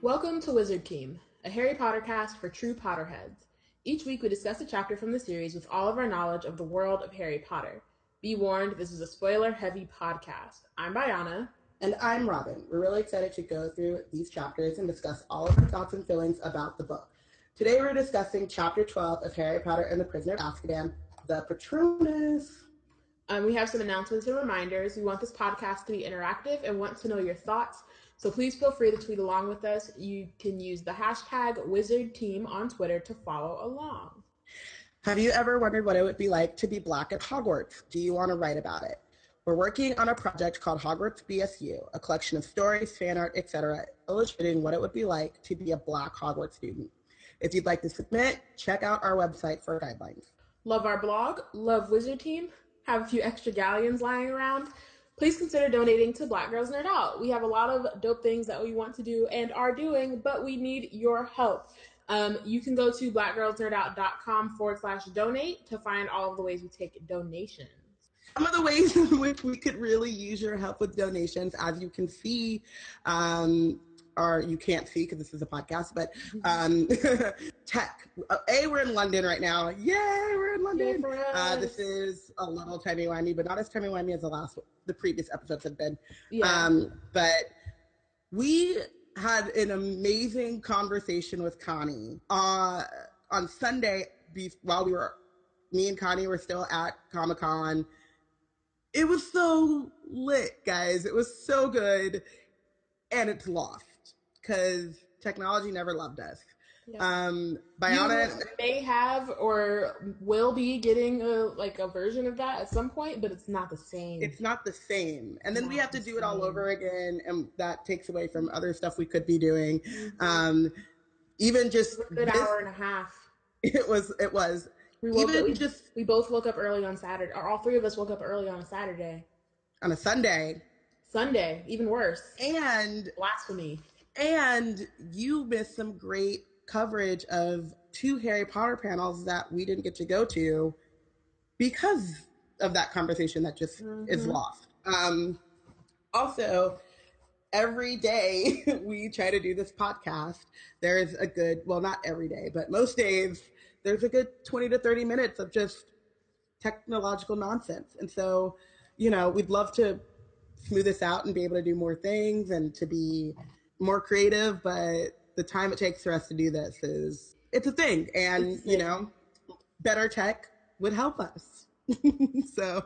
Welcome to Wizard Team, a Harry Potter cast for true Potterheads. Each week we discuss a chapter from the series with all of our knowledge of the world of Harry Potter. Be warned, this is a spoiler heavy podcast. I'm Bayana. And I'm Robin. We're really excited to go through these chapters and discuss all of our thoughts and feelings about the book. Today we're discussing chapter 12 of Harry Potter and the Prisoner of Azkaban, the Patronus. Um, we have some announcements and reminders. We want this podcast to be interactive and want to know your thoughts. So please feel free to tweet along with us. You can use the hashtag WizardTeam on Twitter to follow along. Have you ever wondered what it would be like to be black at Hogwarts? Do you want to write about it? We're working on a project called Hogwarts BSU, a collection of stories, fan art, etc., illustrating what it would be like to be a black Hogwarts student. If you'd like to submit, check out our website for guidelines. Love our blog, love Wizard Team, have a few extra galleons lying around. Please consider donating to Black Girls Nerd Out. We have a lot of dope things that we want to do and are doing, but we need your help. Um, you can go to blackgirlsnerdout.com forward slash donate to find all of the ways we take donations. Some of the ways in which we could really use your help with donations, as you can see, um, or you can't see because this is a podcast, but um, tech. A, we're in London right now. Yay, we're in London. Uh, this is a little timey wimey, but not as timey wimey as the last, the previous episodes have been. Yeah. Um, but we had an amazing conversation with Connie uh, on Sunday be- while we were, me and Connie were still at Comic Con. It was so lit, guys. It was so good. And it's lost because technology never loved us. Yeah. Um, Biona, may have or will be getting a like a version of that at some point, but it's not the same. it's not the same. And then we have to the do it all over again, and that takes away from other stuff we could be doing. Mhm. Um, even just a good this- hour and a half. it was it was We woke even up, we, just we both woke up early on Saturday, or all three of us woke up early on a Saturday. on a Sunday, Sunday, even worse. and Blasphemy. and you missed some great coverage of two Harry Potter panels that we didn't get to go to because of that conversation that just is Mhm. lost. Um, also, every day we try to do this podcast, there's a good, well, not every day, but most days, there's a good 20 to 30 minutes of just technological nonsense. And so, you know, we'd love to smooth this out and be able to do more things and to be more creative, but the time it takes for us to do this is, it's a thing. And, you know, better tech would help us. so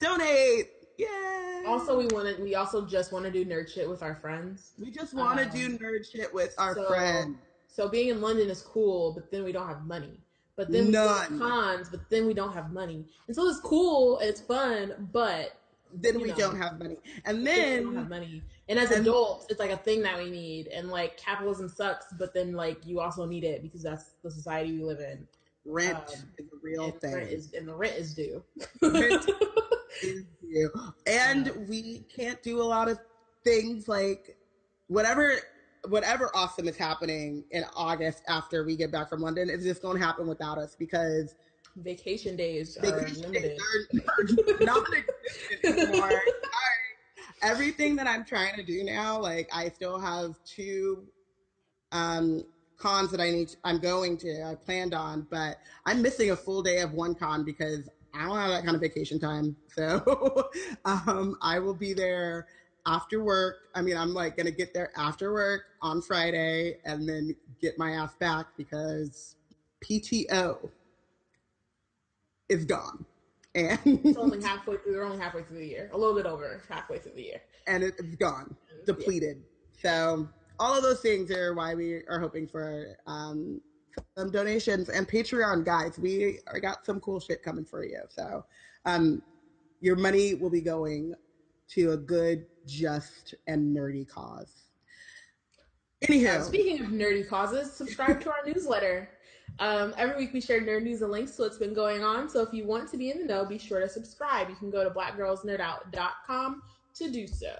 donate. Yay. Also, we wanted. We also just want to do nerd shit with our friends. we just want to um, do nerd shit with our so- friends. So being in London is cool, but then we don't have money. But then we go to None. cons, but then we don't have money. And so it's cool, it's fun, but Then we know. don't have money. And then we don't have money. And as and- adults, it's like a thing that we need. And like capitalism sucks, but then like you also need it because that's the society we live in. rent um, is a real and, thing. is, and the rent is due. Rent is due. And Yeah. we can't do a lot of things like whatever whatever awesome is happening in August after we get back from London is just going to happen without us because Vacation days are limited. days are not anymore. Sorry. Everything that I'm trying to do now, like I still have two um, cons that I need. I'm going to. I planned on, but I'm missing a full day of one con because I don't have that kind of vacation time. So um, I will be there after work. I mean, I'm like gonna get there after work on Friday and then get my ass back because PTO is gone. And It's only halfway through. We're only halfway through the year. A little bit over halfway through the year. and it's gone, depleted. So all of those things are why we are hoping for um, some donations and Patreon guys. We are, got some cool shit coming for you. So um, your money will be going to a good, just, and nerdy cause. Anyhow, speaking of nerdy causes, subscribe to our newsletter. Um, every week we share nerd news and links to what's been going on. So if you want to be in the know, be sure to subscribe. You can go to blackgirlsnerdout.com to do so.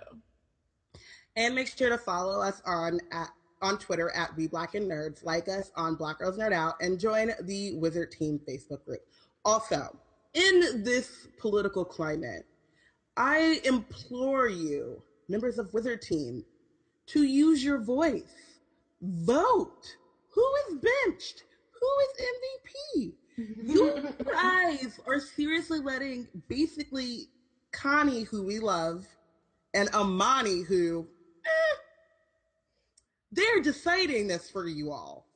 And make sure to follow us on at on Twitter at We Black and Nerds, like us on Black Girls Nerd Out, and join the Wizard Team Facebook group. Also, in this political climate, I implore you, members of Wizard Team, to use your voice. Vote. Who is benched? Who is MVP? you guys are seriously letting basically Connie, who we love, and Amani, who eh, they're deciding this for you all.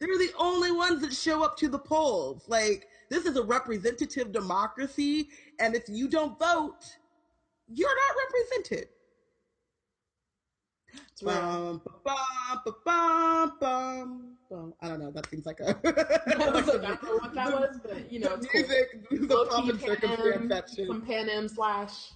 They're the only ones that show up to the polls. Like, this is a representative democracy, and if you don't vote, you're not represented. Bum, bum, bum, I don't know. That seems like a. I don't know what that was, but you know, the music, cool. the and circumstance section. Some Panem slash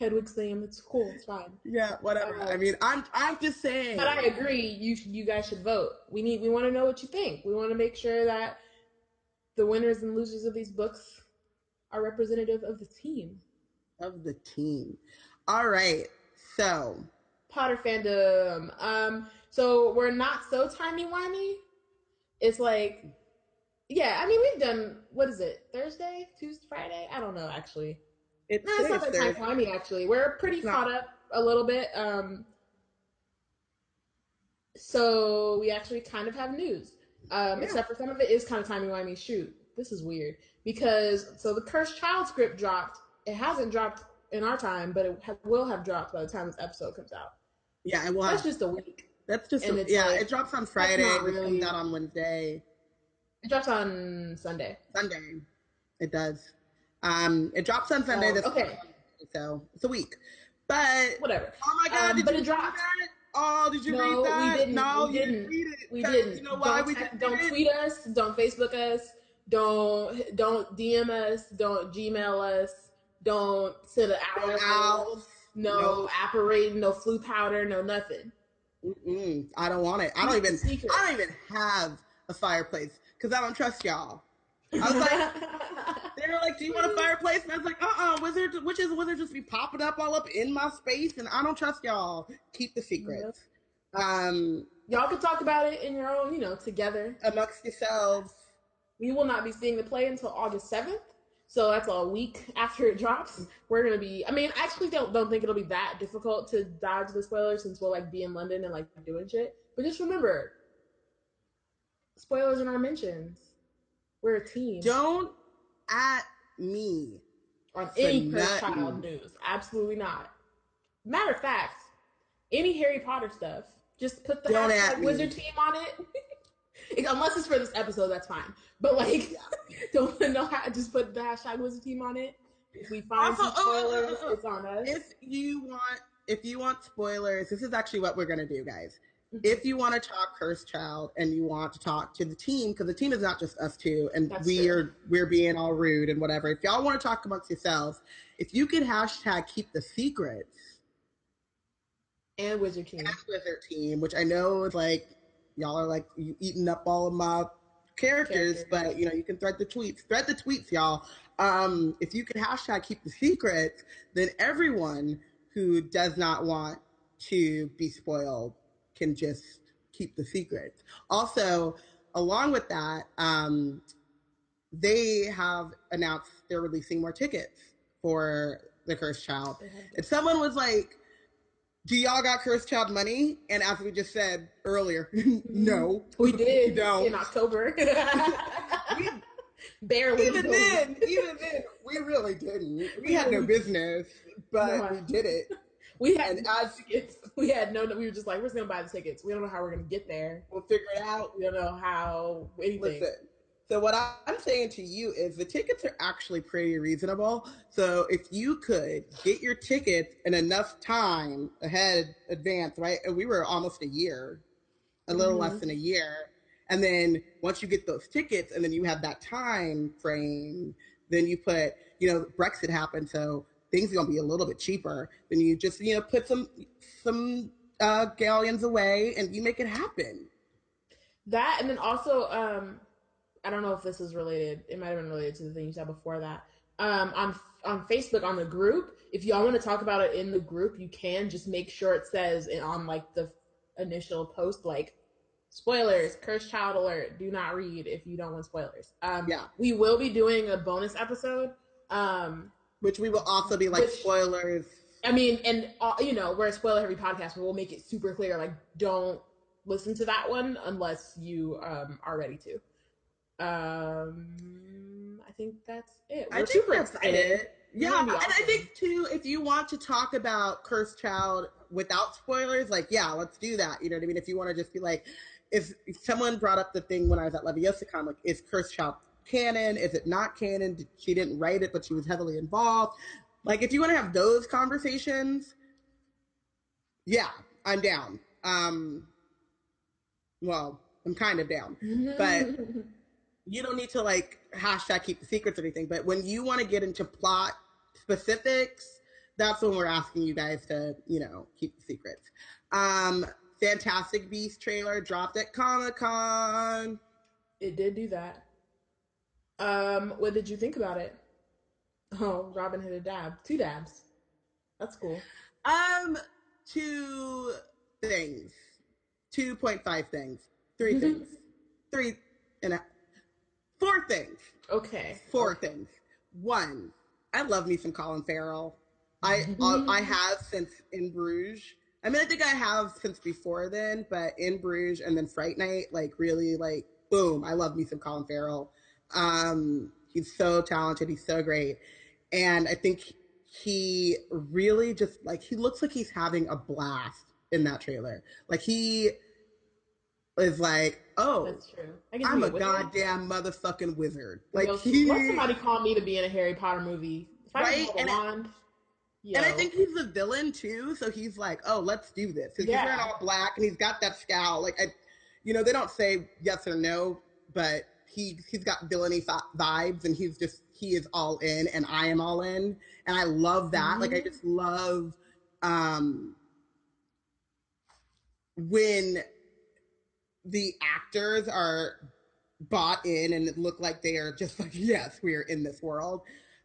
Hedwig's theme. It's cool. It's fine. Yeah, whatever. I mean, I'm I'm just saying. But I agree. You you guys should vote. We need. We want to know what you think. We want to make sure that the winners and losers of these books are representative of the team. Of the team. All right. So Potter fandom. Um, so we're not so timey wimey. It's like, yeah. I mean, we've done what is it? Thursday, Tuesday, Friday? I don't know actually. It's, no, it's not that timey wimey actually. We're pretty it's caught not. up a little bit. Um, so we actually kind of have news. Um, yeah. except for some of it is kind of timey wimey. Shoot, this is weird because so the cursed child script dropped. It hasn't dropped in our time, but it ha- will have dropped by the time this episode comes out. Yeah, it will. That's just a week. That's just a, yeah. Like, it drops on Friday. Really, it comes out on Wednesday. It drops on Sunday. Sunday, it does. Um, it drops on Sunday. Oh, this okay. so it's a week, but whatever. Oh my god! Um, did but you it dropped. That? Oh, did you no, read that? We didn't. No, we didn't. Didn't we didn't. You know why don't we didn't? Don't tweet us. Don't Facebook us. Don't don't DM us. Don't Gmail us. Don't send an owl. No, no apparate. No Floo powder. No nothing. Mm-mm, I don't want it. I don't even. Secret. I don't even have a fireplace because I don't trust y'all. I was like, they were like, "Do you want a fireplace?" And I was like, "Uh, uh wizard, which is wizard just be popping up all up in my space, and I don't trust y'all. Keep the secrets. Yep. Um, y'all can talk about it in your own, you know, together amongst yourselves. We will not be seeing the play until August seventh. So that's a week after it drops. We're gonna be. I mean, I actually don't don't think it'll be that difficult to dodge the spoilers since we'll like be in London and like doing shit. But just remember, spoilers in our mentions. We're a team. Don't at me on any Cursed Child news. Absolutely not. Matter of fact, any Harry Potter stuff, just put the don't hashtag Wizard Team on it. Unless it's for this episode, that's fine. But like, don't know how. Just put the hashtag Wizard Team on it. If we find also, some spoilers, oh, oh, oh, it's on us. If you want, if you want spoilers, this is actually what we're gonna do, guys. Mm-hmm. If you want to talk Cursed Child and you want to talk to the team, because the team is not just us two, and That's we true. are we're being all rude and whatever. If y'all want to talk amongst yourselves, if you could hashtag keep the secrets and Wizard Team and Wizard Team, which I know is like y'all are like you eating up all of my characters, but you know, you can thread the tweets. Thread the tweets, y'all. Um, if you can hashtag keep the secrets, then everyone who does not want to be spoiled can just keep the secrets. Also, along with that, um, they have announced they're releasing more tickets for the Cursed Child. And someone was like, do y'all got cursed child money? And as we just said earlier, mm-hmm. no, we did we in October. We, Barely. Even then, even then, we really didn't. We had no business, but no, we did it. We had and as, tickets. We had no. We were just like, we're just gonna buy the tickets. We don't know how we're gonna get there. We'll figure it out. We don't know how anything. Listen, so what I'm saying to you is the tickets are actually pretty reasonable. So if you could get your tickets in enough time ahead, advance, right? And we were almost a year, a little mm-hmm. less than a year. And then once you get those tickets and then you have that time frame, then you put, you know, Brexit happened. So things are going to be a little bit cheaper. Then you just, you know, put some, some, uh, galleons away and you make it happen. That, and then also, um, I don't know if this is related. It might have been related to the thing you said before that. Um, on on Facebook on the group, if y'all want to talk about it in the group, you can. Just make sure it says it on like the initial post, like spoilers, cursed child alert. Do not read if you don't want spoilers. Um, Yeah. we will be doing a bonus episode. Um, Which we will also be like Which- spoilers. I mean, and uh, you know, we're a spoiler heavy podcast, but we'll make it super clear. Like, don't listen to that one unless you um, are ready to. Um, I think that's it. We're I think super that's excited. it. Yeah, gonna and I think too, if you want to talk about Cursed Child without spoilers, like yeah, let's do that. You know what I mean? If you want to just be like, if, if someone brought up the thing when I was at LeviosaCon, like, is Cursed Child canon? Is it not canon? She didn't write it, but she was heavily involved. Like, if you want to have those conversations, yeah, I'm down. Um, well, I'm kind of down. But- you don't need to like hashtag keep the secrets or anything, but when you want to get into plot specifics, that's when we're asking you guys to, you know, keep the secrets. Um, Fantastic Beast trailer dropped at Comic Con. it did do that. Um, what did you think about it? Oh, Robin hit a dab, two dabs. That's cool. Um, two things, two point five things, three things, three and a, four things. Okay. four things. One, I love me some Colin Farrell. I uh, I have since In Bruges. I mean, I think I have since before then, but In Bruges and then Fright Night, like really, like boom. I love me some Colin Farrell. Um, he's so talented. He's so great, and I think he really just like he looks like he's having a blast in that trailer. Like he is like, oh, That's true. I I'm a it. goddamn motherfucking wizard. Like Yo, he, let somebody call me to be in a Harry Potter movie. I Right? And wand, yo. and I think he's a villain too. So he's like, oh, let's do this. Yeah. He's wearing all black and he's got that scowl. Like, I, you know, they don't say yes or no, but he he's got villainy vibes, and he's just he is all in, and I am all in, and I love that. Like, I Mhm. just love um when the actors are bought in and it look like they are just like yes we're in this world.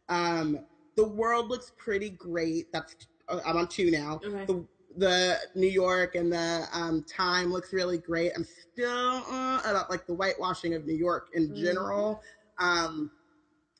Um the world looks pretty great. That's uh, i'm on two now. Okay. the the new york and the um time looks really great. I'm still uh, about like the whitewashing of new york in Mhm. general. Um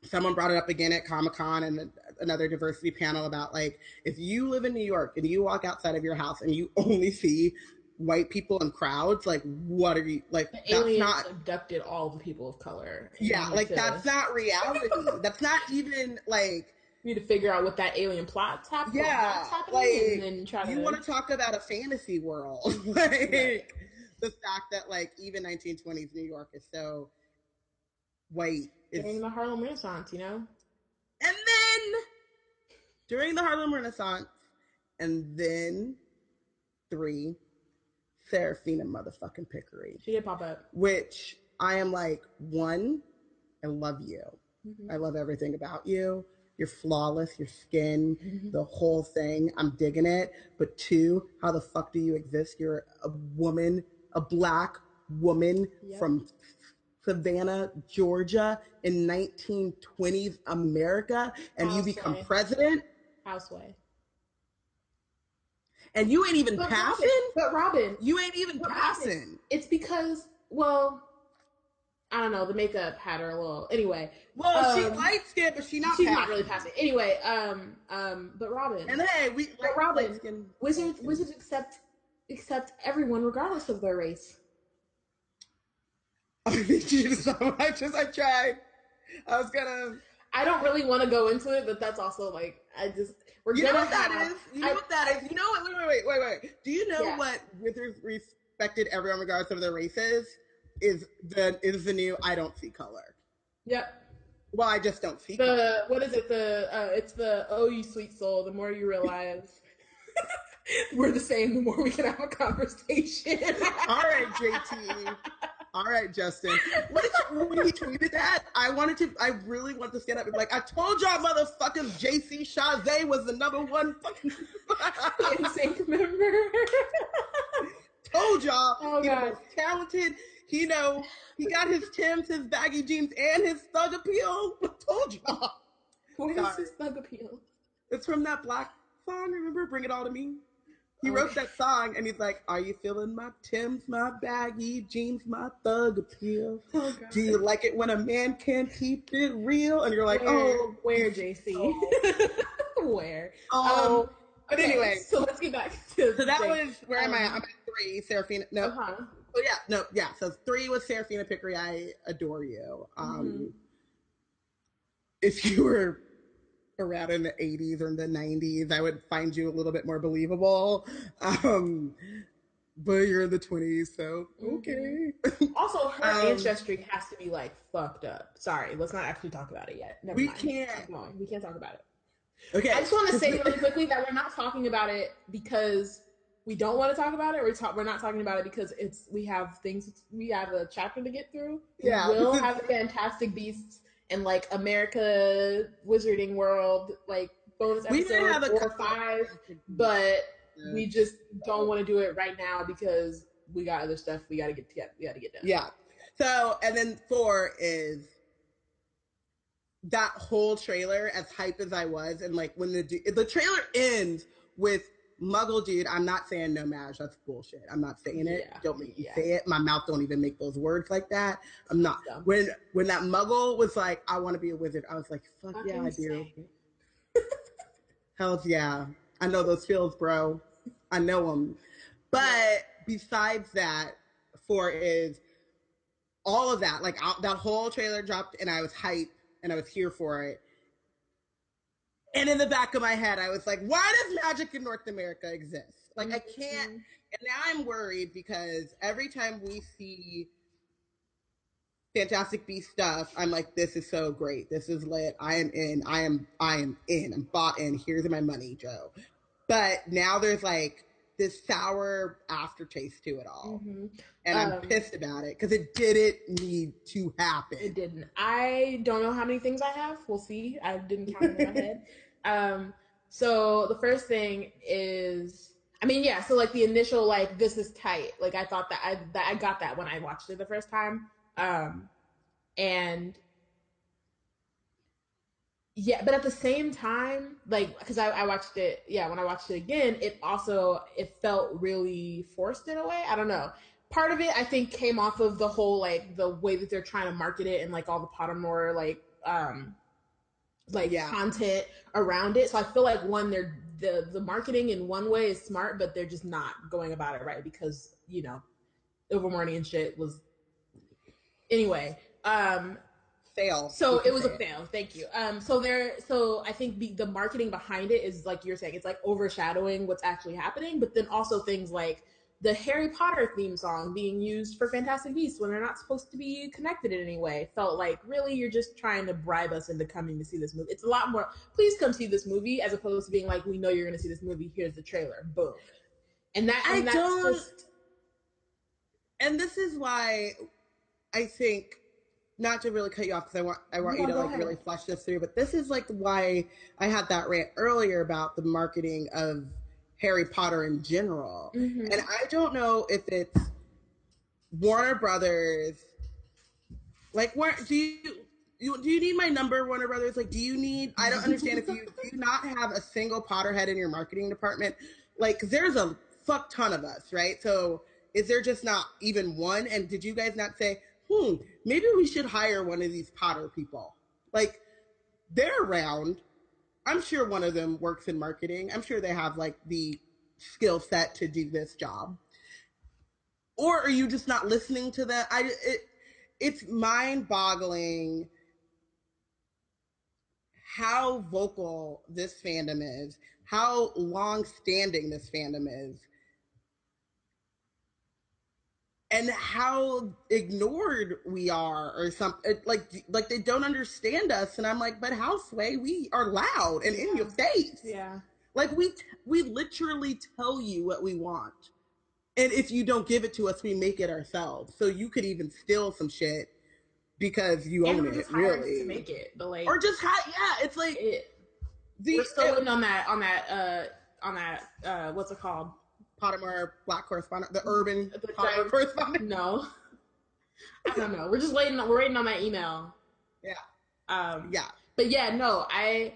someone brought it up again at comic-con and another diversity panel about like if you live in new york and you walk outside of your house and you only see white people in crowds like what are you like the that's aliens not abducted all the people of color. yeah like to- that's not reality that's not even like we need to figure out what that alien plot's happening. Yeah, happening, like, and then try to. you want to talk about a fantasy world like Right. the fact that like even 1920s new york is so white is, during the Harlem Renaissance, you know. and then during the harlem renaissance and then three Seraphina motherfucking Picquery, She did pop up. which I am like, one, I love you. Mhm. I love everything about you. You're flawless, your skin, Mhm. the whole thing. I'm digging it. But two, how the fuck do you exist? You're a woman, a black woman Yep. from Savannah, Georgia in 1920s America, and you become president, Houseway. And you ain't even But passing? Robin, but Robin, You ain't even But Robin, passing. it's because, well, I don't know. The makeup had her a little. Anyway, Well, she Um, light skinned, but she not she's passing. not really passing. Anyway, um, um, but Robin, And hey, we But Robin, light-skinned- wizards, wizards accept accept everyone regardless of their race. I you so much as I tried. I was gonna. I don't really want to go into it, but that's also like I just we're You know what that have, is? You know I- what that is? You know what? Wait, wait, wait, wait, wait. Do you know Yeah. what Wizards respected everyone regardless of their races is the is the new I don't see color. Yep. Well, I just don't see color. The what is it? The uh, it's the oh you sweet soul. The more you realize we're the same, the more we can have a conversation. All right, JT. All right, Justin. What did you, when he tweeted that, I wanted to. I really want to stand up and be like, I told y'all, motherfuckers, JC Chasez was the number one fucking. NSYNC member. told y'all Oh, he God. most talented. He know he got his Tims, his baggy jeans, and his thug appeal. told y'all. Where's Sorry. his thug appeal? It's from that black song. Remember, "Bring It All to Me." He wrote that song, and he's like, "Are you feeling my Tim's, my baggy jeans, my thug appeal? Oh, Do you like it when a man can't keep it real?" And you're like, where, "Oh, where, JC? where? oh." Um, but okay, anyway, so let's get back to so that thing. was where am I? Um, I'm at three. Seraphina. No, Uh-huh. Oh yeah, no, yeah. So three was Seraphina Picquery. I adore you. Um, Mhm. If you were around in the '80s or in the '90s, I would find you a little bit more believable. Um, but you're in the 20s, so okay. Also, her Um, ancestry has to be like fucked up. Sorry, let's not actually talk about it yet. Never We mind. can't. Going. We can't talk about it. okay. I just want to say really quickly that we're not talking about it because we don't want to talk about it. We're talk- We're not talking about it because it's we have things we have a chapter to get through. Yeah, we will have Fantastic Beasts and like America Wizarding World like bonus we might have a four or five, but we just don't want to do it right now because we got other stuff we got to get to we got to get done. Yeah. So, and then four is that whole trailer, as hype as I was, and like when the the trailer ends with Muggle dude. I'm not saying no match. That's bullshit. I'm not saying it. Yeah. Don't make me Yeah. say it. My mouth don't even make those words like that. I'm not. When when that Muggle was like, I want to be a wizard. I was like, fuck yeah, I do. Hells yeah. I know those feels, bro. I know them. But besides that, four is all of that. Like I- that whole trailer dropped, and I was hyped, and I was here for it. And in the back of my head, I was like, "Why does magic in North America exist? Like I can't." Mm-hmm. And now I'm worried because every time we see Fantastic Beast stuff, I'm like, this is so great. This is lit. I am in. I am I am in. I'm bought in. Here's my money, Jo. But now there's like this sour aftertaste to it all. Mhm. And I'm Um, pissed about it because it didn't need to happen. It didn't. I don't know how many things I have. We'll see. I didn't count in my head. Um, so the first thing is, I mean, yeah. So like the initial, like this is tight. Like I thought that I that I got that when I watched it the first time. Um, and yeah, but at the same time, like because I, I watched it, yeah, when I watched it again, it also it felt really forced in a way. I don't know part of it I think came off of the whole like the way that they're trying to market it and like all the Pottermore like um like Yeah. content around it. So I feel like one they're the the marketing in one way is smart, but they're just not going about it right because you know Ilvermorny and shit was anyway. Um Fail. so it was a fail. Thank you. Um, so there, so I think the, the marketing behind it is like you're saying, it's like overshadowing what's actually happening. But then also things like the Harry Potter theme song being used for Fantastic Beasts when they're not supposed to be connected in any way felt like really you're just trying to bribe us into coming to see this movie. It's a lot more. Please come see this movie as opposed to being like, we know you're going to see this movie. Here's the trailer. Boom. And that, and I that's don't- just and this is why I think not to really cut you off because I want I want No, you to like ahead. really flesh this through, but this is like why I had that rant earlier about the marketing of Harry Potter in general. Mhm. And I don't know if it's Warner Brothers. Like, what do you, you do? You need my number, Warner Brothers? Like, do you need? I don't understand if you do not have a single Potterhead in your marketing department. Like, 'cause there's a fuck ton of us, right? So, is there just not even one? And did you guys not say, hmm, maybe we should hire one of these Potter people? Like, they're around. I'm sure one of them works in marketing. I'm sure they have like the skill set to do this job. Or are you just not listening to that? I it, it's mind-boggling how vocal this fandom is, how long-standing this fandom is, and how ignored we are, or something. Like like they don't understand us, and I'm like, but how sway? We are loud and in your face. yeah. Like we we literally tell you what we want. And if you don't give it to us, we make it ourselves. So you could even steal some shit because you And own it, really. to make it, but like, Or just hi- yeah, it's like it, the we're still waiting on that on that uh on that uh what's it called Pottermore black correspondent, the urban The correspondent. no i don't know we're just waiting we're waiting on that email Yeah. um Yeah. but yeah no i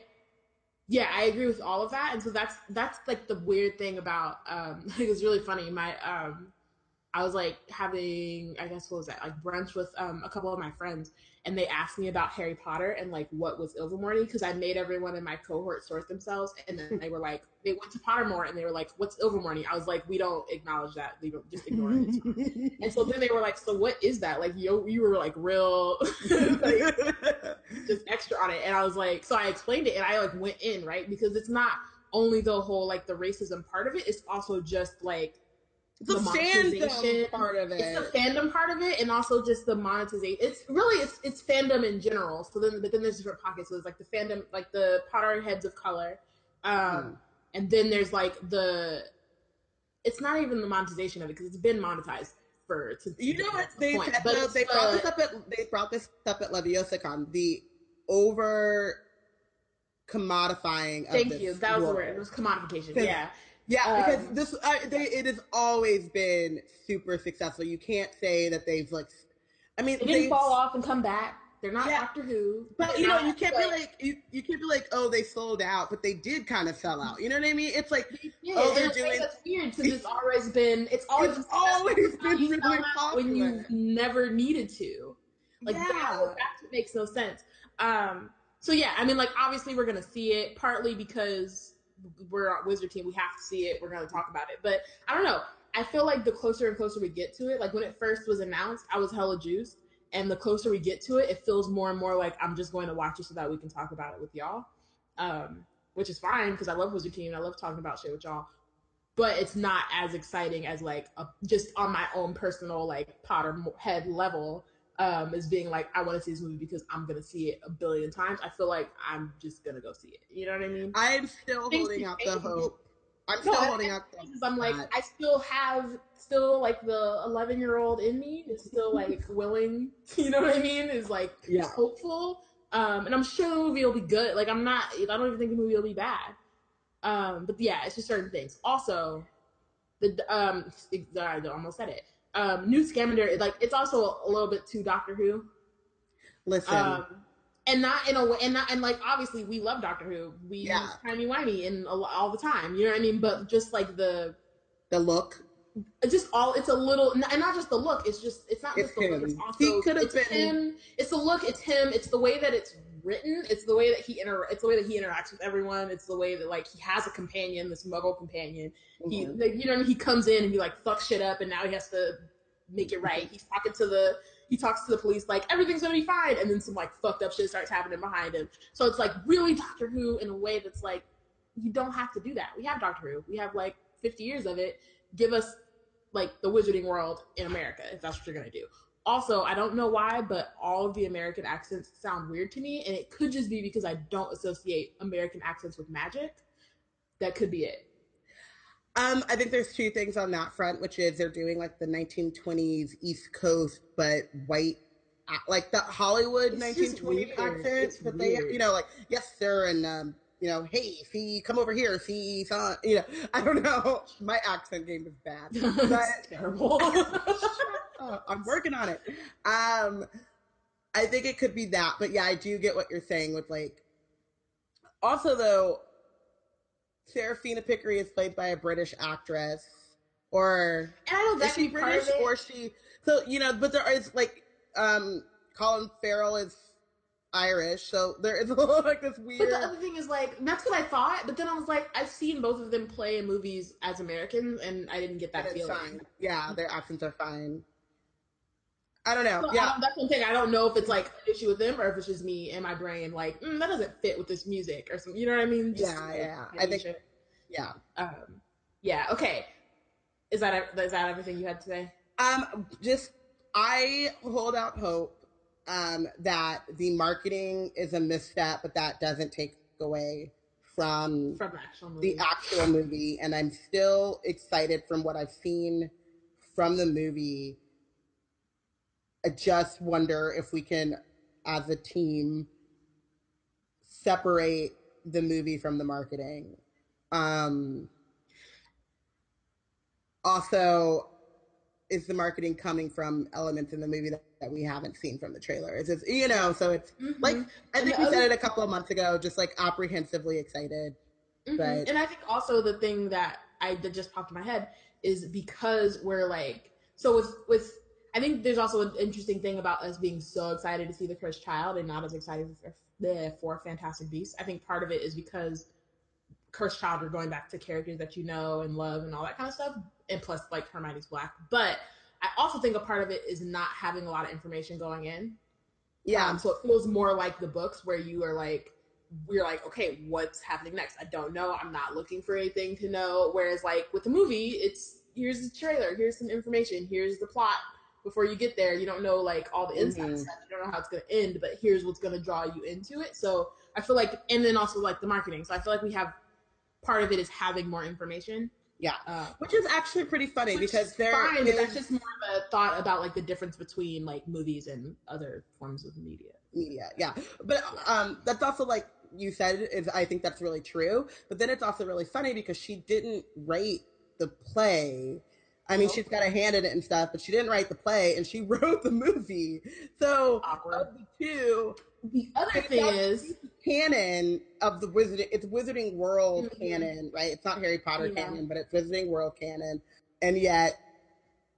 yeah, I agree with all of that, and so that's that's like the weird thing about um, it was really funny. My um, I was like having, I guess, what was that, like brunch with um, a couple of my friends, and they asked me about Harry Potter and like what was Ilvermorny because I made everyone in my cohort sort themselves, and then they were like, they went to Pottermore and they were like, "What's Ilvermorny?" I was like, "We don't acknowledge that. We don't just ignore it." and so then they were like, "So what is that?" Like you, you were like real, like, just extra on it, and I was like, so I explained it, and I like went in right because it's not only the whole like the racism part of it; it's also just like the, the fandom part of it. It's the fandom part of it, and also just the monetization. It's really it's it's fandom in general. So then, but then there's different pockets. So it's like the fandom, like the Potter Heads of Color, um, mm. and then there's like the. It's not even the monetization of it because it's been monetized for. You know what they point. said, they brought this up at they brought this up at LeviosaCon. The over commodifying. Thank you. That was world. the word. It was commodification. Yeah. Yeah, because um, this uh, they, it has always been super successful. You can't say that they've like. I mean, they didn't fall off and come back. They're not yeah, Doctor Who. But you know, you can't like, be like you, you can't be like, oh, they sold out, but they did kind of sell out. You know what I mean? It's like, yeah, oh, they're doing. That's weird because it's always been. It's always it's always been really popular when you never needed to. Like yeah. that, that makes no sense. Um. So yeah, I mean, like obviously we're gonna see it partly because we're a Wizard team. We have to see it. We're going to talk about it. But I don't know. I feel like the closer and closer we get to it, like when it first was announced, I was hella juiced. And the closer we get to it, it feels more and more like I'm just going to watch it so that we can talk about it with y'all. Um, which is fine because I love Wizard Team. And I love talking about shit with y'all. But it's not as exciting as like a, just on my own personal like Potter head level um, as being like, I want to see this movie because I'm gonna see it a billion times. I feel like I'm just gonna go see it. You know what I mean? I'm still Things holding out the hope. I'm still no, holding out the I'm like, I still have still like the 11 year old in me is still like willing. You know what I mean? Is like yeah. hopeful. Um, and I'm sure the movie will be good. Like I'm not. I don't even think the movie will be bad. Um, but yeah, it's just certain things. Also, the um, I almost said it um, Newt Scamander, like it's also a little bit too Doctor Who. Listen. Um, and not in a way, and not, and like obviously we love Doctor Who. We yeah. timey wimey and all the time. You know what I mean? But just like the the look, just all it's a little, and not just the look. It's just it's not it's just the him. look. It's also he could have been him. It's the look. It's him. It's the way that it's written. It's the way that he inter. It's the way that he interacts with everyone. It's the way that like he has a companion, this Muggle companion. Mm-hmm. He, like, you know, he comes in and he like fucks shit up, and now he has to make it right. He's talking to the he talks to the police like everything's gonna be fine, and then some like fucked up shit starts happening behind him. So it's like really Doctor Who in a way that's like you don't have to do that. We have Doctor Who. We have like 50 years of it. Give us like the wizarding world in America if that's what you're gonna do. Also, I don't know why, but all of the American accents sound weird to me, and it could just be because I don't associate American accents with magic. That could be it. Um, I think there's two things on that front, which is they're doing like the 1920s East Coast, but white, like the Hollywood it's 1920s accents. But they, you know, like yes, sir, and um, you know, hey, see, come over here, see, son. You know, I don't know. My accent game is bad. But, terrible. I'm working on it. Um, I think it could be that, but yeah, I do get what you're saying with like. Also, though, Seraphina Picquery is played by a British actress, or and I know she British or she? So you know, but there is like um Colin Farrell is Irish, so there is a little like this weird. But the other thing is like that's what I thought, but then I was like, I've seen both of them play in movies as Americans, and I didn't get that feeling. Fine. Yeah, their accents are fine. I don't know. So yeah, that's one thing. I don't know if it's like an issue with them or if it's just me and my brain. Like mm, that doesn't fit with this music or something. You know what I mean? Just, yeah, yeah. I think. Yeah. Um. Yeah. Okay. Is that is that everything you had to say? Um. Just I hold out hope. Um. That the marketing is a misstep, but that doesn't take away from from actual movie. the actual movie, and I'm still excited from what I've seen from the movie I just wonder if we can, as a team, separate the movie from the marketing. Um, also, is the marketing coming from elements in the movie that, that we haven't seen from the trailer? Is it, you know, so it's mm-hmm. like, I think we said it a couple of months ago, just like apprehensively excited. Mm-hmm. But, and I think also the thing that I that just popped in my head is because we're like, so with, with, I think there's also an interesting thing about us being so excited to see the cursed child and not as excited for, for Fantastic Beasts. I think part of it is because Cursed Child, you're going back to characters that you know and love and all that kind of stuff, and plus like Hermione's black. But I also think a part of it is not having a lot of information going in. Yeah. Um, so it feels more like the books where you are like, we're like, okay, what's happening next? I don't know. I'm not looking for anything to know. Whereas like with the movie, it's here's the trailer, here's some information, here's the plot. Before you get there, you don't know like all the inside mm-hmm. stuff. You don't know how it's gonna end, but here's what's gonna draw you into it. So I feel like, and then also like the marketing. So I feel like we have part of it is having more information. Yeah, uh, which is actually pretty funny because they're fine, but that's just more of a thought about like the difference between like movies and other forms of media. Media, yeah, but um, that's also like you said is I think that's really true. But then it's also really funny because she didn't write the play. I mean, she's got a hand in it and stuff, but she didn't write the play, and she wrote the movie. So awkward. the two, the other thing is canon of the wizarding. It's Wizarding World mm-hmm. canon, right? It's not Harry Potter yeah. canon, but it's Wizarding World canon, and yet,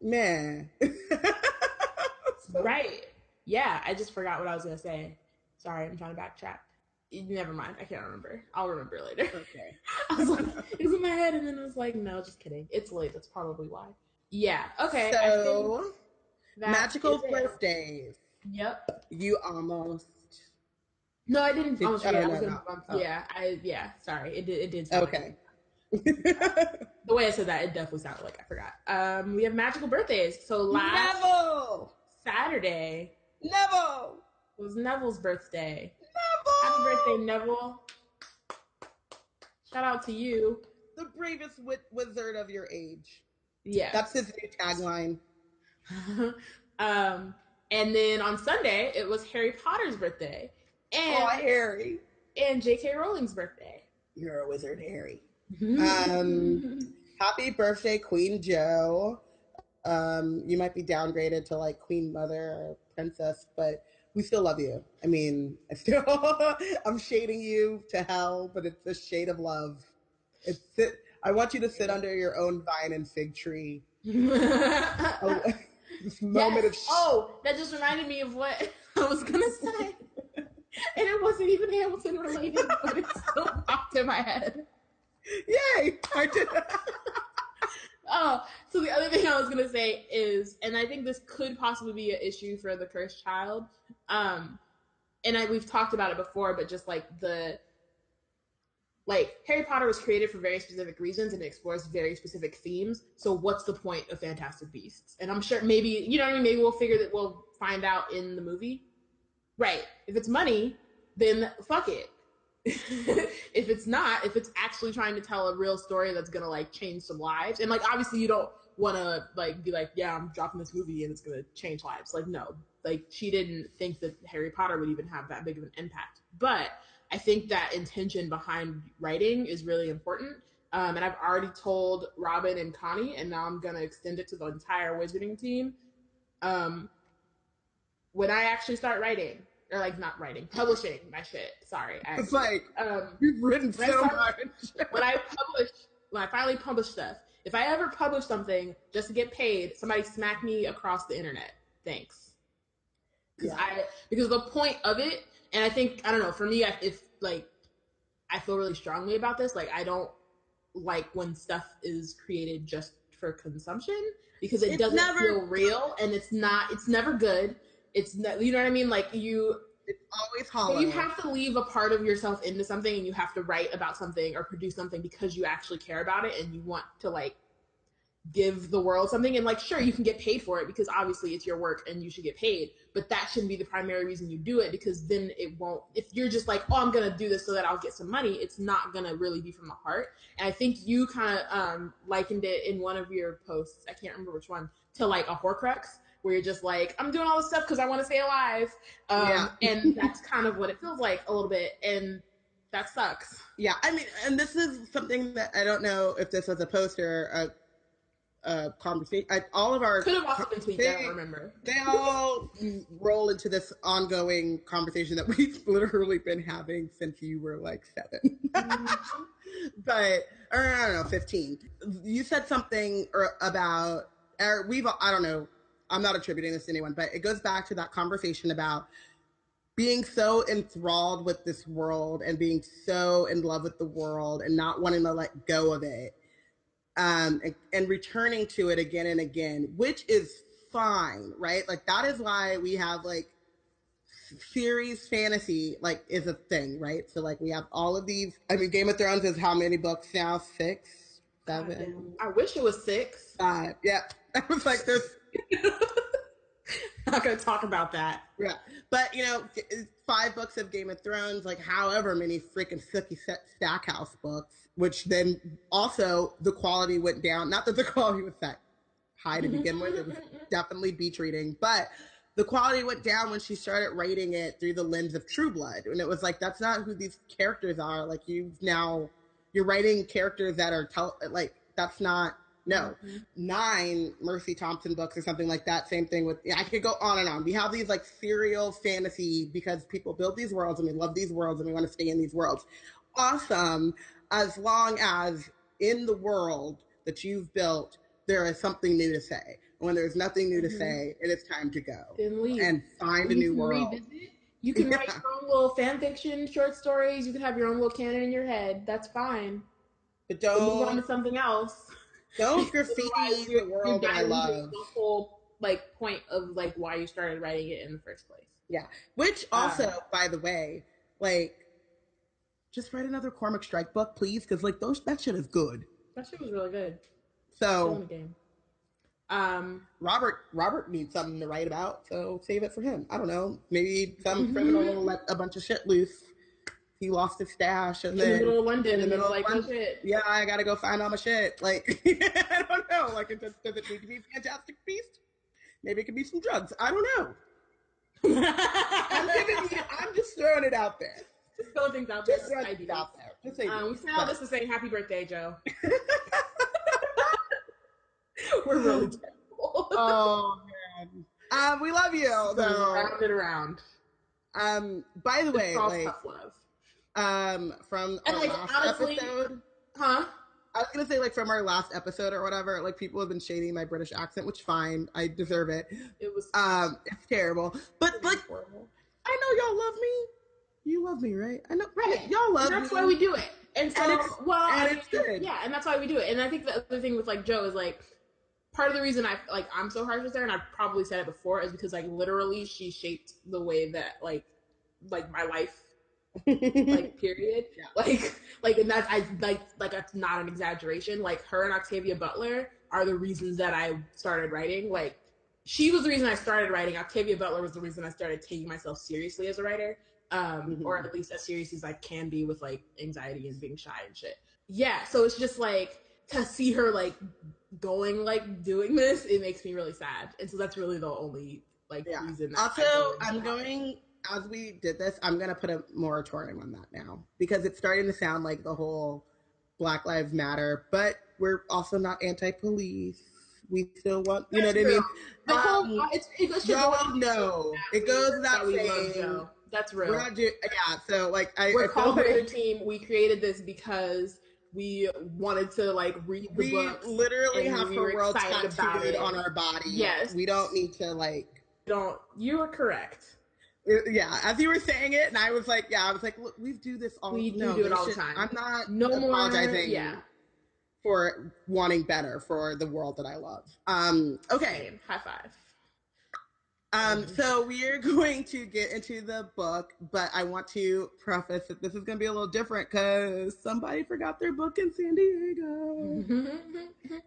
man, right? Yeah, I just forgot what I was gonna say. Sorry, I'm trying to backtrack. Never mind. I can't remember. I'll remember later. Okay. I was like, it was in my head, and then I was like, no, just kidding. It's late. That's probably why. Yeah. Okay. So, magical birthdays. Yep. You almost no, I didn't. Did, oh, yeah, no, I no, no. yeah, I yeah. Sorry, it did. It did. okay. The way I said that, it definitely sounded like I forgot. Um, we have magical birthdays. So last Neville! Saturday, Neville was Neville's birthday. Happy birthday, Neville! Shout out to you, the bravest wizard of your age. Yeah, that's his new tagline. um, and then on Sunday, it was Harry Potter's birthday. And oh, Harry. And J.K. Rowling's birthday. You're a wizard, Harry. um, happy birthday, Queen Jo. Um, you might be downgraded to like Queen Mother or Princess, but we still love you. I mean, I still I'm shading you to hell, but it's a shade of love. It's sit, I want you to sit under your own vine and fig tree. oh, this moment yes. of sh- oh, that just reminded me of what I was gonna say and it wasn't even Hamilton related, but it still popped in my head. Yay! I did. Oh, so the other thing I was gonna say is, and I think this could possibly be an issue for the cursed child. Um, and I, we've talked about it before, but just like the like Harry Potter was created for very specific reasons and it explores very specific themes. So what's the point of Fantastic Beasts? And I'm sure maybe you know what I mean. Maybe we'll figure that we'll find out in the movie. Right. If it's money, then fuck it. if it's not, if it's actually trying to tell a real story that's gonna like change some lives, and like obviously you don't want to like be like, yeah, I'm dropping this movie and it's gonna change lives. Like no, like she didn't think that Harry Potter would even have that big of an impact. But I think that intention behind writing is really important. Um, and I've already told Robin and Connie, and now I'm gonna extend it to the entire wizarding team. Um, when I actually start writing, or like not writing, publishing my shit. Sorry, actually. it's like um, you've written so start, much. when I publish, when I finally publish stuff, if I ever publish something just to get paid, somebody smack me across the internet. Thanks. Because yeah. I because the point of it, and I think I don't know. For me, I, if like I feel really strongly about this. Like I don't like when stuff is created just for consumption because it it's doesn't never, feel real and it's not. It's never good it's you know what I mean. Like you, it's always hollow. You have to leave a part of yourself into something, and you have to write about something or produce something because you actually care about it and you want to like give the world something. And like, sure, you can get paid for it because obviously it's your work and you should get paid. But that shouldn't be the primary reason you do it because then it won't. If you're just like, oh, I'm gonna do this so that I'll get some money, it's not gonna really be from the heart. And I think you kind of um, likened it in one of your posts. I can't remember which one to like a Horcrux where you're just like, I'm doing all this stuff because I want to stay alive. Um, yeah. and that's kind of what it feels like a little bit. And that sucks. Yeah. I mean, and this is something that I don't know if this was a poster, a, uh, conversation. I, all of our Could have also been tweaked. I They- don't remember. they all roll into this ongoing conversation that we've literally been having since you were like seven. but or I don't know, fifteen. You said something or about or we've I don't know. I'm not attributing this to anyone, but it goes back to that conversation about being so enthralled with this world and being so in love with the world and not wanting to let go of it um and, and returning to it again and again which is fine right? Like that is why we have like series fantasy like is a thing right? So like we have all of these. I mean game of thrones is how many books now? Six? Seven? I wish it was six. five. Yeah i was like there's not gonna talk about that. Yeah, but you know, uh, five books of Game of Thrones, like however many freaking Sookie Set Stackhouse books, which then also the quality went down. Not that the quality was that high to mm-hmm. begin with; it was definitely beach reading, but the quality went down when she started writing it through the lens of True Blood, and it was like that's not who these characters are. Like you've now you're writing characters that are tell like that's not no Mhm. nine Mercy Thompson books or something like that. Same thing with I could go on and on. We have these like serial fantasy because people build these worlds and we love these worlds and we want to stay in these worlds. Awesome, as long as in the world that you've built there is something new to say. When there's nothing new to Mhm. say, it is time to go Then leave. and find a new world. revisit. You can write your own little fan fiction, short stories. You can have your own little canon in your head. That's fine. But But move on to something else. Don't graffiti the world that I love. The whole like point of like why you started writing it in the first place. Yeah. Which also, Um, by the way, like, just write another Cormac Strike book, please, because like those that shit is good. That shit was really good. So. Um, Robert Robert needs something to write about, so save it for him. I don't know, maybe some criminal will let a bunch of shit loose. He lost his stash, and in the middle of London, in the middle of like, oh London. shit. yeah, I gotta go find all my shit. Like I don't know, like it does, does it need to be a Fantastic Beast? Maybe it could be some drugs. I don't know. I'm giving you, I'm just throwing it out there. Just throwing things out there. Just throwing out there. Just say Um, we sent this to say happy birthday, Jo. oh We're really terrible. man. Um, we love you though. round and around. Um, by the way, like, tough love. Um, from And, our like, last honestly- episode, Huh? I was gonna say like from our last episode or whatever, like people have been shading my British accent, which fine, I deserve it. It was Um, it's terrible, but like horrible. I know y'all love me. You love me, right? I know, Right. Y'all love And that's me. why we do it. And so, And it's- well, and I mean, it's good. yeah, and that's why we do it. And I think the other thing with like Jo is like part of the reason I like I'm so harsh with her, and I've probably said it before, is because like literally she shaped the way that like like my life like period. Yeah. like like and that's i like like that's not an exaggeration. Like her and octavia butler are the reasons that i started writing. Like she was the reason i started writing. Octavia butler was the reason i started taking myself seriously as a writer um Mhm. or at least as serious as i can be with like anxiety and being shy and shit. Yeah so it's just like to see her like going like doing this it makes me really sad. And so that's really the only like Yeah. reason that also i'm going as we did this. I'm gonna put a moratorium on that now because it's starting to sound like the whole Black Lives Matter, but we're also not anti-police. We still want, you know what I mean? The whole Um, it's, it goes to Y'all know it goes without that we love saying. Jo. That's We're real. not doing, yeah. So like, I, We're I called the team. We created this because we wanted to like read the we books. literally have we her were world tattooed on our body. Yes. we don't need to like. Don't you are correct. Yeah, as you were saying it, and I was like, yeah, I was like, look, we do this all. We no, do it all the time. I'm not No more. apologizing. Yeah. for wanting better for the world that I love. Um, okay. High five. Um, Mhm. so we are going to get into the book, but I want to preface that this is going to be a little different because somebody forgot their book in San Diego.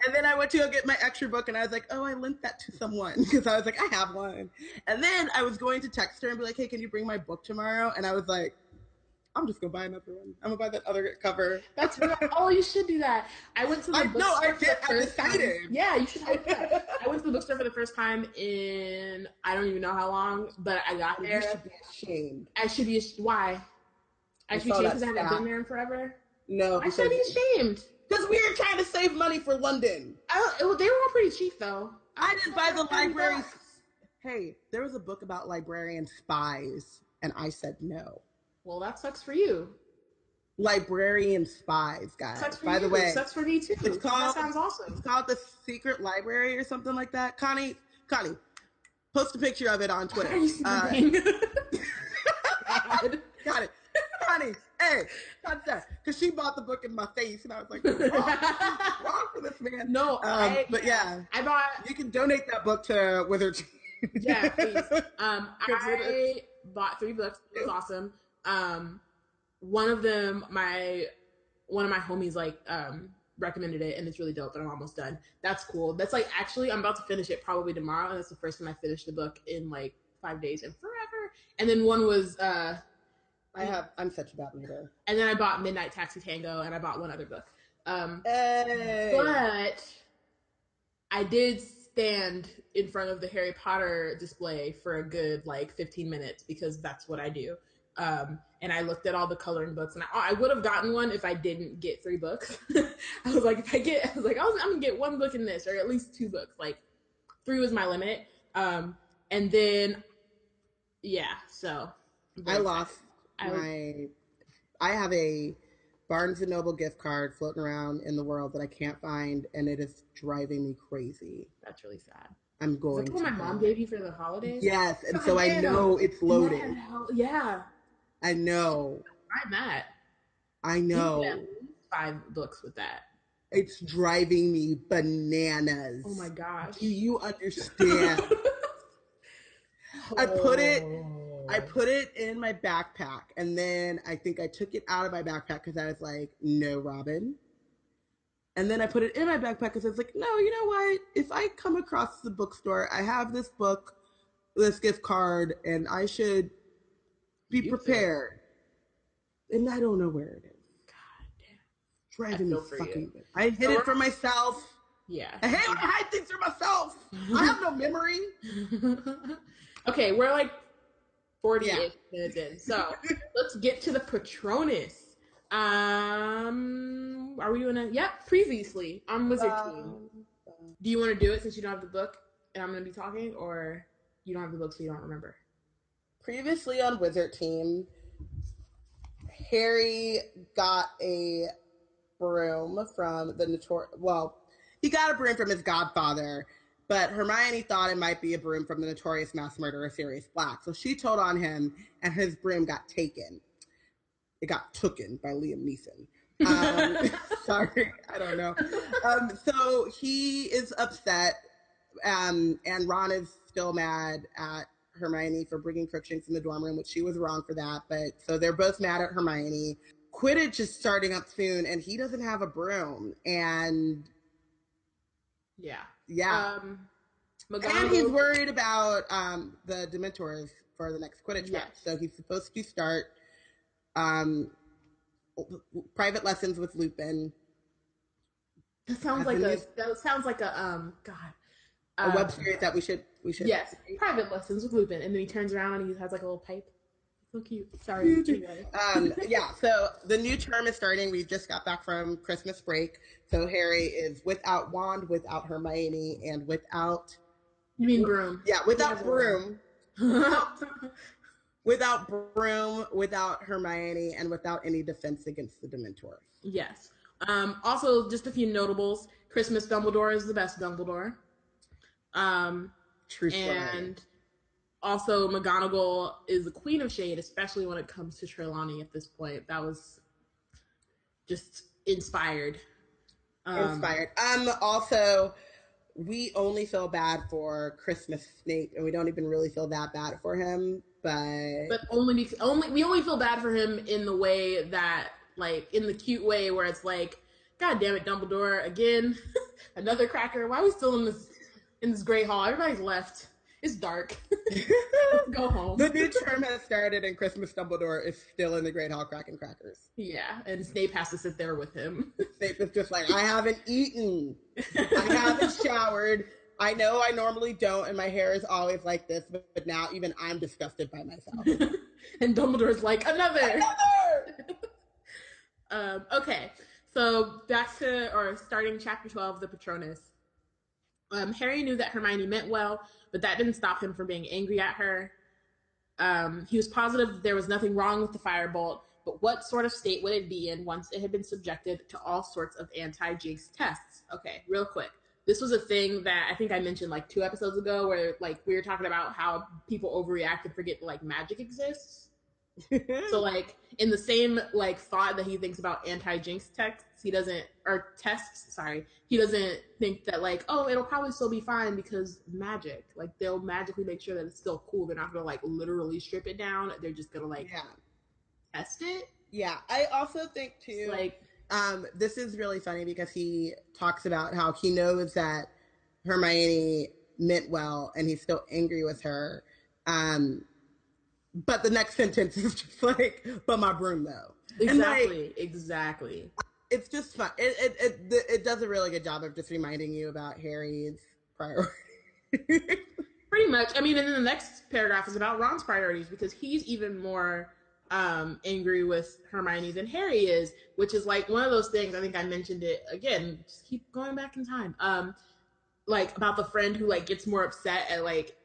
And then I went to go get my extra book, and I was like, "Oh, I lent that to someone," because I was like, "I have one." And then I was going to text her and be like, "Hey, can you bring my book tomorrow?" And I was like, "I'm just gonna buy another one. I'm gonna buy that other cover." That's real. Oh, you should do that. I went to the I- bookstore no, I did. I first time. Yeah, you should do that. I went to the bookstore for the first time in I don't even know how long, but I got You there. should be ashamed. I should be why? I I should be ashamed because I haven't been there in forever. No, I should be ashamed. Because we were trying to save money for London. I, it, they were all pretty cheap though. I didn't buy the library. Hey, there was a book about librarian spies, and I said no. Well, that sucks for you. Librarian spies, guys. Sucks for By you. the way, sucks for me too. it's called- that sounds awesome. it's called the Secret Library or something like that. Connie, Connie, post a picture of it on Twitter. Are you Uh, got it, Connie. Hey, got that because she bought the book in my face, and I was like, wrong, wrong for this man?" no, Um, I, but yeah, I bought. you can donate that book to Wizard. Yeah, please. Um, I bought three books. It was awesome. Um, one of them, my one of my homies like um recommended it, and it's really dope. And I'm almost done. That's cool. That's like actually, I'm about to finish it probably tomorrow, and that's the first time I finished the book in like five days and forever. And then one was, uh I have. I'm such a bad reader. and then I bought Midnight Taxi Tango, and I bought one other book. Um, Hey. but I did stand in front of the Harry Potter display for a good like 15 minutes because that's what I do. Um, and I looked at all the coloring books, and I, I would have gotten one if I didn't get three books. I was like, if I get, I was like, I was, I'm gonna get one book in this, or at least two books. Like, three was my limit. Um, and then, yeah, so I lost I- my. I have a Barnes and Noble gift card floating around in the world that I can't find, and it is driving me crazy. That's really sad. I'm going. Is that what my mom gave you for the holidays? Yes, and so I know it's loaded. Yeah, I know. I'm at. I know. get at least Five books with that. It's driving me bananas. Oh my gosh. Do you understand? I put it- I Oh. put it in my backpack, and then I think I took it out of my backpack because I was like, "No, Robin." And then I put it in my backpack because I was like, "No, you know what? If I come across the bookstore, I have this book, this gift card, and I should be it. prepared." And I don't know where it is. God damn. Driving me you. fucking. I hid it for myself. Yeah. I hate when I hide things for myself. I have no memory. okay, we're like 40 Yeah. minutes in. So let's get to the Patronus. Um, are we doing a, yep, previously on Wizard Team. Um, Do you want to do it since you don't have the book and I'm going to be talking, or you don't have the book so you don't remember? Previously on Wizard Team, Harry got a broom from the notor. Well, he got a broom from his godfather, but Hermione thought it might be a broom from the notorious mass murderer Sirius Black. So she told on him, and his broom got taken. It got tooken by Liam Neeson. Um, sorry, I don't know. Um, so he is upset, um, and Ron is still mad at Hermione for bringing Crookshanks in the dorm room, which she was wrong for that. But so they're both mad at Hermione. Quidditch is starting up soon, and he doesn't have a broom. And Yeah. yeah, Um, and he's worried about um, the Dementors for the next Quidditch match. So he's supposed to start um, private lessons with Lupin, That sounds like a that sounds like a um God. a Uh, web series that we should we should Yes, private lessons with Lupin, and then he turns around and he has like a little pipe. So cute. Sorry. um, yeah, so the new term is starting. We just got back from Christmas break. So Harry is without wand, without Hermione, and without You mean broom? yeah, without broom, without broom, without Hermione, and without any defense against the Dementors. yes. Um, also, just a few notables. Christmas Dumbledore is the best Dumbledore. Um, True story. and also McGonagall is the queen of shade, especially when it comes to Trelawney at this point. That was just inspired. Um, Inspired. Um. Also, we only feel bad for Christmas Snape, and we don't even really feel that bad for him. But, but only because only we only feel bad for him in the way that like in the cute way where it's like god damn it dumbledore again another cracker why are we still in this in this great hall everybody's left it's dark let's go home the new term has started, and Christmas Dumbledore is still in the Great Hall cracking crackers. yeah and snape has to sit there with him Snape is just like, I haven't eaten, I haven't showered. I know I normally don't, and my hair is always like this, but, but now even I'm disgusted by myself. and dumbledore's like another Another! um okay So back to or starting chapter twelve, the Patronus. Um, Harry knew that Hermione meant well, but that didn't stop him from being angry at her. Um, he was positive there was nothing wrong with the firebolt, but what sort of state would it be in once it had been subjected to all sorts of anti-jinx tests? Okay, real quick. This was a thing that I think I mentioned like two episodes ago, where like we were talking about how people overreact and forget like magic exists. so like in the same like thought that he thinks about anti-jinx texts, he doesn't or tests, sorry, he doesn't think that like, oh, it'll probably still be fine because magic. Like they'll magically make sure that it's still cool. They're not gonna like literally strip it down. They're just gonna like yeah. test it. Yeah. I also think too like um, this is really funny because he talks about how he knows that Hermione meant well and he's still angry with her. Um, but the next sentence is just like, but my broom though. And, like, exactly, exactly. it's just fun. It, it, it, it does a really good job of just reminding you about Harry's priorities. Pretty much. I mean, and then the next paragraph is about Ron's priorities because he's even more um, angry with Hermione than Harry is, which is like one of those things. I think I mentioned it again. Just keep going back in time. Um, like about the friend who like gets more upset at like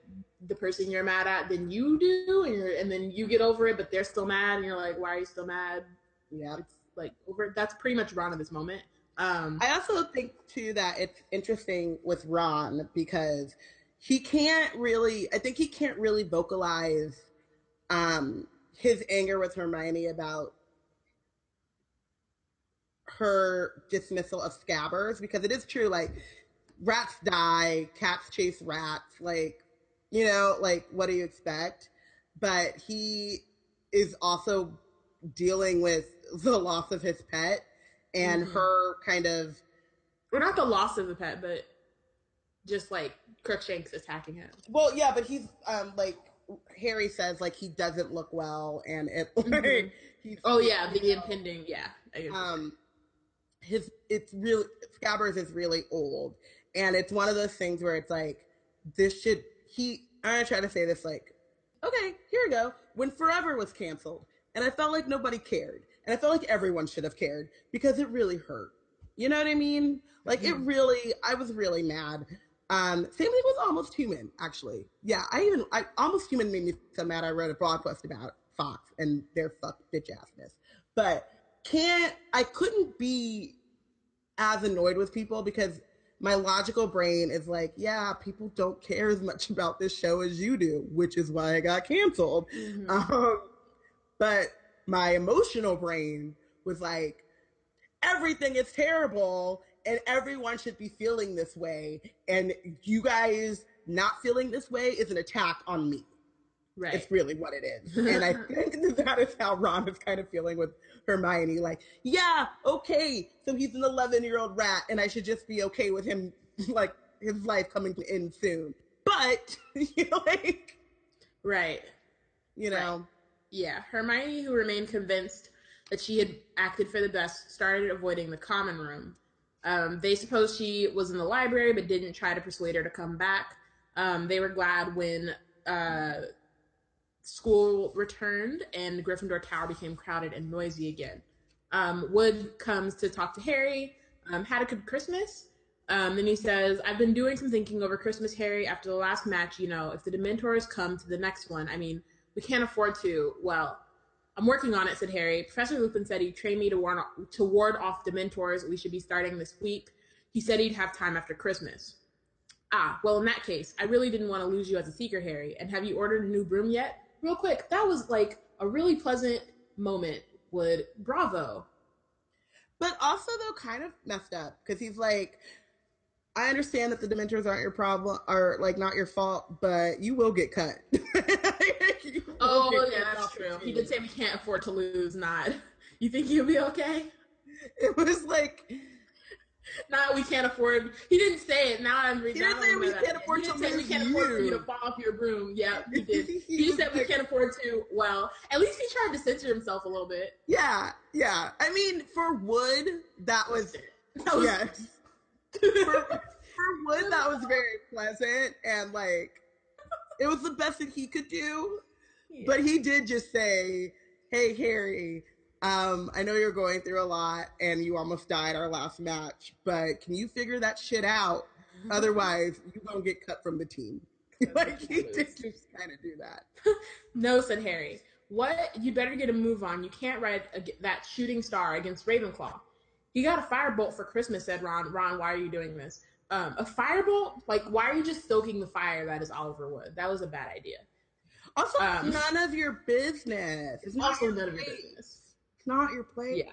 the person you're mad at than you do, and you're, and then you get over it, but they're still mad, and you're like, why are you still mad? yeah. It's like over. That's pretty much Ron at this moment. Um, I also think too that it's interesting with Ron because he can't really I think he can't really vocalize um his anger with Hermione about her dismissal of scabbers because it is true like rats die, cats chase rats, like you know, like what do you expect? But he is also dealing with the loss of his pet and Mhm. her kind of or not the loss of the pet, but just like Crookshanks attacking him. well yeah but he's um like harry says like he doesn't look well and it like Mhm. he's Oh yeah, the impending. Yeah. I get what you're saying. um his it's really scabbers is really old and it's one of those things where it's like this should he gonna try to say this like okay here we go. When forever was canceled and i felt like nobody cared and i felt like everyone should have cared because it really hurt. You know what i mean? Like it Mhm. really i was really mad. Um same thing with almost human actually. Yeah i even i almost human made me so mad. I wrote a blog post about fox and their fuck bitch assness. But can't I couldn't be as annoyed with people because my logical brain is like, yeah, people don't care as much about this show as you do, which is why I got canceled. Mhm. Um, but my emotional brain was like, everything is terrible and everyone should be feeling this way. And you guys not feeling this way is an attack on me. Right. It's really what it is. And I think that is how Ron is kind of feeling with Hermione. Like, yeah, okay, so he's an 11 year old rat, and I should just be okay with him, like, his life coming to end soon. But, you know, like, right. you know, Yeah. Hermione, who remained convinced that she had acted for the best, started avoiding the common room. Um, they supposed she was in the library, but didn't try to persuade her to come back. Um, they were glad when uh, school returned and Gryffindor Tower became crowded and noisy again. Um, Wood comes to talk to Harry. Um, had a good Christmas. Um, and he says, I've been doing some thinking over Christmas, Harry. After the last match, you know, if the Dementors come to the next one, I mean, we can't afford to. Well, I'm working on it, said Harry. Professor Lupin said he'd train me to ward, to ward off Dementors. We should be starting this week. He said he'd have time after Christmas. Ah, well, in that case, I really didn't want to lose you as a seeker, Harry. And have you ordered a new broom yet? Real quick, that was like a really pleasant moment. Wood bravo. but also, though, kind of messed up because he's like, I understand that the Dementors aren't your problem, or like not your fault, but you will get cut. Will Oh get yeah, cut that's true. He did say we can't afford to lose. Not. You think you'll be okay? It was like, Not we can't afford. He didn't say it. Now I'm. Reading. He didn't say we can't afford to we can't afford for you to fall off your broom. Yeah, he did. He He said we can't afford to. Well, at least he tried to censor himself a little bit. yeah, yeah. I mean, for Wood, that was That was- yes. for, for Wood, that was very pleasant and like it was the best that he could do. Yeah. But he did just say, "Hey Harry, Um, I know you're going through a lot and you almost died our last match, but can you figure that shit out? Otherwise, you're gonna get cut from the team. like you just, just kind of do that. no, said Harry. What? You better get a move on. You can't ride a, that shooting star against Ravenclaw. He got a firebolt for Christmas, said Ron. Ron, why are you doing this? Um, a firebolt? Like, why are you just stoking the fire that is Oliver Wood? That was a bad idea. Also, um, none of your business. It's also none of your business. Not your place. Yeah.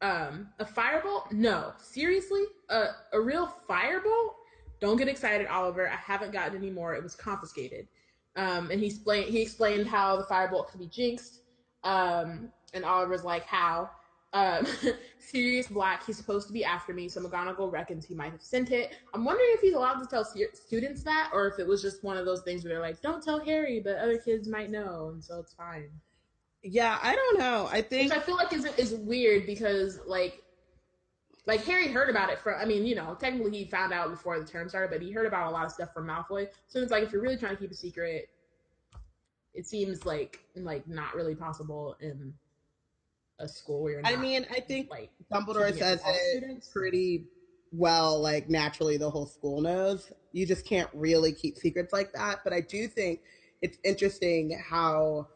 Um, a firebolt? No. Seriously? A a real firebolt? Don't get excited, Oliver. I haven't gotten any more. It was confiscated. Um, and he explained he explained how the firebolt could be jinxed. Um, and Oliver's like, how? Um, Sirius Black, he's supposed to be after me, so McGonagall reckons he might have sent it. I'm wondering if he's allowed to tell students that, or if it was just one of those things where they're like, don't tell Harry, but other kids might know, and so it's fine. Yeah, I don't know. I think Which I feel like is is weird because like like Harry heard about it from I mean, you know, technically he found out before the term started, but he heard about a lot of stuff from Malfoy. So it's like if you're really trying to keep a secret, it seems like like not really possible in a school where you're not, I mean, I think like Dumbledore says it students. pretty well, like naturally the whole school knows. You just can't really keep secrets like that. But I do think it's interesting how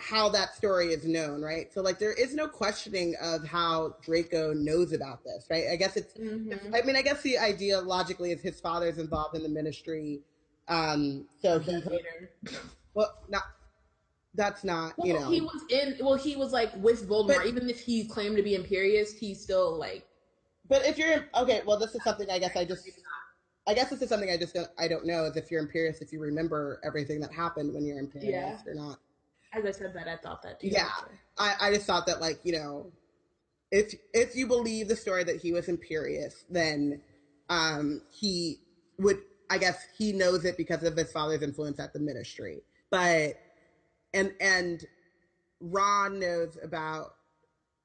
how that story is known, right? So like there is no questioning of how Draco knows about this, right? I guess it's, mm-hmm. it's I mean, I guess the idea logically is his father's involved in the ministry. Um so he well not that's not well, you know he was in well he was like with Voldemort but, even if he claimed to be Imperius he's still like but if you're okay well this is something I guess I just I guess this is something I just don't I don't know is if you're Imperius if you remember everything that happened when you're Imperius yeah. or not as I said that, I thought that too. Yeah, I, I just thought that like you know, if if you believe the story that he was Imperius, then um, he would. I guess he knows it because of his father's influence at the Ministry, but and and Ron knows about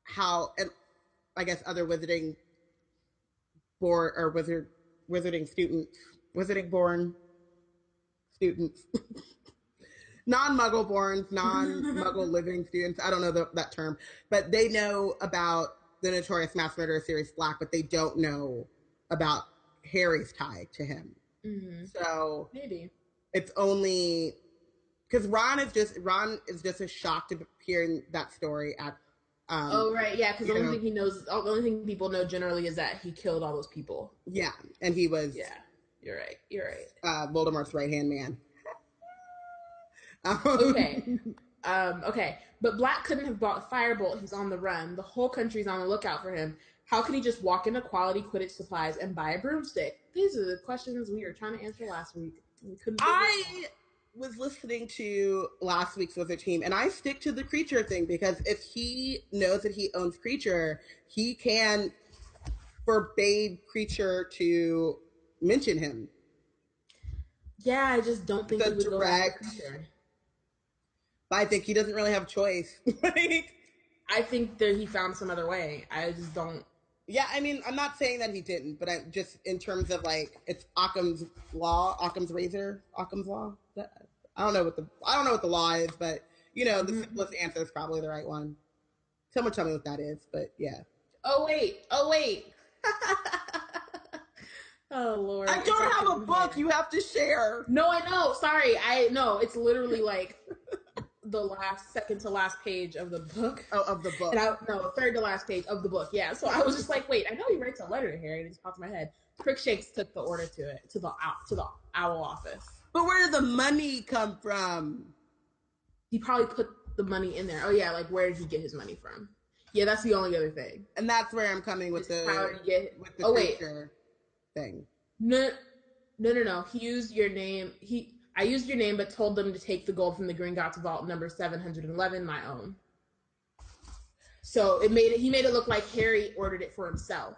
how and I guess other wizarding born or wizard wizarding students, wizarding born students non-muggle born, non-muggle living students. I don't know the, that term, but they know about the notorious mass murderer Sirius Black, but they don't know about Harry's tie to him. Mm-hmm. So maybe it's only because Ron is just Ron is just as shocked of hearing that story at. Um, oh right, yeah. Because the only know, thing he knows, the only thing people know generally is that he killed all those people. Yeah, and he was. Yeah, you're right. You're right. Uh, Voldemort's right hand man okay. Um, okay. But Black couldn't have bought Firebolt. He's on the run. The whole country's on the lookout for him. How could he just walk into quality Quidditch supplies and buy a broomstick? These are the questions we were trying to answer last week. We couldn't. I was listening to last week's Wizard Team, and I stick to the Kreacher thing because if he knows that he owns Kreacher, he can forbade Kreacher to mention him. Yeah, I just don't think the he would direct, but I think he doesn't really have a choice. like, I think that he found some other way. I just don't. Yeah, I mean, I'm not saying that he didn't, but I just in terms of like it's Occam's law, Occam's razor, Occam's law. I don't know what the I don't know what the law is, but you know, the mm-hmm. simplest answer is probably the right one. Someone tell me what that is, but yeah. Oh wait! Oh wait! oh lord! I don't have a book. You have to share. No, I know. Sorry, I know. It's literally like the last second to last page of the book. Oh, of the book. And I no, third to last page of the book. Yeah. So I was just like, wait, I know he writes a letter to Harry, and it just popped in my head. Crookshanks took the order to it to the to the owl office. But where did the money come from? He probably put the money in there. Oh yeah, like where did he get his money from? Yeah, that's the only other thing. And that's where I'm coming with the how did he get with the oh, wait. thing. No, no, no, no. He used your name. He I used your name, but told them to take the gold from the Green Gringotts vault number 711, my own. So it made it. He made it look like Harry ordered it for himself.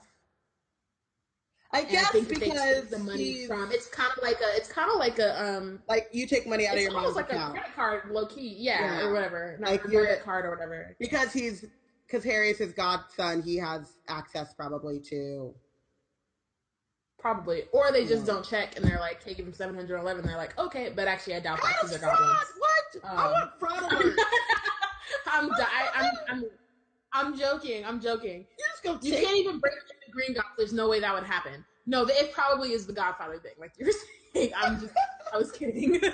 I guess I because the money from it's kind of like a it's kind of like a um like you take money out of your mom's like account. Like a credit card, low key, yeah, yeah. or whatever, Not like your credit card or whatever. Because he's because Harry's his godson, he has access probably to Probably, or they just don't check and they're like taking them seven hundred eleven. They're like, okay, but actually, I doubt that because they're goblins. What? Um, I want fraud alert. I'm, di- I'm, I'm, I'm joking. I'm joking. You just. You take- can't even break into the Gringotts. There's no way that would happen. No, it probably is the Godfather thing, like you're saying. I'm just, I was kidding.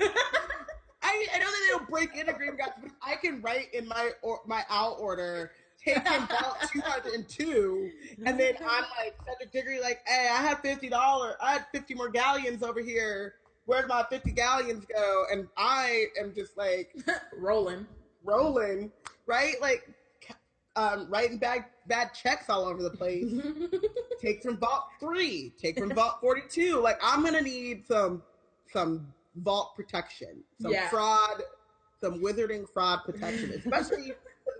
I, I know that they don't break into Gringotts, but I can write in my or my owl order, take him vault 202, and then I'm like Cedric Diggory, like, hey, I had fifty dollars, I had fifty more galleons over here. Where'd my fifty galleons go? And I am just like Rolling. rolling, right? Like, um, writing bad bad checks all over the place. take from vault three, take from vault 42. Like I'm gonna need some some vault protection, some Yeah. fraud, some wizarding fraud protection, especially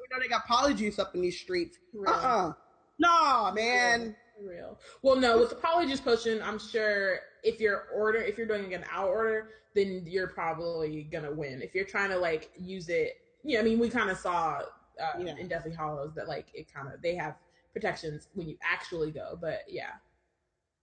we know they got polyjuice up in these streets. Really. Uh-uh. Nah, man. For real. Well, no, with the polyjuice potion, I'm sure if you're order if you're doing an owl order, then you're probably gonna win. If you're trying to like use it, yeah, I mean, we kind of saw uh, Yeah. in Deathly Hallows that like it kind of they have protections when you actually go, but yeah.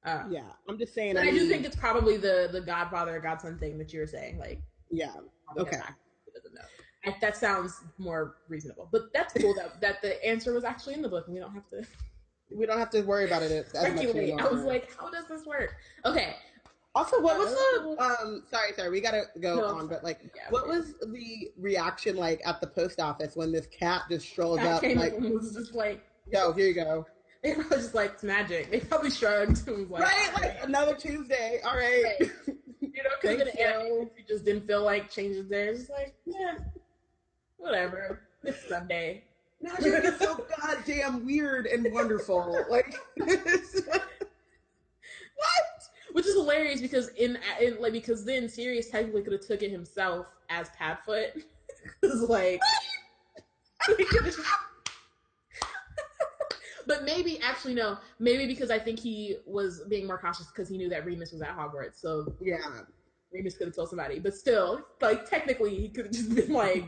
Uh, Yeah, I'm just saying. But I, I do think it's probably the the Godfather Godson thing that you were saying, like yeah, Okay. has actually doesn't know. I, that sounds more reasonable, but that's cool that that the answer was actually in the book, and we don't have to we don't have to worry about it speculate. I was like, how does this work? Okay, Also, what was the Uh, um? Sorry, sorry, we gotta go No, on. But like, yeah, what was the reaction like at the post office when this cat just strolls That up? came Like, and was just like, yo, here you go. they probably just like it's magic. They probably shrugged and was like, right, like another Tuesday. All right. Right. you know, because you. you just didn't feel like changing there, it's just like, yeah, whatever. It's Sunday. Magic is so goddamn weird and wonderful. Like, What? Which is hilarious because in, in like because then Sirius technically could have took it himself as Padfoot. Because like, but maybe actually no, maybe because I think he was being more cautious because he knew that Remus was at Hogwarts, so yeah. Remus could have told somebody. But still, like technically, he could have just been like,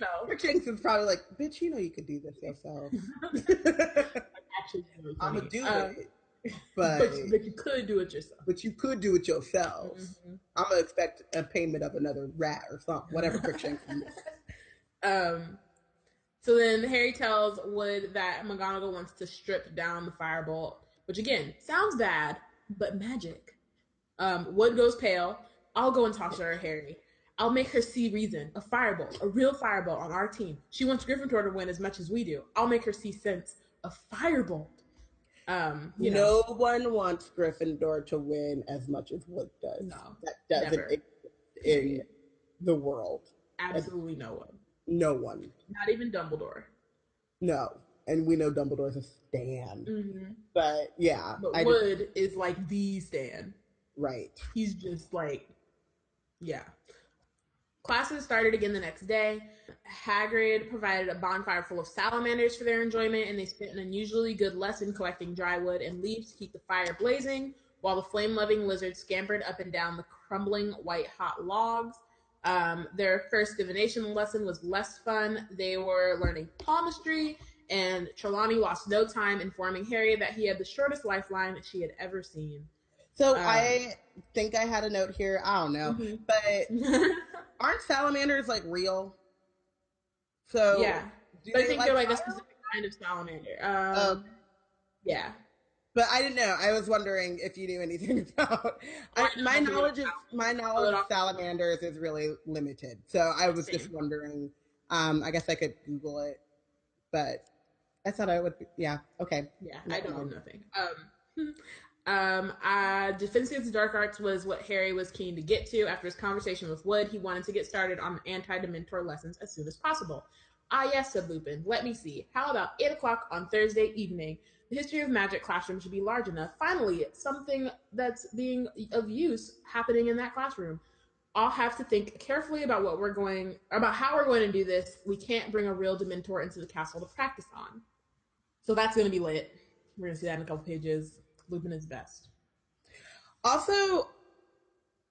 no, Crookshanks's probably like, bitch, you know you could do this yourself. actually, I'm gonna do Um, it, but, but but you could do it yourself. but you could do it yourself. Mhm. I'm gonna expect a payment of another rat or something, whatever Jenkins. Um, so then Harry tells Wood that McGonagall wants to strip down the firebolt, which again sounds bad, but magic. Um, Wood goes pale. I'll go and talk to her, Harry. I'll make her see reason. A firebolt, a real firebolt on our team. She wants Gryffindor to win as much as we do. I'll make her see sense. A firebolt. Um, you know, no one wants Gryffindor to win as much as Wood does. no, That doesn't Never. exist in the world. absolutely no one. No one. Not even Dumbledore. No. And we know Dumbledore's a stan. hmm But yeah, But I just- Wood is like the stand. right. he's just like, yeah. Classes started again the next day. Hagrid provided a bonfire full of salamanders for their enjoyment, and they spent an unusually good lesson collecting dry wood and leaves to keep the fire blazing, while the flame-loving lizards scampered up and down the crumbling white-hot logs. Um, their first divination lesson was less fun. They were learning palmistry, and Trelawney lost no time informing Harry that he had the shortest lifeline she had ever seen. So Um, I think I had a note here. I don't know. Mhm. But aren't salamanders like real? So yeah, I think they're like a specific kind of salamander. Um, Oh. yeah, But I didn't know. I was wondering if you knew anything about. I, my knowledge of my knowledge of salamanders is really limited. So I was just wondering. Um, I guess I could Google it, but I thought I would. Be, yeah. Okay. yeah. I don't know nothing. Um, um, Defense Against the Dark Arts was what Harry was keen to get to after his conversation with Wood. He wanted to get started on anti-Dementor lessons as soon as possible. Ah, yes, said Lupin. Let me see. How about eight o'clock on Thursday evening? The history of magic classroom should be large enough. Finally, something that's being of use happening in that classroom. I'll have to think carefully about what we're going about how we're going to do this. We can't bring a real Dementor into the castle to practice on. So that's going to be lit. We're going to see that in a couple pages. Lupin is best. Also,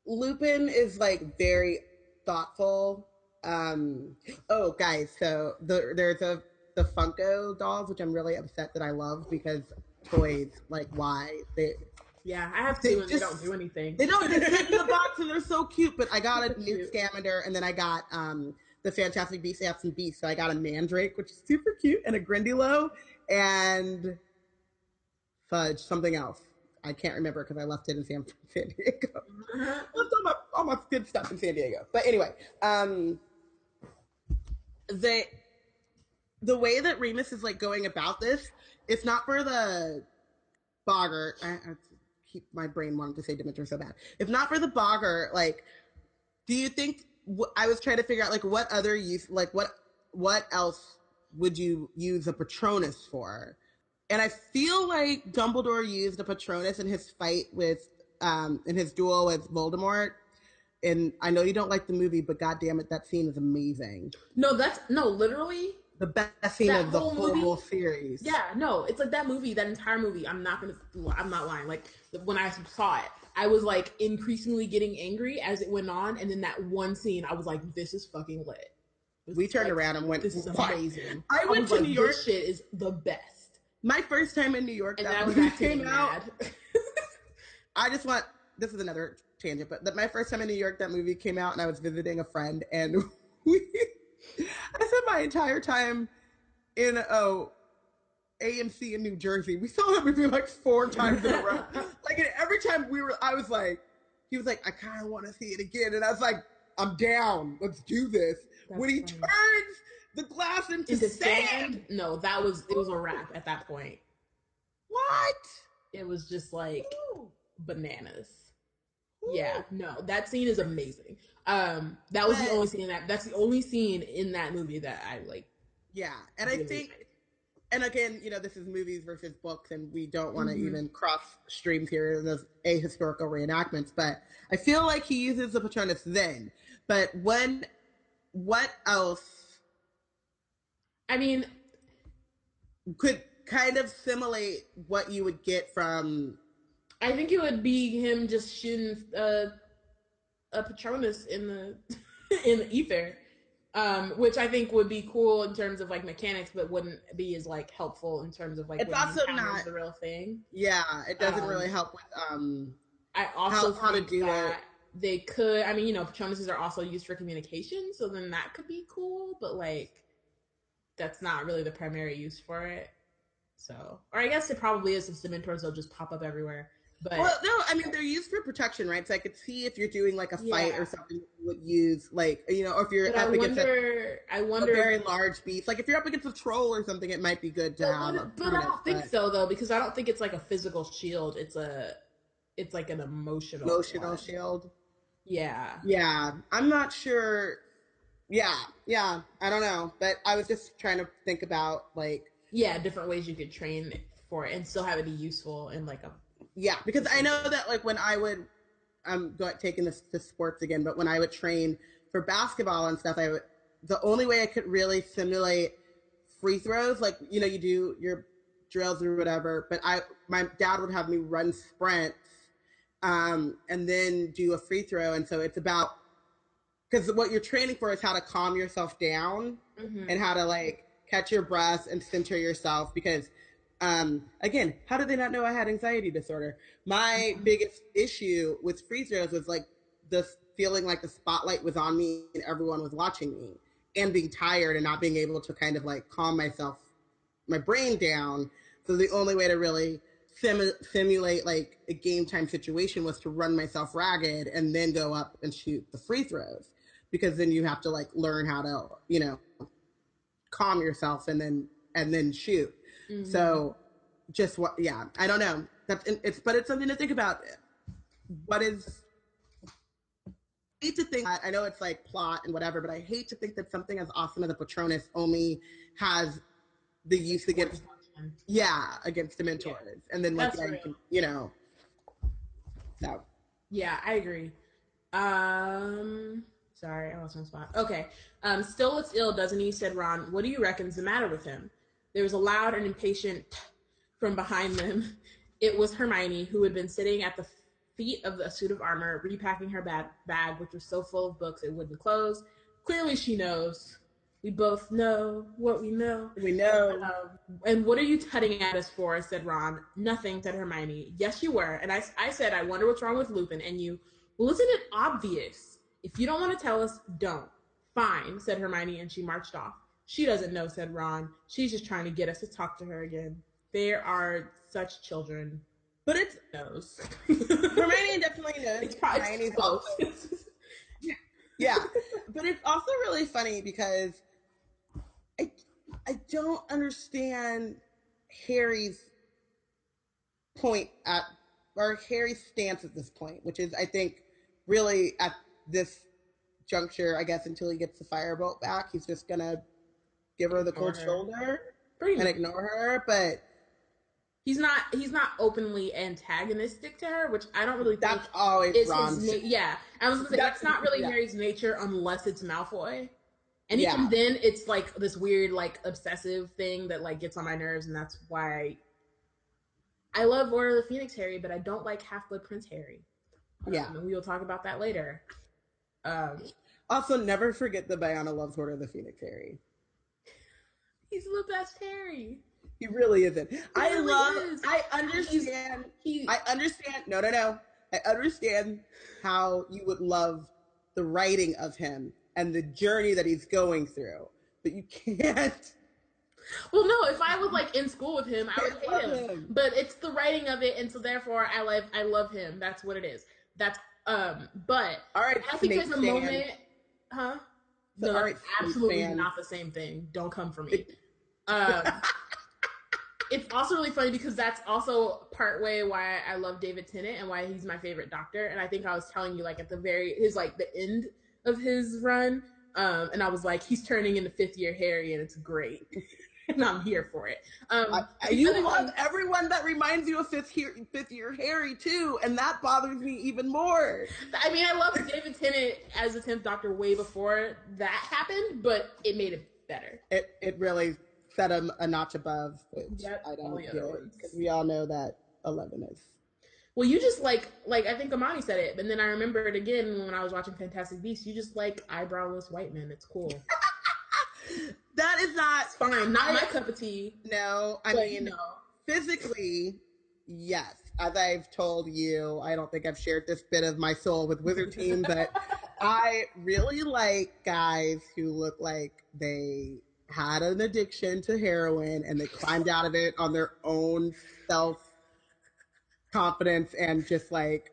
Lupin is like very thoughtful. Um, oh, guys, so the, there's a the Funko dolls, which I'm really upset that I love because toys, like, why they Yeah, I have two and they don't do anything. they don't they sit in the box and they're so cute. But I got a new. Scamander, and then I got um the Fantastic Beasts have some beasts. So I got a Mandrake, which is super cute, and a Grindylow, and fudge, something else. I can't remember because I left it in San, San Diego. Uh-huh. left all my, all my good stuff in San Diego. But anyway, um, the the way that Remus is like going about this, it's not for the boggart. I, I keep my brain wanting to say Dementor so bad. If not for the boggart, like, do you think? I was trying to figure out like what other use, like what what else would you use a Patronus for? And I feel like Dumbledore used a Patronus in his fight with, um, in his duel with Voldemort. And I know you don't like the movie, but god damn it, that scene is amazing. No, that's no, literally. The best scene of the whole whole, movie? series. Yeah, no, it's like that movie, that entire movie. I'm not gonna, I'm not lying. Like when I saw it, I was like increasingly getting angry as it went on, and then that one scene, I was like, "This is fucking lit." This We turned like, around and went, This is amazing. I went was to like, New York. This shit is the best. My first time in New York, And that then I was movie came out. I just want this is another tangent, but that my first time in New York, that movie came out, and I was visiting a friend, and we, I spent my entire time in oh AMC in New Jersey. We saw that movie like four times in a row. like, every time we were, I was like, he was like, I kind of want to see it again, and I was like, I'm down. Let's do this. That's when he funny. turns the glass into, Into sand. sand? No, that was it was a wrap at that point. What? It was just like Ooh. bananas. Yeah, no, that scene is amazing. Um, that was the only scene in that that's the only scene in that movie that I like. Yeah, and I think, liked. and again, you know, this is movies versus books, and we don't want to Mhm. even cross streams here in those ahistorical reenactments. But I feel like he uses the Patronus then. But when, what else I mean, could kind of simulate what you would get from? I think it would be him just shooting uh, a Patronus in the in the ether, um, which I think would be cool in terms of like mechanics, but wouldn't be as like helpful in terms of like It's also not- the real thing. Yeah, it doesn't Um, really help with. um I also how to do that it. they could. I mean, you know, Patronuses are also used for communication, so then that could be cool. But like, that's not really the primary use for it. So, or I guess it probably is. Since Dementors will just pop up everywhere. But Well, no, I mean they're used for protection, right? So I could see if you're doing like a fight or something, you would use like you know, or if you're but I up against a wonder. I a wonder. very large beast. Like if you're up against a troll or something, it might be good to but, have. a but, but I don't think but so though, because I don't think it's like a physical shield. It's a. It's like an emotional. Emotional one. shield. Yeah. Yeah, I'm not sure. Yeah, yeah, I don't know, but I was just trying to think about like Yeah, different ways you could train for it and still have it be useful in like a yeah, because I know that like when I would, I'm going taking this to sports again, but when I would train for basketball and stuff, I would the only way I could really simulate free throws, like you know, you do your drills or whatever, but I my dad would have me run sprints, um, and then do a free throw, and so it's about because what you're training for is how to calm yourself down Mhm. and how to like catch your breath and center yourself because um again how did they not know i had anxiety disorder my Mhm. biggest issue with free throws was like the feeling like the spotlight was on me and everyone was watching me and being tired and not being able to kind of like calm myself my brain down so the only way to really sim- simulate like a game time situation was to run myself ragged and then go up and shoot the free throws because then you have to like learn how to you know calm yourself and then and then shoot. Mhm. so just what yeah i don't know. That's it's but it's something to think about. What is I hate to think i know it's like plot and whatever but i hate to think that something as awesome as a patronus only has the use against yeah against dementors and then like yeah, you, can, you know. So. Yeah, I agree. Um, sorry, I lost my spot. Okay. Um, still looks ill, doesn't he? Said Ron. What do you reckon's the matter with him? There was a loud and impatient from behind them. It was Hermione, who had been sitting at the feet of a suit of armor, repacking her bag, bag, which was so full of books it wouldn't close. Clearly, she knows. We both know what we know. we know Um, and what are you tutting at us for? said Ron. Nothing, said Hermione. Yes, you were. And I, I said, I wonder what's wrong with Lupin. And you, well, isn't it obvious? If you don't want to tell us, don't. Fine, said Hermione, and she marched off. She doesn't know, said Ron. She's just trying to get us to talk to her again. There are such children. But it's Knows. Hermione definitely knows. It's probably Hermione's close. also yeah but it's also really funny because i i don't understand harry's point at or harry's stance at this point which is i think really at this juncture i guess until he gets the firebolt back he's just gonna give her the Ignore cold her. shoulder Pretty and ignore her but He's not. He's not openly antagonistic to her, which I don't really think that's always is ron's his. Na- yeah, I was gonna say That's- that's not really yeah. Harry's nature unless it's Malfoy. And Yeah. even then, it's like this weird, like obsessive thing that like gets on my nerves, and that's why I love Order of the Phoenix Harry, but I don't like Half Blood Prince Harry. Yeah. Um, and we will talk about that later. Um, also never forget the Biana loves Order of the Phoenix Harry. he's the best Harry. He really isn't. I really love. is. I understand. He, I understand. No, no, no. I understand how you would love the writing of him and the journey that he's going through, but you can't. well, no, if I was like in school with him, I would hate him. him. But it's the writing of it, and so therefore, I love, I love him. That's what it is. That's um, but All right, I think there's a stan. moment, huh? So, No, right, absolutely fan. not the same thing. Don't come for me. Um, it's also really funny because that's also part way why I love David Tennant and why he's my favorite Doctor. And I think I was telling you like at the very his like the end of his run, um, and I was like he's turning into fifth year Harry and it's great, and I'm here for it. Um, I- you love everyone that reminds you of fifth year, fifth year Harry too, and that bothers me even more. I mean, I love David Tennant as the tenth Doctor way before that happened, but it made it better. It it really set him a notch above, which Yep, I don't other ones. because we all know that eleven is. Well, you just like like I think Amani said it, and then I remember it again when I was watching Fantastic Beasts. You just like eyebrowless white men. It's cool. That is not It's fine. Not I- my cup of tea. no. I but, mean, you know, physically, yes. As I've told you, I don't think I've shared this bit of my soul with Wizard Team, but I really like guys who look like they had an addiction to heroin and they climbed out of it on their own self confidence and just like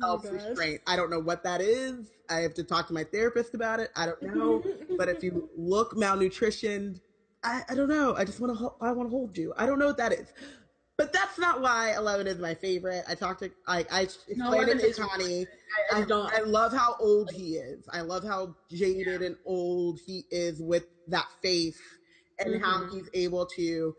self gosh. restraint. I don't know what that is. I have to talk to my therapist about it. I don't know. but if you look malnutritioned, I, I don't know. I just want to. I want to hold you. I don't know what that is. But that's not why Eleven is my favorite. I talked to. I I No, explained 11 it to is- Connie. I, I don't. I love how old he is. I love how jaded and old he is with that face and how Mhm. he's able to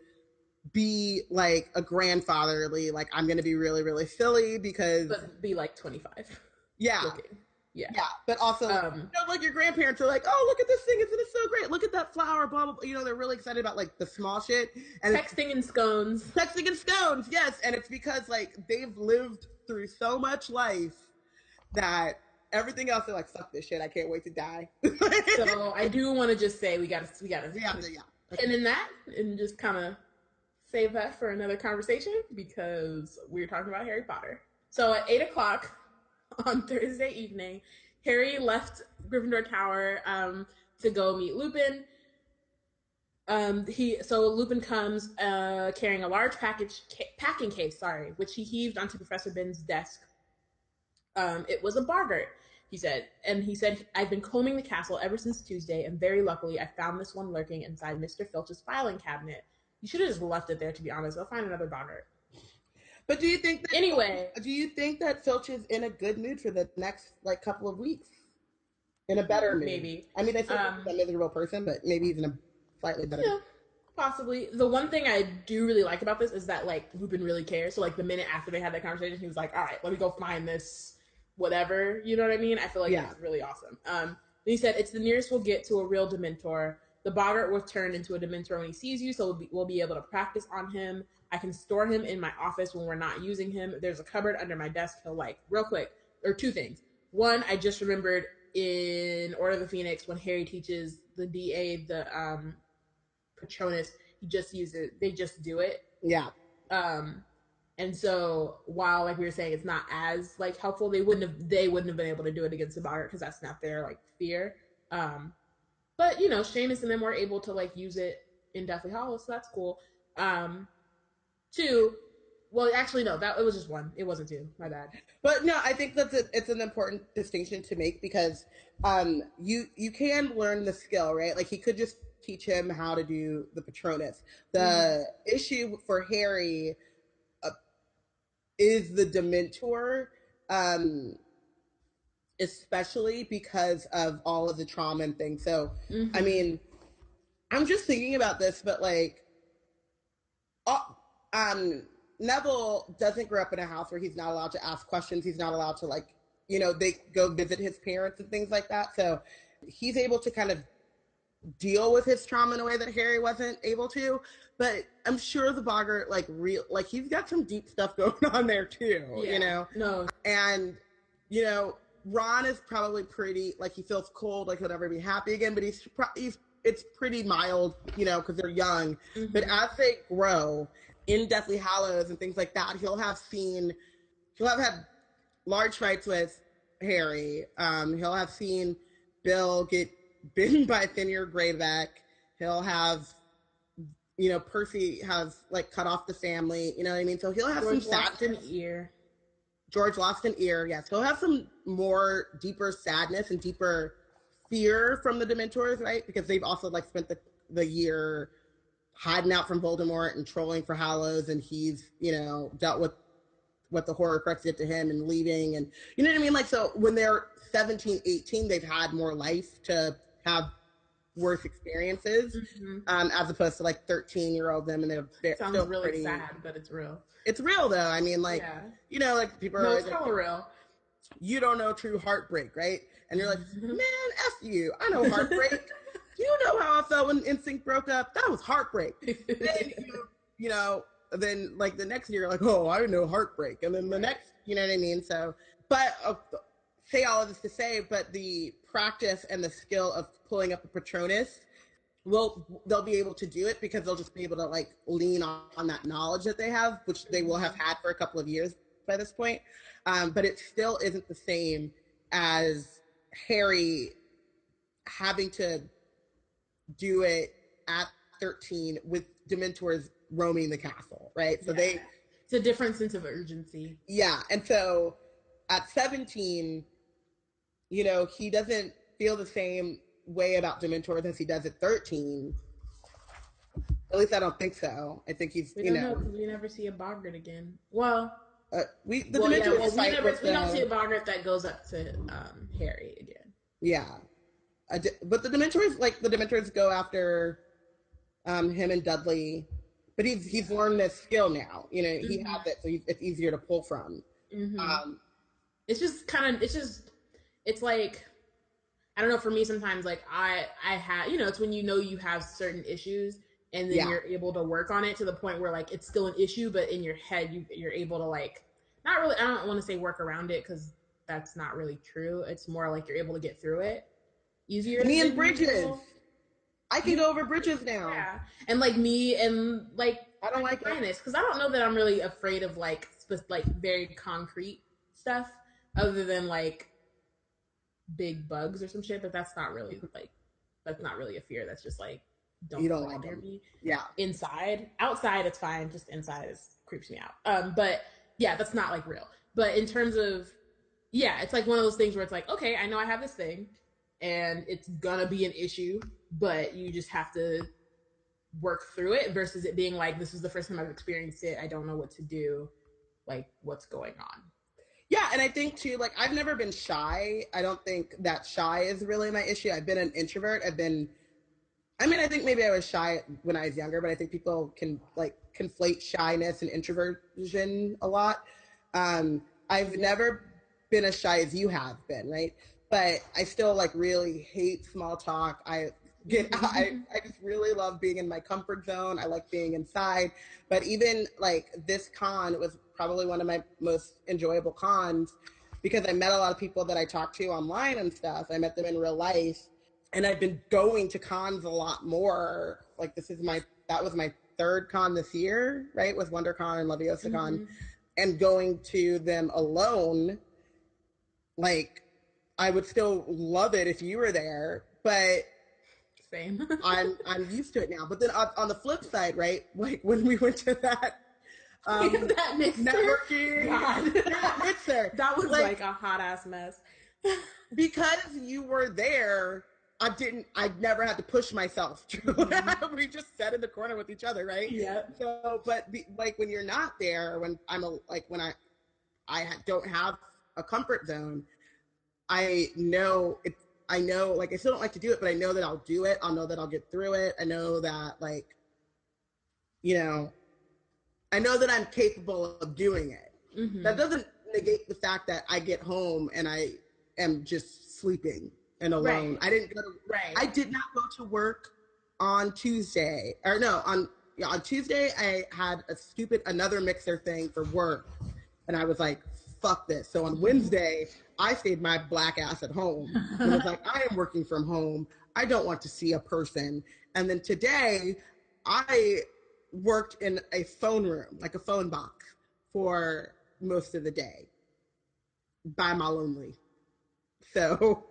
be like a grandfatherly, like I'm gonna be really, really silly because but be like twenty five. yeah, Looking. Yeah. yeah. But also Um, you know, like your grandparents are like, oh look at this thing, isn't it so great? Look at that flower, blah blah blah. You know, they're really excited about like the small shit. And texting and scones. texting and scones, yes. And it's because like they've lived through so much life that everything else they're like, fuck this shit, I can't wait to die. So I do want to just say we got to we got to to, yeah. and in that and just kind of save that for another conversation because we are talking about Harry Potter. So at eight o'clock on Thursday evening, Harry left Gryffindor Tower um, to go meet Lupin. Um, he so Lupin comes uh, carrying a large package ca- packing case, sorry, which he heaved onto Professor Binns' desk. Um, it was a Boggart, he said, and he said, "I've been combing the castle ever since Tuesday, and very luckily, I found this one lurking inside Mister Filch's filing cabinet. You should have just left it there, to be honest. I'll find another Boggart." But do you think that Anyway, do you think that Filch is in a good mood for the next like couple of weeks? In a better mood? Maybe. I mean, I still Um, he's a miserable person, but maybe he's in a slightly better. Yeah, possibly. The one thing I do really like about this is that like Lupin really cares. So like the minute after they had that conversation, he was like, "All right, let me go find this, whatever." You know what I mean? I feel like Yeah. that's really awesome. Um, he said it's the nearest we'll get to a real Dementor. The Boggart will turn into a Dementor when he sees you, so we'll be, we'll be able to practice on him. I can store him in my office when we're not using him. There's a cupboard under my desk. He'll like real quick or two things. One, I just remembered in Order of the Phoenix when Harry teaches the DA the um Patronus, he just uses they just do it. Yeah, Um and so while like we were saying it's not as like helpful, they wouldn't have they wouldn't have been able to do it against the Boggart because that's not their like fear. Um but you know, Seamus and them were able to like use it in Deathly Hallows, so that's cool. Um, two, well, actually, no, that it was just one. It wasn't two. My bad. But no, I think that's a, it's an important distinction to make because um, you you can learn the skill, right? Like he could just teach him how to do the Patronus. The mm-hmm. issue for Harry uh, is the Dementor, um, especially because of all of the trauma and things. So, mm-hmm. I mean, I'm just thinking about this, but like, uh, um Neville doesn't grow up in a house where he's not allowed to ask questions. He's not allowed to like, you know, they go visit his parents and things like that. So he's able to kind of deal with his trauma in a way that Harry wasn't able to. But I'm sure the Boggart, like real, like he's got some deep stuff going on there too. Yeah, you know, no, and you know, Ron is probably pretty like he feels cold, like he'll never be happy again. But he's he's it's pretty mild, you know, because they're young. Mm-hmm. But as they grow in Deathly Hallows and things like that, he'll have seen, he'll have had large fights with Harry. Um, he'll have seen Bill get bitten by Fenrir Greyback. He'll have, you know, Percy has like cut off the family. You know what I mean? So he'll have George some lost an ear. George lost an ear. Yes, he'll have some more deeper sadness and deeper fear from the Dementors, right? Because they've also like spent the the year hiding out from Voldemort and trolling for Hallows, and he's you know dealt with what the Horcrux did to him and leaving, and you know what I mean. Like so, when they're 17, 18, they've had more life to have worse experiences, mm-hmm. um, as opposed to like 13 year old them, and they're, they're sounds still really pretty, sad, but it's real. It's real though. I mean, like yeah. you know, like people are no, always it's like, real. You don't know true heartbreak, right? And you're like, man, f you. I know heartbreak. you know how I felt when NSYNC broke up? That was heartbreak. then you, you know, then like the next year, like, oh, I know heartbreak, and then the next, you know what I mean? So, but uh, say all of this to say, but the practice and the skill of pulling up a Patronus will they'll be able to do it because they'll just be able to like lean on, on that knowledge that they have, which they will have had for a couple of years by this point. Um, but it still isn't the same as Harry having to do it at 13 with Dementors roaming the castle, right? So yeah. they it's a different sense of urgency. Yeah. And so at 17, you know, he doesn't feel the same way about Dementors as he does at 13. At least I don't think so. I think he's, we you know, we never see a Boggart again. Well, uh, we the well, yeah, well, we, never, we don't see a Boggart that goes up to um, Harry again. Yeah, but the Dementors, like the Dementors, go after um, him and Dudley. But he's he's learned this skill now. You know, mm-hmm. he has it, so it's easier to pull from. Mm-hmm. Um, it's just kind of it's just it's like I don't know. For me, sometimes like I I have you know it's when you know you have certain issues and then yeah. you're able to work on it to the point where like it's still an issue, but in your head you you're able to like not really. I don't want to say work around it because that's not really true. It's more like you're able to get through it easier. Me and bridges. People. I can go over bridges now. Yeah, and like me and like I don't like this because I don't know that I'm really afraid of like sp- like very concrete stuff other than like big bugs or some shit. But that's not really like that's not really a fear. That's just like don't you don't like near me. Yeah. Inside, outside, it's fine. Just inside is creeps me out. Um, but yeah, that's not like real. But in terms of yeah, it's like one of those things where it's like, okay, I know I have this thing and it's gonna be an issue, but you just have to work through it versus it being like this is the first time I've experienced it. I don't know what to do. Like what's going on. Yeah, and I think too, like I've never been shy. I don't think that shy is really my issue. I've been an introvert. I've been I mean, I think maybe I was shy when I was younger, but I think people can like conflate shyness and introversion a lot. Um, I've never been as shy as you have been, right? but I still like really hate small talk. I get I, I just really love being in my comfort zone. I like being inside. But even like this con was probably one of my most enjoyable cons because I met a lot of people that I talked to online and stuff. I met them in real life. And I've been going to cons a lot more. Like this is my that was my third con this year, right? With WonderCon and LeviosaCon. Mm-hmm. And going to them alone, like I would still love it if you were there, but Same. I'm I'm used to it now. But then on, on the flip side, right? Like when we went to that um, that mixer. networking God. that mixer, That was Like- like, a hot ass mess. because you were there. I didn't. I never had to push myself. Mhm. we just sat in the corner with each other, right? Yeah. So, but like when you're not there, when I'm a, like when I, I don't have a comfort zone. I know it. I know, like I still don't like to do it, but I know that I'll do it. I'll know that I'll get through it. I know that, like, you know, I know that I'm capable of doing it. Mhm. That doesn't negate the fact that I get home and I am just sleeping and alone. Right. I didn't go to Right. I did not go to work on Tuesday. Or no, on yeah, on Tuesday I had a stupid another mixer thing for work. And I was like, fuck this. So on Wednesday, I stayed my black ass at home. And was like, I am working from home. I don't want to see a person. And then today I worked in a phone room, like a phone box, for most of the day by my lonely. So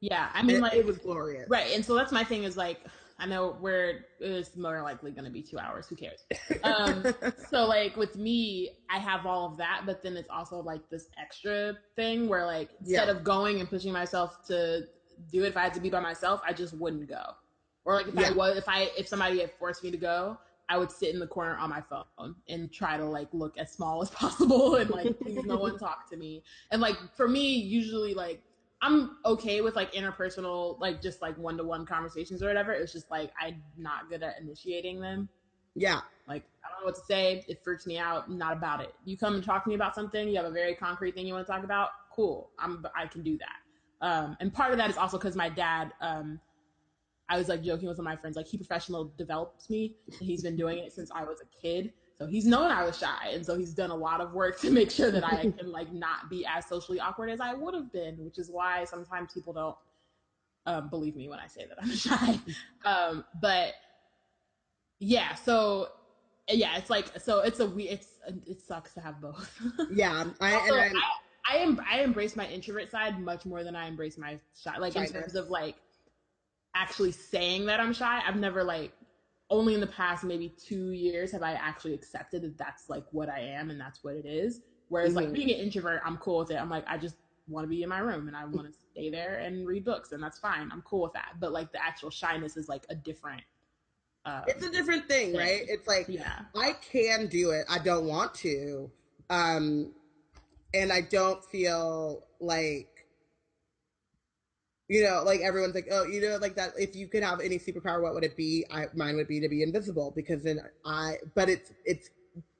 yeah. I mean, it, like, it was glorious. right. And so that's my thing is like, I know we're it's more likely going to be two hours. Who cares? Um, so like with me, I have all of that, but then it's also like this extra thing where like instead Yeah. of going and pushing myself to do it, if I had to be by myself, I just wouldn't go. Or like if I was, if I if somebody had forced me to go, I would sit in the corner on my phone and try to like look as small as possible and like please no one talk to me. And like for me, usually like I'm okay with like interpersonal, like just like one to one conversations or whatever. It's just like I'm not good at initiating them. yeah. Like I don't know what to say. It freaks me out. I'm not about it. You come and talk to me about something. You have a very concrete thing you want to talk about. Cool. I'm. I can do that. Um, and part of that is also because my dad. Um, I was like joking with one of my friends. Like he professional develops me. He's been doing it since I was a kid. So he's known I was shy, and so he's done a lot of work to make sure that I can like not be as socially awkward as I would have been. Which is why sometimes people don't um, believe me when I say that I'm shy. Um, but yeah, so yeah, it's like so it's a we it's it sucks to have both. Yeah. I, Also, I, I am I embrace my introvert side much more than I embrace my shy. Like in terms of like actually saying that I'm shy. I've never like only in the past maybe two years have I actually accepted that that's like what I am and that's what it is. Whereas like Mhm. being an introvert, I'm cool with it. I'm like I just want to be in my room and I want to stay there and read books and that's fine. I'm cool with that. But like the actual shyness is like a different. Um, it's a different thing, right? It's like yeah. I can do it. I don't want to. Um, and I don't feel like, you know, like everyone's like, oh, you know, like that. If you could have any superpower, what would it be? I, mine would be to be invisible because then I, but it's, it's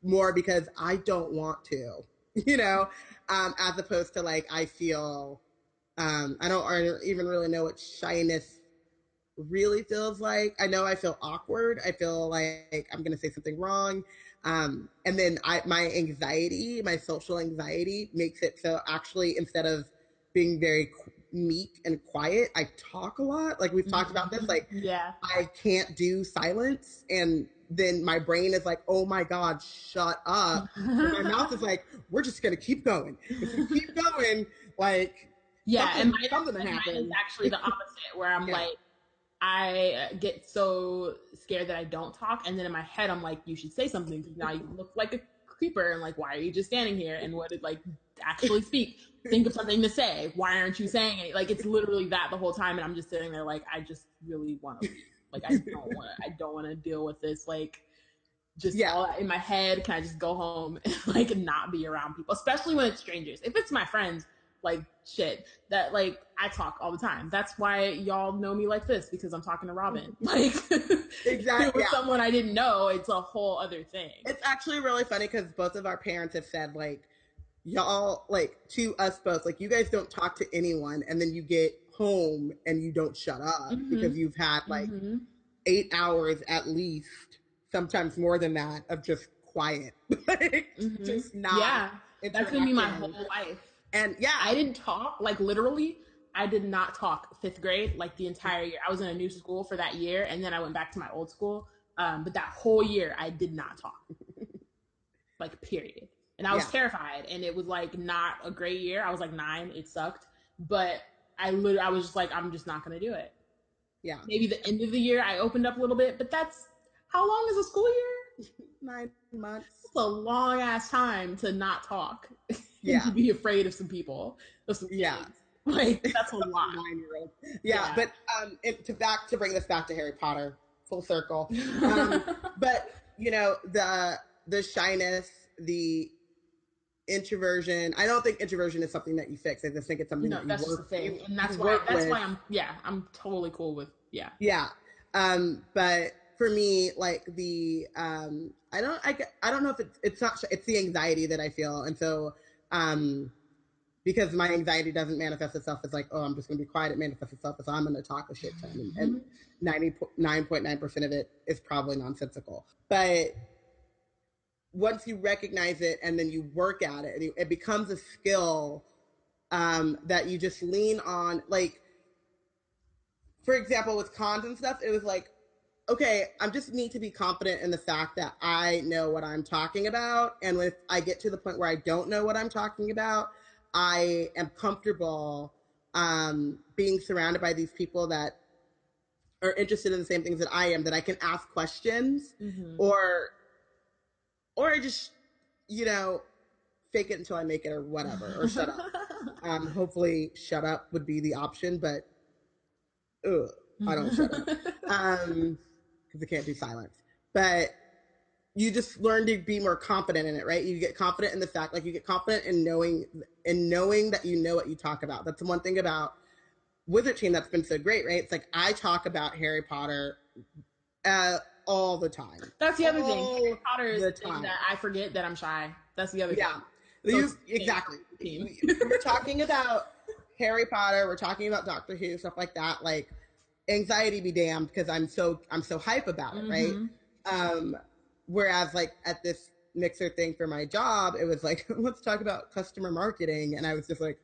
more because I don't want to, you know, um, as opposed to like, I feel, um, I don't even really know what shyness really feels like. I know I feel awkward. I feel like I'm going to say something wrong. Um, and then I, my anxiety, my social anxiety makes it so actually instead of being very meek and quiet, I talk a lot. Like we've talked about this, mm-hmm. like yeah. I can't do silence. And then my brain is like, oh my God, shut up. My mouth is like, we're just to keep going. If you keep going, like, Yeah, something- and mine, something and mine is actually the opposite, where I'm Yeah. like, I uh, get so scared that I don't talk, and then in my head, I'm like, you should say something because now you look like a creeper, and like, why are you just standing here? And what did like actually speak? Think of something to say. Why aren't you saying it? Like, it's literally that the whole time, and I'm just sitting there like, I just really want to, like, I don't want to, I don't want to deal with this, like. Just Yeah. all in my head. Can I just go home and like not be around people, especially when it's strangers? If it's my friends, like shit that like I talk all the time. That's why y'all know me like this because I'm talking to Robin. Mm-hmm. Like Exactly, with yeah. someone I didn't know, it's a whole other thing. It's actually really funny because both of our parents have said like y'all like to us both like you guys don't talk to anyone and then you get home and you don't shut up Mhm. because you've had like Mhm. eight hours at least sometimes more than that of just quiet like Mhm. just not yeah, that's gonna be my whole life. and yeah I didn't talk like literally. I did not talk fifth grade like the entire year. I was in a new school for that year, and then I went back to my old school. Um, but that whole year, I did not talk, like period. And I was Yeah. terrified, and it was like not a great year. I was like nine. It sucked, but I literally, I was just like, I'm just not gonna do it. Yeah. Maybe the end of the year I opened up a little bit, but that's how long is a school year? Nine months. It's a long ass time to not talk. Yeah. to be afraid of some people. Of some Yeah. kids. Like that's a lot. Nine year old. Yeah, Yeah. but um, it, to back to bring this back to Harry Potter, full circle. Um, but you know the the shyness, the introversion. I don't think introversion is something that you fix. I just think it's something no, that you that's just work. the thing, and that's why that's with. why I'm yeah I'm totally cool with yeah Yeah. Um, but for me, like the um, I don't I, I don't know if it's it's not it's the anxiety that I feel, and so um, because my anxiety doesn't manifest itself as like oh I'm just gonna be quiet. It manifests itself as I'm gonna talk a shit ton, and, and ninety nine point nine percent of it is probably nonsensical. But once you recognize it and then you work at it, and you, it becomes a skill um, that you just lean on, like for example, with cons and stuff, it was like, okay, I just need to be confident in the fact that I know what I'm talking about. And if I get to the point where I don't know what I'm talking about, I am comfortable um, being surrounded by these people that are interested in the same things that I am, that I can ask questions Mhm. or, or I just, you know, fake it until I make it or whatever, or shut up. Um, hopefully, shut up would be the option, but ugh, I don't shut up um because I can't do silence. But you just learn to be more confident in it, right? You get confident in the fact, like you get confident in knowing in knowing that you know what you talk about. That's the one thing about Wizard Team that's been so great, right? It's like I talk about Harry Potter uh, all the time. That's the other thing. Harry Potter is the the time. that I forget that I'm shy. That's the other Yeah. thing. You- it's- exactly. We're talking about Harry Potter. We're talking about Doctor Who, stuff like that. Like anxiety be damned because I'm so I'm so hype about it, right? Mhm. Um, whereas like at this mixer thing for my job, it was like, let's talk about customer marketing. And I was just like,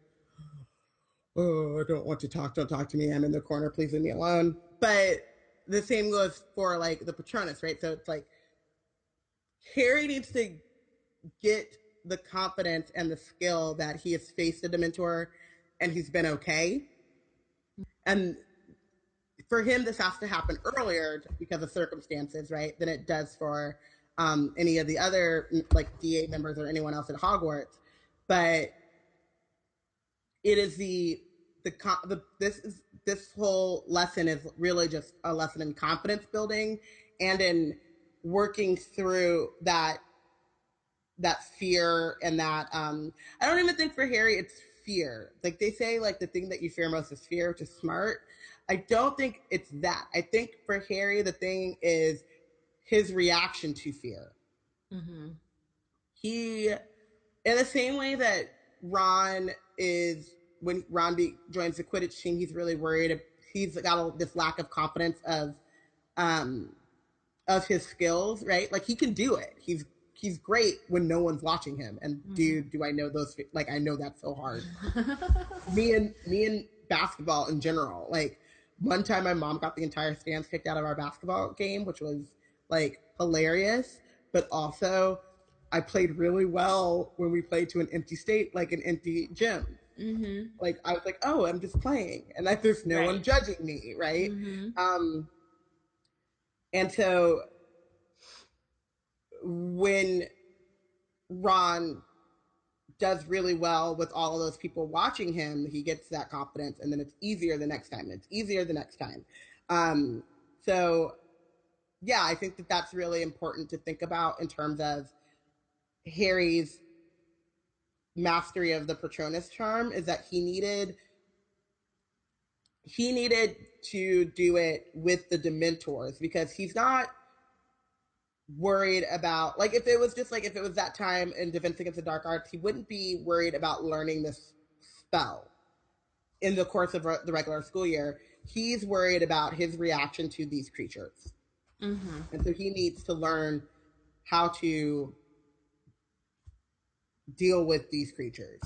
oh, I don't want to talk. Don't talk to me. I'm in the corner. Please leave me alone. But the same goes for like the Patronus, right? So it's like Harry needs to get the confidence and the skill that he has faced a Dementor and he's been okay. And for him, this has to happen earlier because of circumstances, right? Than it does for um, any of the other like DA members or anyone else at Hogwarts. But it is the the, the this is this whole lesson is really just a lesson in confidence building and in working through that that fear and that um I don't even think for Harry it's fear. Like they say like the thing that you fear most is fear, which is smart. I don't think it's that. I think for Harry the thing is his reaction to fear. Mhm. He in the same way that Ron is when Ron be, joins the Quidditch team, he's really worried. He's got a, this lack of confidence of um of his skills, right? Like he can do it. He's he's great when no one's watching him. And dude, do I know those? Like I know that's so hard. me and me and basketball in general. Like one time, my mom got the entire stands kicked out of our basketball game, which was like hilarious. But also, I played really well when we played to an empty state, like an empty gym. Mhm. Like I was like, oh, I'm just playing, and like there's no one judging me, right? Mhm. Um, and so when Ron does really well with all of those people watching him, he gets that confidence, and then it's easier the next time. It's easier the next time. Um, so, yeah, I think that that's really important to think about in terms of Harry's mastery of the Patronus charm. Is that he needed he needed to do it with the Dementors because he's not worried about like if it was just like if it was that time in Defense Against the Dark Arts, he wouldn't be worried about learning this spell in the course of re- the regular school year. He's worried about his reaction to these creatures, Mhm. and so he needs to learn how to deal with these creatures.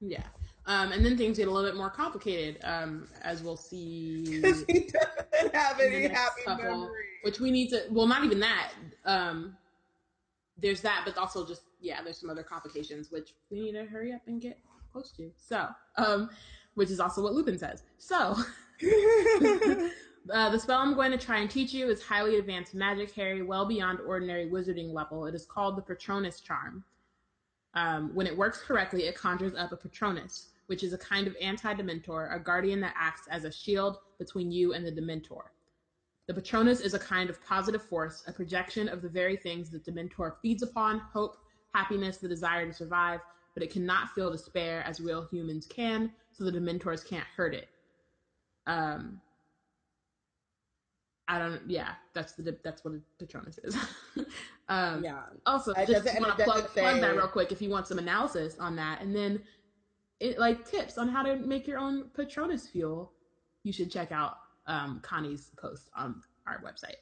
Yeah. Um, and then things get a little bit more complicated, um, as we'll see. Because he doesn't have any happy couple, memories. which we need to. Well, not even that. Um, there's that, but also just yeah, there's some other complications which we need to hurry up and get close to. So, um, which is also what Lupin says. So, Uh, the spell I'm going to try and teach you is highly advanced magic, Harry, well beyond ordinary wizarding level. It is called the Patronus Charm. Um, when it works correctly, it conjures up a Patronus, which is a kind of anti Dementor, a guardian that acts as a shield between you and the Dementor. The Patronus is a kind of positive force, a projection of the very things that Dementor feeds upon hope, happiness, the desire to survive, but it cannot feel despair as real humans can, so the Dementors can't hurt it. Um, I don't. Yeah, that's the that's what a Patronus is. um, yeah. Also, I just want to plug, say... plug that real quick if you want some analysis on that, and then it like tips on how to make your own Patronus fuel. You should check out um, Connie's post on our website.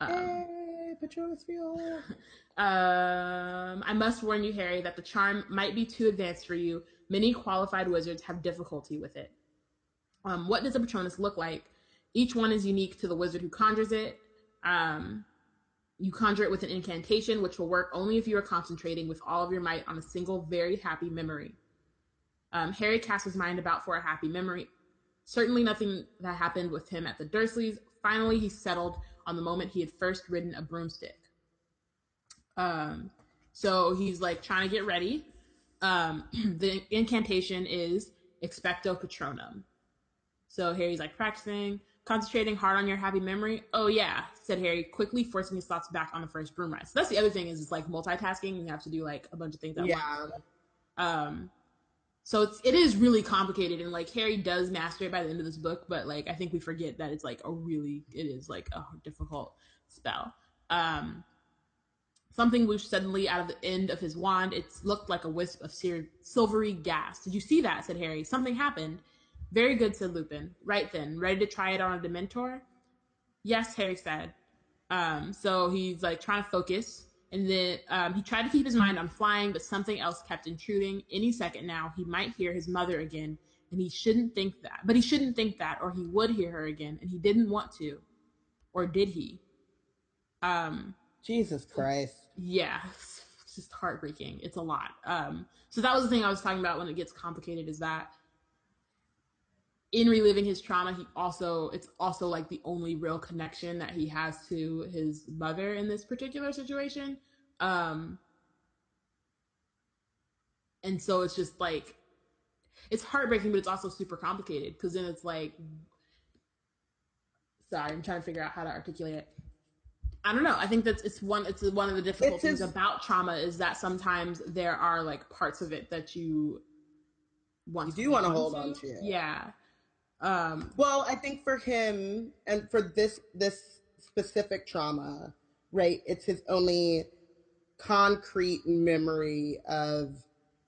Um, hey, Patronus fuel. um, I must warn you, Harry, that the charm might be too advanced for you. Many qualified wizards have difficulty with it. Um, what does a Patronus look like? Each one is unique to the wizard who conjures it. Um, you conjure it with an incantation, which will work only if you are concentrating with all of your might on a single very happy memory. Um, Harry casts his mind about for a happy memory. Certainly nothing that happened with him at the Dursleys. Finally, he settled on the moment he had first ridden a broomstick. Um, so he's like trying to get ready. Um, the incantation is expecto patronum. So Harry's like practicing. Concentrating hard on your happy memory. Oh yeah, said Harry, quickly forcing his thoughts back on the first broom ride. So that's the other thing is it's like multitasking. You have to do like a bunch of things at yeah. once. Um, so it's it is really complicated and like Harry does master it by the end of this book, but like I think we forget that it's like a really it is like a difficult spell. Um, something whooshed suddenly out of the end of his wand. It looked like a wisp of seared, silvery gas. Did you see that? said Harry. Something happened. Very good, said Lupin. Right then, ready to try it on a Dementor? Yes, Harry said. Um, so he's like trying to focus, and then um, he tried to keep his mind on flying, but something else kept intruding. Any second now, he might hear his mother again, and he shouldn't think that. But he shouldn't think that, or he would hear her again, and he didn't want to, or did he? Um, Jesus Christ. Yeah, it's just heartbreaking. It's a lot. Um, so that was the thing I was talking about when it gets complicated. Is that in reliving his trauma, he also it's also like the only real connection that he has to his mother in this particular situation. Um and so it's just like it's heartbreaking, but it's also super complicated because then it's like sorry, I'm trying to figure out how to articulate it. I don't know. I think that's it's one it's one of the difficult it's things his... about trauma is that sometimes there are like parts of it that you want you do want to hold on to. Yeah. Um, well, I think for him and for this this specific trauma, right? It's his only concrete memory of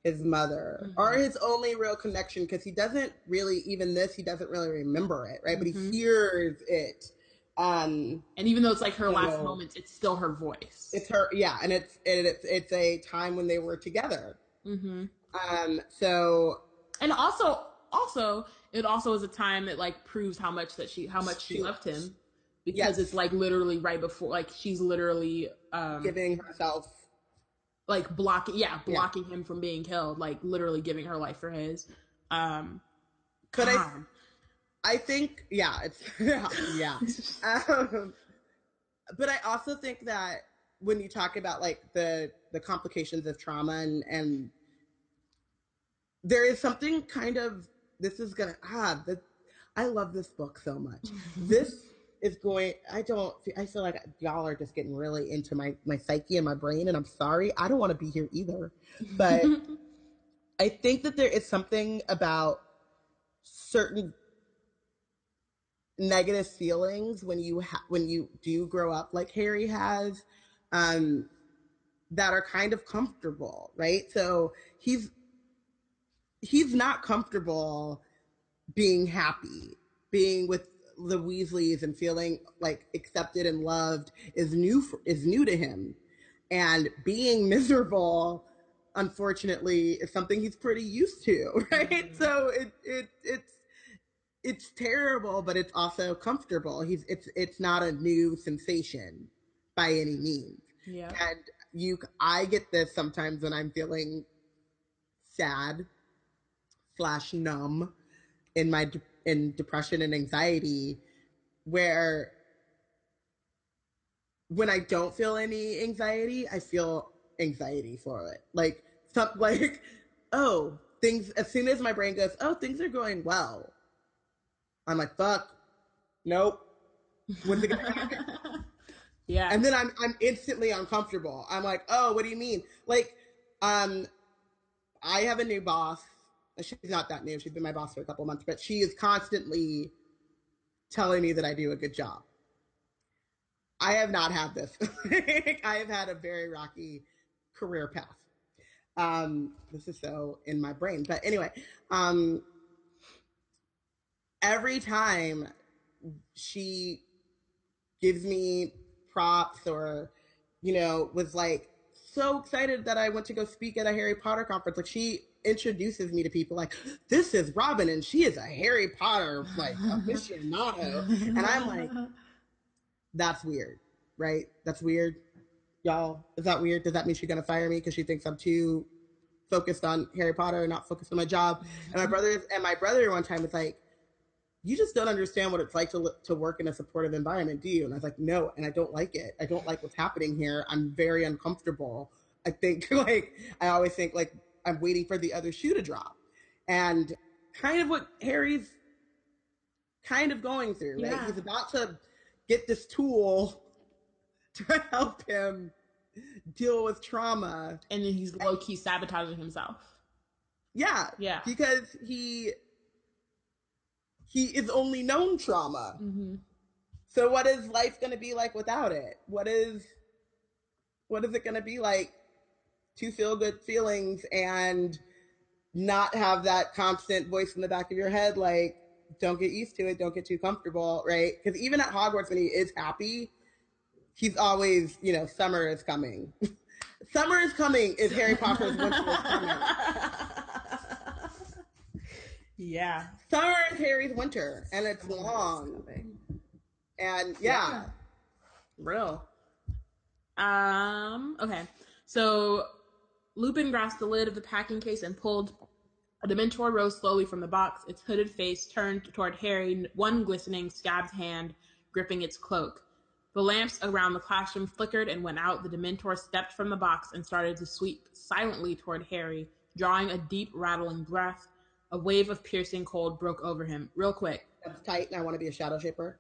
his mother mm-hmm. or his only real connection because he doesn't really even this he doesn't really remember it right mm-hmm. but he mm-hmm. hears it um and even though it's like her last know, moments it's still her voice it's her yeah and it's it, it's it's a time when they were together mm-hmm. um so and also also it also is a time that like proves how much that she how much she, she loved him because yes. it's like literally right before like she's literally um giving herself like blocking yeah blocking yeah. him from being killed like literally giving her life for his um but i i think yeah it's yeah, yeah. um, but i also think that when you talk about like the the complications of trauma and and there is something kind of this is gonna ah the, I love this book so much. this is going I don't I feel like y'all are just getting really into my my psyche and my brain and I'm sorry. I don't want to be here either. But I think that there is something about certain negative feelings when you ha- when you do grow up like Harry has um that are kind of comfortable, right? So he's he's not comfortable being happy, being with the Weasleys and feeling like accepted and loved is new for, is new to him, and being miserable, unfortunately, is something he's pretty used to, right? Mm-hmm. So it it it's it's terrible, but it's also comfortable. He's it's it's not a new sensation by any means. Yeah, and you I get this sometimes when I'm feeling sad slash numb in my de- in depression and anxiety where when I don't feel any anxiety, I feel anxiety for it. Like some like, oh, things as soon as my brain goes, oh, things are going well. I'm like, fuck, nope. When's it gonna happen? yeah. and then I'm I'm instantly uncomfortable. I'm like, oh, what do you mean? Like, um, I have a new boss. She's not that new. She's been my boss for a couple months, but she is constantly telling me that I do a good job. I have not had this. I have had a very rocky career path. Um, this is so in my brain, but anyway, um, every time she gives me props or, you know, was like so excited that I went to go speak at a Harry Potter conference. Like she introduces me to people like, this is Robin and she is a Harry Potter like aficionado. and I'm like, that's weird, right? That's weird. Y'all, is that weird? Does that mean she's gonna fire me because she thinks I'm too focused on Harry Potter and not focused on my job? And my brother and my brother one time was like, you just don't understand what it's like to to work in a supportive environment, do you? And I was like, no, and I don't like it. I don't like what's happening here. I'm very uncomfortable. I think like I always think like I'm waiting for the other shoe to drop, and kind of what Harry's kind of going through. Right? He's about to get this tool to help him deal with trauma. and then he's low key sabotaging himself. Yeah, Yeah. because he he is only known trauma. Mm-hmm. So what is life going to be like without it? What is what is it going to be like to feel good feelings and not have that constant voice in the back of your head like don't get used to it, don't get too comfortable, right? Cuz even at Hogwarts when he is happy, he's always, you know, summer is coming. summer is coming is Harry Potter's winter is coming. yeah. Summer is Harry's winter and it's long. And yeah, real. Um. Okay. So Lupin grasped the lid of the packing case and pulled. The Dementor rose slowly from the box, its hooded face turned toward Harry, one glistening, scabbed hand gripping its cloak. The lamps around the classroom flickered and went out. The Dementor stepped from the box and started to sweep silently toward Harry, drawing a deep, rattling breath. A wave of piercing cold broke over him. Real quick. That's tight and I want to be a shadow shaper.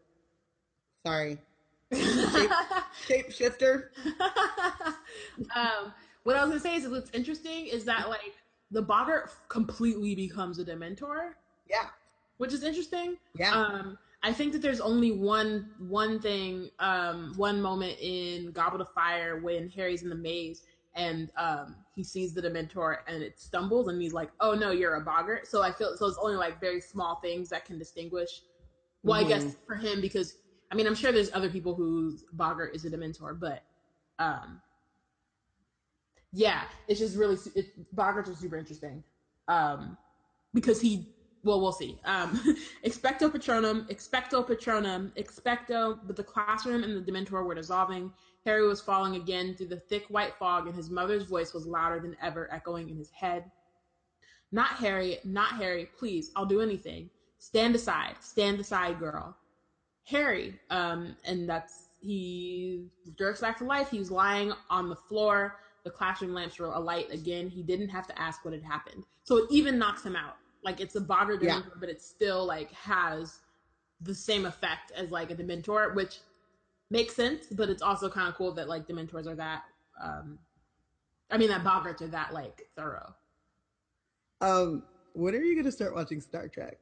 Sorry. Shape, shape shifter. um, what I was gonna say is what's interesting is that like the boggart completely becomes a dementor, Yeah. which is interesting. Yeah. Um, I think that there's only one one thing, um, one moment in Goblet of Fire when Harry's in the maze and um, he sees the Dementor and it stumbles and he's like, "Oh no, you're a boggart." So I feel so it's only like very small things that can distinguish. Well, I guess for him because I mean I'm sure there's other people whose boggart is a Dementor, but um, yeah, it's just really it, boggarts are super interesting um, because he well, we'll see. Um, expecto Patronum, expecto Patronum, expecto. But the classroom and the Dementor were dissolving. Harry was falling again through the thick white fog, and his mother's voice was louder than ever, echoing in his head. Not Harry, not Harry. Please, I'll do anything. Stand aside, stand aside, girl. Harry, um, and that's he jerks back to life. He's lying on the floor. The classroom lamps were alight again. He didn't have to ask what had happened, so it even knocks him out. Like it's a boggart Yeah. but it still like has the same effect as like a dementor, which makes sense. But it's also kind of cool that like dementors are that. Um, I mean, that boggarts are that like thorough. Um, when are you gonna start watching Star Trek?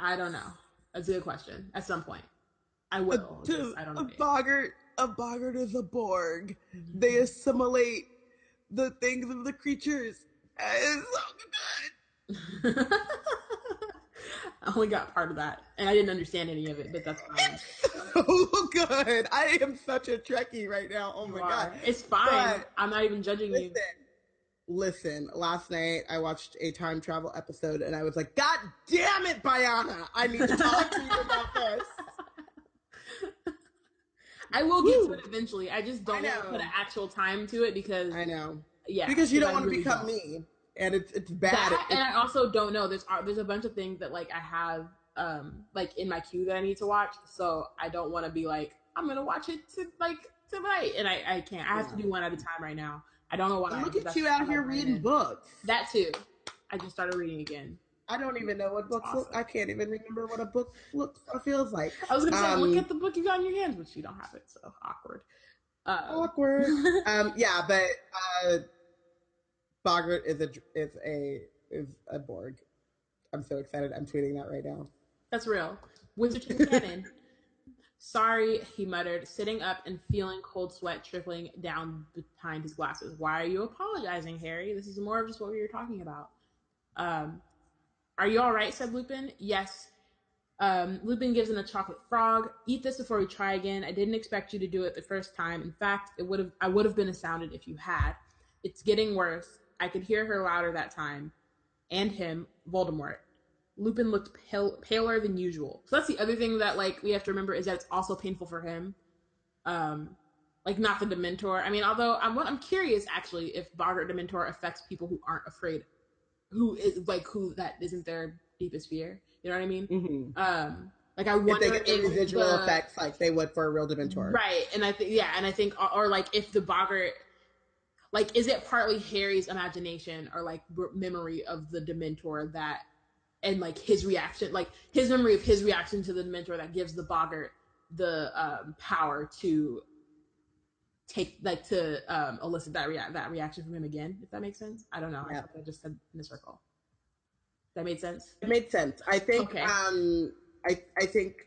I don't know. That's a good question. At some point, I will. A, just- I don't know. a boggart, a boggart is a Borg. They assimilate the things of the creatures. It's so good. I only got part of that, and I didn't understand any of it, but that's fine. so good. I am such a Trekkie right now. Oh my are. god. it's fine. But- I'm not even judging you. Listen, listen. Last night I watched a time travel episode, and I was like, "God damn it, Bayana! I need to talk to you about this." I will get to it eventually. I just don't want to know. put an actual time to it because I know yeah, because you don't want to really become don't. me, and it's it's bad. That, It- and I also don't know. There's uh, there's a bunch of things that like I have um like in my queue that I need to watch. So I don't want to be like I'm gonna watch it to like tonight, and I I can't. I have to do one at a time right now. I don't know why. Look at you out here reading books. That too. I just started reading again. I don't even know what books awesome. look. I can't even remember what a book looks or feels like. I was gonna say, um, look at the book you got in your hands, but you don't have it, so awkward. Um, awkward. um, yeah, but uh, Boggart is a is a is a Borg. I'm so excited. I'm tweeting that right now. That's real. Wizarding Canon. Sorry, he muttered, sitting up and feeling cold sweat trickling down behind his glasses. Why are you apologizing, Harry? This is more of just what we were talking about. Um, are you all right? said Lupin. Yes. Um, Lupin gives him a chocolate frog. Eat this before we try again. I didn't expect you to do it the first time. In fact, it would have I would have been astounded if you had. It's getting worse. I could hear her louder that time. And him, Voldemort. Lupin looked pale, paler than usual. So that's the other thing that like we have to remember is that it's also painful for him. Um, like not the Dementor. I mean, although I'm I'm curious actually if Boggart Dementor affects people who aren't afraid, who is like who that isn't their deepest fear. You know what I mean? Mm-hmm. Um, like I wonder if they get if residual the, effects like they would for a real Dementor, right? And I think yeah, and I think or, or like if the Boggart like is it partly harry's imagination or like memory of the dementor that and like his reaction, like his memory of his reaction to the Dementor that gives the boggart the um, power to take like to um, elicit that rea- that reaction from him again. If that makes sense, I don't know. Yeah. I, I just said in a circle. That made sense. It made sense. I think. Okay. Um, I I think.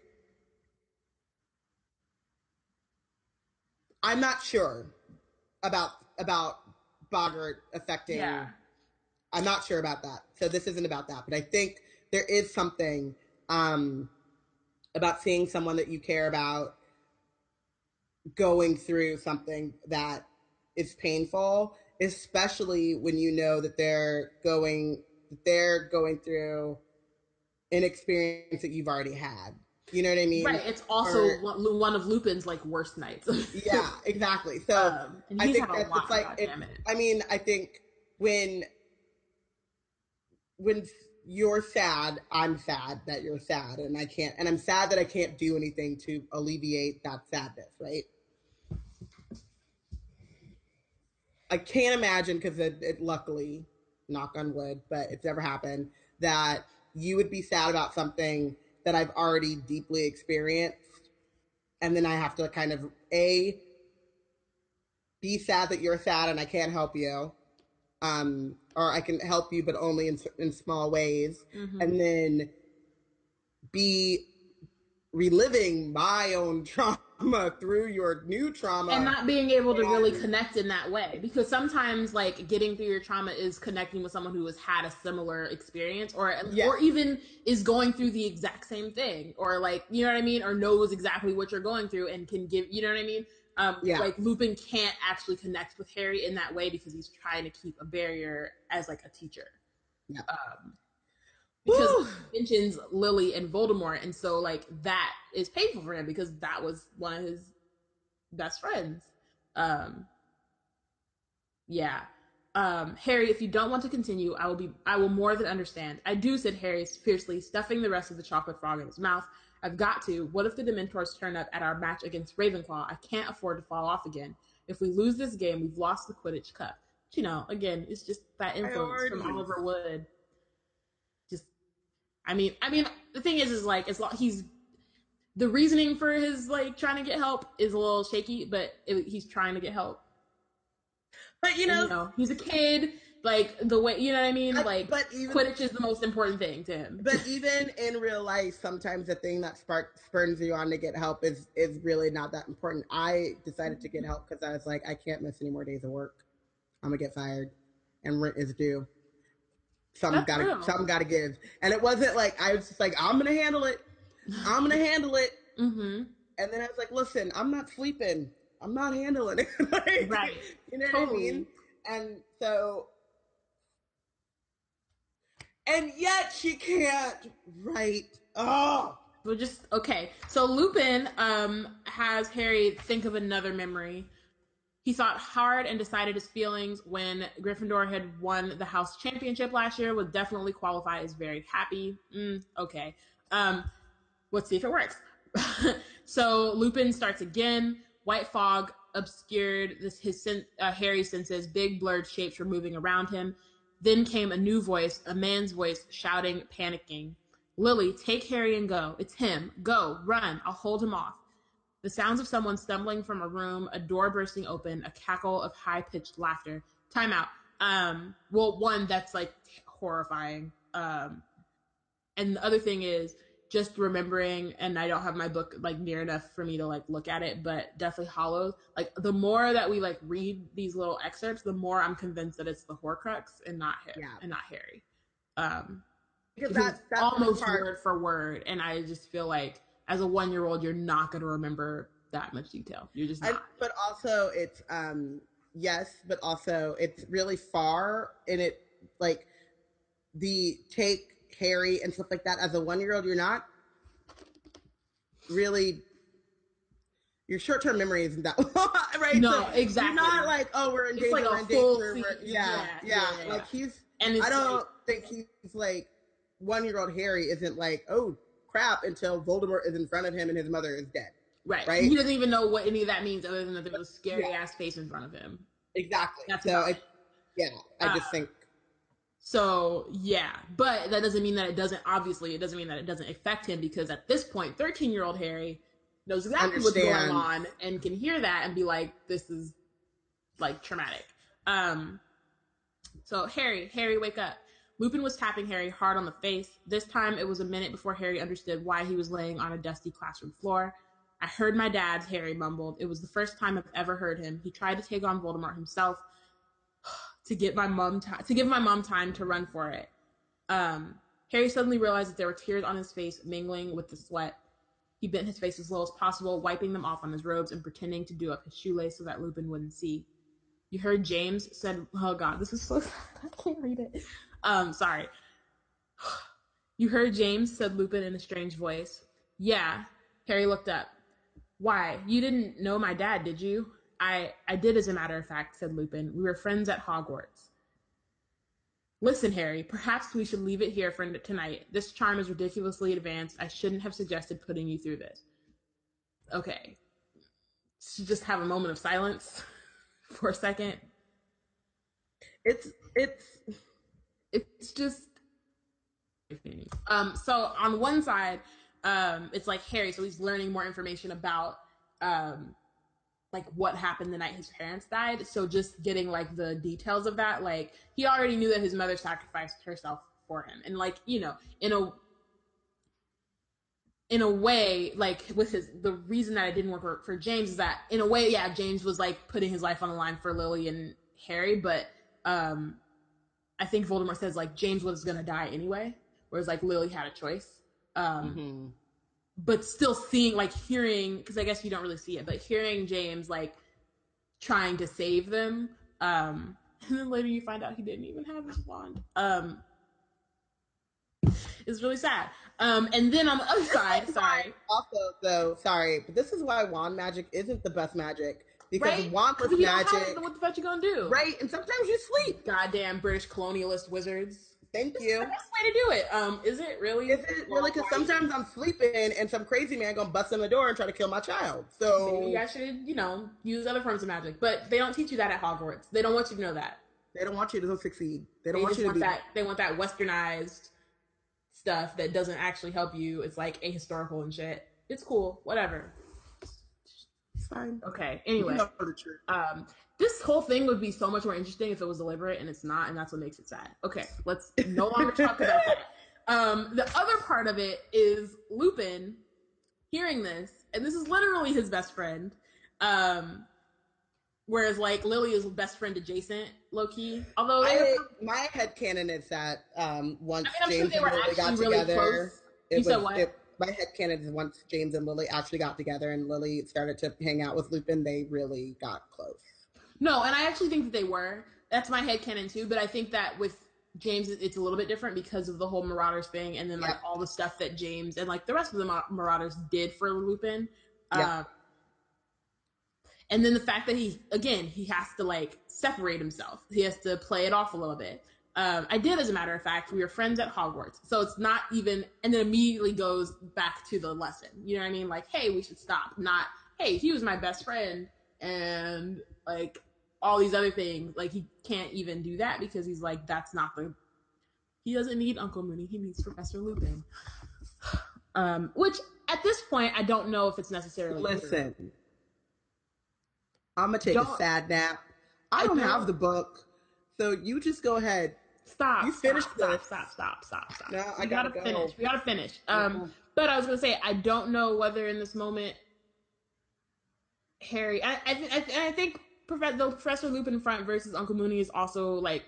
I'm not sure about about Boggart affecting. Yeah. I'm not sure about that. So this isn't about that, but I think there is something um, about seeing someone that you care about going through something that is painful, especially when you know that they're going that they're going through an experience that you've already had. You know what I mean? Right. It's also or, one of Lupin's like worst nights. yeah, exactly. So um, I think that's it's like it, I mean, I think when when you're sad, I'm sad that you're sad, and I can't, and I'm sad that I can't do anything to alleviate that sadness, right? I can't imagine because it, it, luckily, knock on wood, but it's never happened that you would be sad about something that I've already deeply experienced, and then I have to kind of a be sad that you're sad and I can't help you, um, or I can help you, but only in in small ways, mm-hmm. and then be reliving my own trauma through your new trauma and not being able to really connect in that way because sometimes like getting through your trauma is connecting with someone who has had a similar experience or yeah. or even is going through the exact same thing or like you know what i mean or knows exactly what you're going through and can give you know what i mean um, yeah. Like Lupin can't actually connect with Harry in that way because he's trying to keep a barrier as like a teacher. Yeah. Um, because Woo! he mentions Lily and Voldemort, and so like that is painful for him because that was one of his best friends. Um, yeah. Um, Harry, if you don't want to continue, I will be I will more than understand. I do, said Harry fiercely, stuffing the rest of the chocolate frog in his mouth. I've got to. What if the Dementors turn up at our match against Ravenclaw? I can't afford to fall off again. If we lose this game, we've lost the Quidditch Cup. But, you know, again, it's just that influence from Oliver Wood. I mean, I mean, the thing is, is like, as long he's the reasoning for his like trying to get help is a little shaky, but it, he's trying to get help. But you know, and, you know, he's a kid like the way you know what I mean. Like, but even, Quidditch is the most important thing to him. But even in real life, sometimes the thing that spark spurns you on to get help is is really not that important. I decided to get mm-hmm. help because I was like, I can't miss any more days of work. I'm gonna get fired, and rent is due. Something gotta something gotta give. And it wasn't like I was just like, I'm gonna handle it. I'm gonna handle it. Mm-hmm. And then I was like, listen, I'm not sleeping. I'm not handling it. like, right. You know totally. what I mean? And so and yet she can't write. Oh. Well, just okay. So Lupin um has Harry think of another memory. He thought hard and decided his feelings when Gryffindor had won the house championship last year. Would definitely qualify as very happy. Mm, okay. Um, let's see if it works. so Lupin starts again. White fog obscured this, his uh, Harry's senses. Big blurred shapes were moving around him. Then came a new voice, a man's voice, shouting, panicking. Lily, take Harry and go. It's him. Go, run. I'll hold him off. The sounds of someone stumbling from a room, a door bursting open, a cackle of high pitched laughter. Time out. Um, well, one that's like horrifying. Um, and the other thing is just remembering, and I don't have my book like near enough for me to like look at it, but definitely Hallows. Like the more that we like read these little excerpts, the more I'm convinced that it's the Horcrux and not Harry, yeah. and not Harry. Um, because that's, that's almost word for word, and I just feel like as a one year old, you're not going to remember that much detail. You're just not. And, but also, it's um yes, but also it's really far, and it like the take Harry and stuff like that. As a one year old, you're not really your short term memory isn't that right. No, so exactly. not like oh we're in danger, like we're in danger. Yeah, yeah, yeah, yeah, Like he's. And I don't like, think he's like one year old Harry isn't like oh crap until Voldemort is in front of him and his mother is dead. Right. Right. He doesn't even know what any of that means other than that there was a scary yeah. ass face in front of him. Exactly. That's so. I, yeah, I just uh, think so yeah, but that doesn't mean that it doesn't. Obviously, it doesn't mean that it doesn't affect him because at this point, thirteen-year-old Harry knows exactly Understand. what's going on and can hear that and be like, "This is like traumatic." Um, so Harry, Harry, wake up! Lupin was tapping Harry hard on the face. This time, it was a minute before Harry understood why he was laying on a dusty classroom floor. I heard my dad, Harry mumbled. It was the first time I've ever heard him. He tried to take on Voldemort himself to get my mom t- to give my mom time to run for it. Um, Harry suddenly realized that there were tears on his face mingling with the sweat. He bent his face as low as possible, wiping them off on his robes and pretending to do up his shoelace so that Lupin wouldn't see. You heard James said, "Oh God, this is so sad. I can't read it." Um, sorry. You heard James said Lupin in a strange voice. Yeah. Harry looked up. Why? You didn't know my dad, did you? I, I did, as a matter of fact, said Lupin. We were friends at Hogwarts. Listen, Harry, perhaps we should leave it here for tonight. This charm is ridiculously advanced. I shouldn't have suggested putting you through this. Okay. So just have a moment of silence for a second. It's it's it's just um so on one side um it's like Harry so he's learning more information about um like what happened the night his parents died. So just getting like the details of that, like he already knew that his mother sacrificed herself for him, and like you know, in a in a way, like with his the reason that it didn't work for, for James is that in a way, yeah, James was like putting his life on the line for Lily and Harry, but um I think Voldemort says like James was gonna die anyway, whereas like Lily had a choice. Um mm-hmm but still seeing like hearing because I guess you don't really see it, but hearing James like trying to save them. Um, and then later you find out he didn't even have his wand. Um, it's really sad. Um, and then on the other side, sorry. Also, though, sorry, but this is why wand magic isn't the best magic because right? wandless magic. what the fuck you gonna do? Right, and sometimes you sleep. Goddamn British colonialist wizards. Thank you. the best way to do it. Um, is it really? Is it really? Because sometimes I'm sleeping and some crazy man gonna bust in the door and try to kill my child. So maybe I should, you know, use other forms of magic. But they don't teach you that at Hogwarts. They don't want you to know that. They don't want you to succeed. They don't they want you to want that. They want that westernized stuff that doesn't actually help you. It's like ahistorical and shit. It's cool. Whatever. It's fine. Okay. Anyway, um, this whole thing would be so much more interesting if it was deliberate and it's not and that's what makes it sad okay let's no longer talk about that um, the other part of it is lupin hearing this and this is literally his best friend um, whereas like lily is best friend adjacent low-key although I, my head canon is that um, once I mean, james sure and lily got really together close. it you was it, my head canon is once james and lily actually got together and lily started to hang out with lupin they really got close no, and I actually think that they were. That's my head canon too. But I think that with James, it's a little bit different because of the whole Marauders thing, and then like all the stuff that James and like the rest of the Marauders did for Lupin. Yeah. Uh, and then the fact that he again he has to like separate himself. He has to play it off a little bit. Um, I did, as a matter of fact. We were friends at Hogwarts, so it's not even. And then immediately goes back to the lesson. You know what I mean? Like, hey, we should stop. Not, hey, he was my best friend, and like all these other things. Like he can't even do that because he's like, that's not the. He doesn't need Uncle Moony. He needs Professor Lupin. Um, which at this point, I don't know if it's necessarily. Listen, true. I'm gonna take don't, a sad nap. I, I don't, don't have the book, so you just go ahead. Stop. You finish stop, stop, stop, stop, stop, No, I gotta, gotta go. finish. We gotta finish. Um, mm-hmm. but I was gonna say I don't know whether in this moment Harry. I I, th- I, th- I think Professor the Professor Lupin front versus Uncle Moony is also like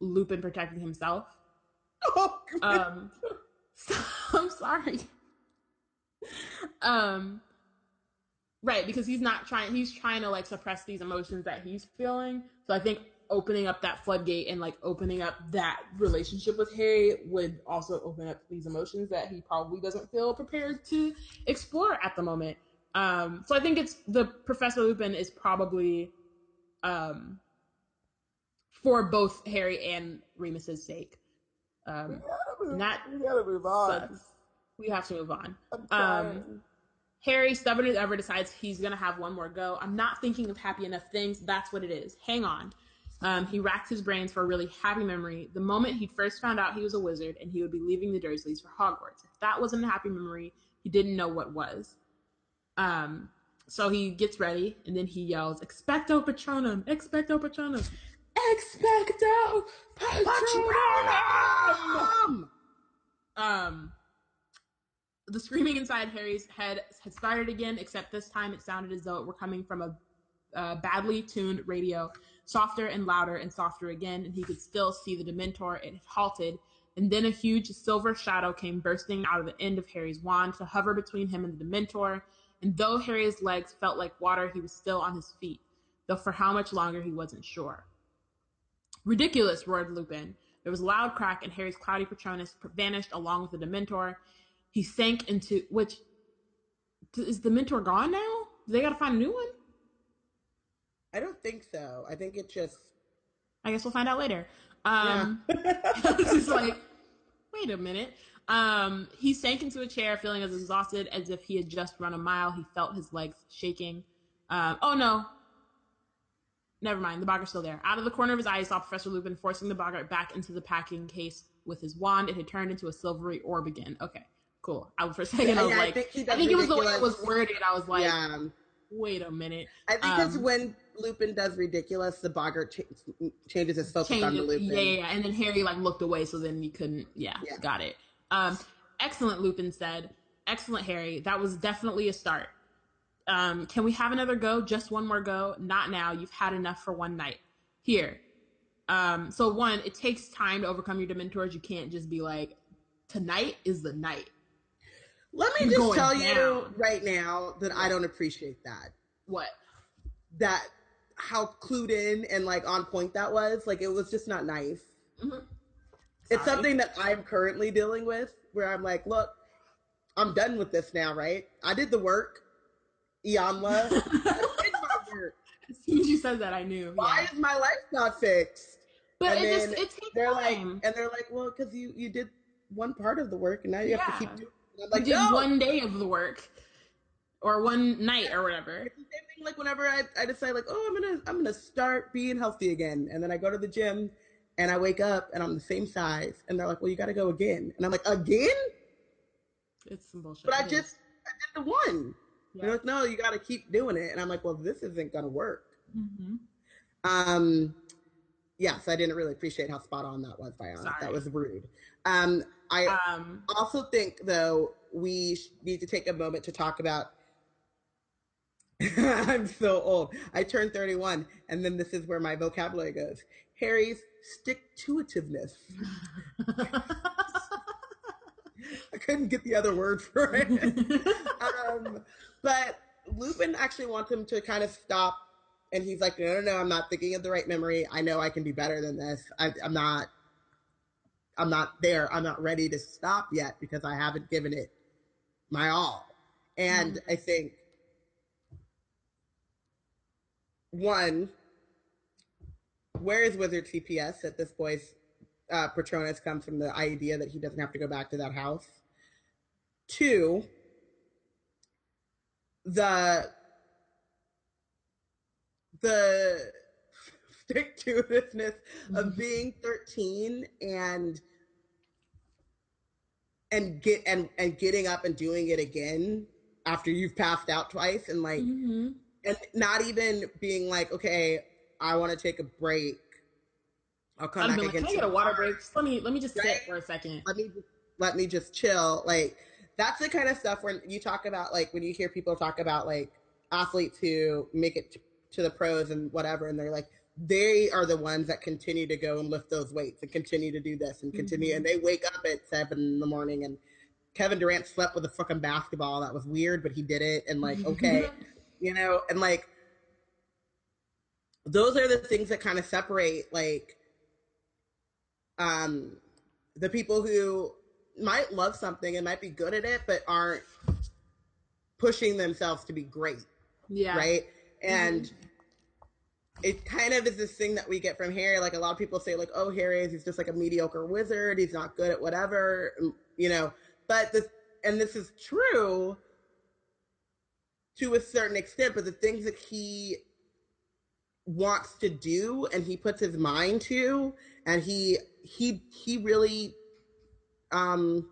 Lupin protecting himself. Oh, um, so, I'm sorry. Um, right, because he's not trying. He's trying to like suppress these emotions that he's feeling. So I think opening up that floodgate and like opening up that relationship with Harry would also open up these emotions that he probably doesn't feel prepared to explore at the moment. Um, so I think it's the Professor Lupin is probably um, for both Harry and Remus's sake. Um, we gotta move, that we gotta move on. Sucks. We have to move on. Um, Harry, stubborn as ever, decides he's gonna have one more go. I'm not thinking of happy enough things. That's what it is. Hang on. Um, he racked his brains for a really happy memory. The moment he first found out he was a wizard and he would be leaving the Dursleys for Hogwarts. If that wasn't a happy memory, he didn't know what was. Um, so he gets ready and then he yells, Expecto Patronum! Expecto Patronum! Expecto Patronum! Um, the screaming inside Harry's head had started again, except this time it sounded as though it were coming from a uh, badly tuned radio, softer and louder and softer again, and he could still see the Dementor. It halted, and then a huge silver shadow came bursting out of the end of Harry's wand to hover between him and the Dementor and though Harry's legs felt like water, he was still on his feet, though for how much longer he wasn't sure. Ridiculous, roared Lupin. There was a loud crack, and Harry's cloudy Patronus vanished along with the Dementor. He sank into which is the Dementor gone now? They got to find a new one. I don't think so. I think it just. I guess we'll find out later. Um, yeah. just like, wait a minute. Um, he sank into a chair, feeling as exhausted as if he had just run a mile. He felt his legs shaking. Um, oh no. Never mind. The boggart's still there. Out of the corner of his eye, he saw Professor Lupin forcing the boggart back into the packing case with his wand. It had turned into a silvery orb again. Okay, cool. I was for a second, I was yeah, like, I think, I think it was the way it was worded. I was like, yeah. Wait a minute. I think um, it's when Lupin does ridiculous, the boggart ch- changes his focus changes, on the Lupin. Yeah, yeah, and then Harry like looked away, so then he couldn't. Yeah, yeah. got it. Um, excellent, Lupin said. Excellent, Harry. That was definitely a start. Um, can we have another go? Just one more go? Not now. You've had enough for one night. Here. Um, so one, it takes time to overcome your dementors. You can't just be like, tonight is the night. Let me just tell down. you right now that I don't appreciate that. What? That how clued in and like on point that was. Like it was just not nice. Mm-hmm. It's something that I'm currently dealing with where I'm like, look, I'm done with this now, right? I did the work. Iyanla. Work. As soon as you said that, I knew. Why yeah. is my life not fixed? But and it just it takes they're time. like, and they're like, well, because you you did one part of the work, and now you yeah. have to keep doing. I'm like, you did no. one day of the work, or one night, or whatever. It's the same thing. Like whenever I, I decide, like, oh, I'm gonna I'm gonna start being healthy again, and then I go to the gym, and I wake up and I'm the same size, and they're like, "Well, you got to go again," and I'm like, "Again?" It's some bullshit. But I just I did the one. Yeah. They're like, "No, you got to keep doing it," and I'm like, "Well, this isn't gonna work." Mm-hmm. Um, yes, I didn't really appreciate how spot on that was, Viola. That was rude. Um, I um, also think though we need to take a moment to talk about. I'm so old. I turned 31, and then this is where my vocabulary goes. Harry's stick to itiveness. I couldn't get the other word for it. um, but Lupin actually wants him to kind of stop. And he's like, no, no, no, I'm not thinking of the right memory. I know I can be better than this. I, I'm not, I'm not there. I'm not ready to stop yet because I haven't given it my all. And mm-hmm. I think one, where is Wizard CPS that this boy's uh, Patronus comes from the idea that he doesn't have to go back to that house. Two, the the stick to itiveness of Mhm. being 13 and and get and and getting up and doing it again after you've passed out twice and like Mhm. and not even being like okay i want to take a break i'll come I'd back be like, again can I get a water break? Just let me let me just Right. sit for a second. let me just let me just chill like that's the kind of stuff when you talk about like when you hear people talk about like athletes who make it to the pros and whatever and they're like they are the ones that continue to go and lift those weights and continue to do this and continue Mhm. and they wake up at seven in the morning and kevin durant slept with a fucking basketball that was weird but he did it and like okay you know and like those are the things that kind of separate like um the people who might love something and might be good at it but aren't pushing themselves to be great yeah. right and it kind of is this thing that we get from harry. Like a lot of people say like oh harry is he's just like a mediocre wizard. He's not good at whatever you know. But this and this is true to a certain extent but the things that he wants to do and he puts his mind to and he he he really um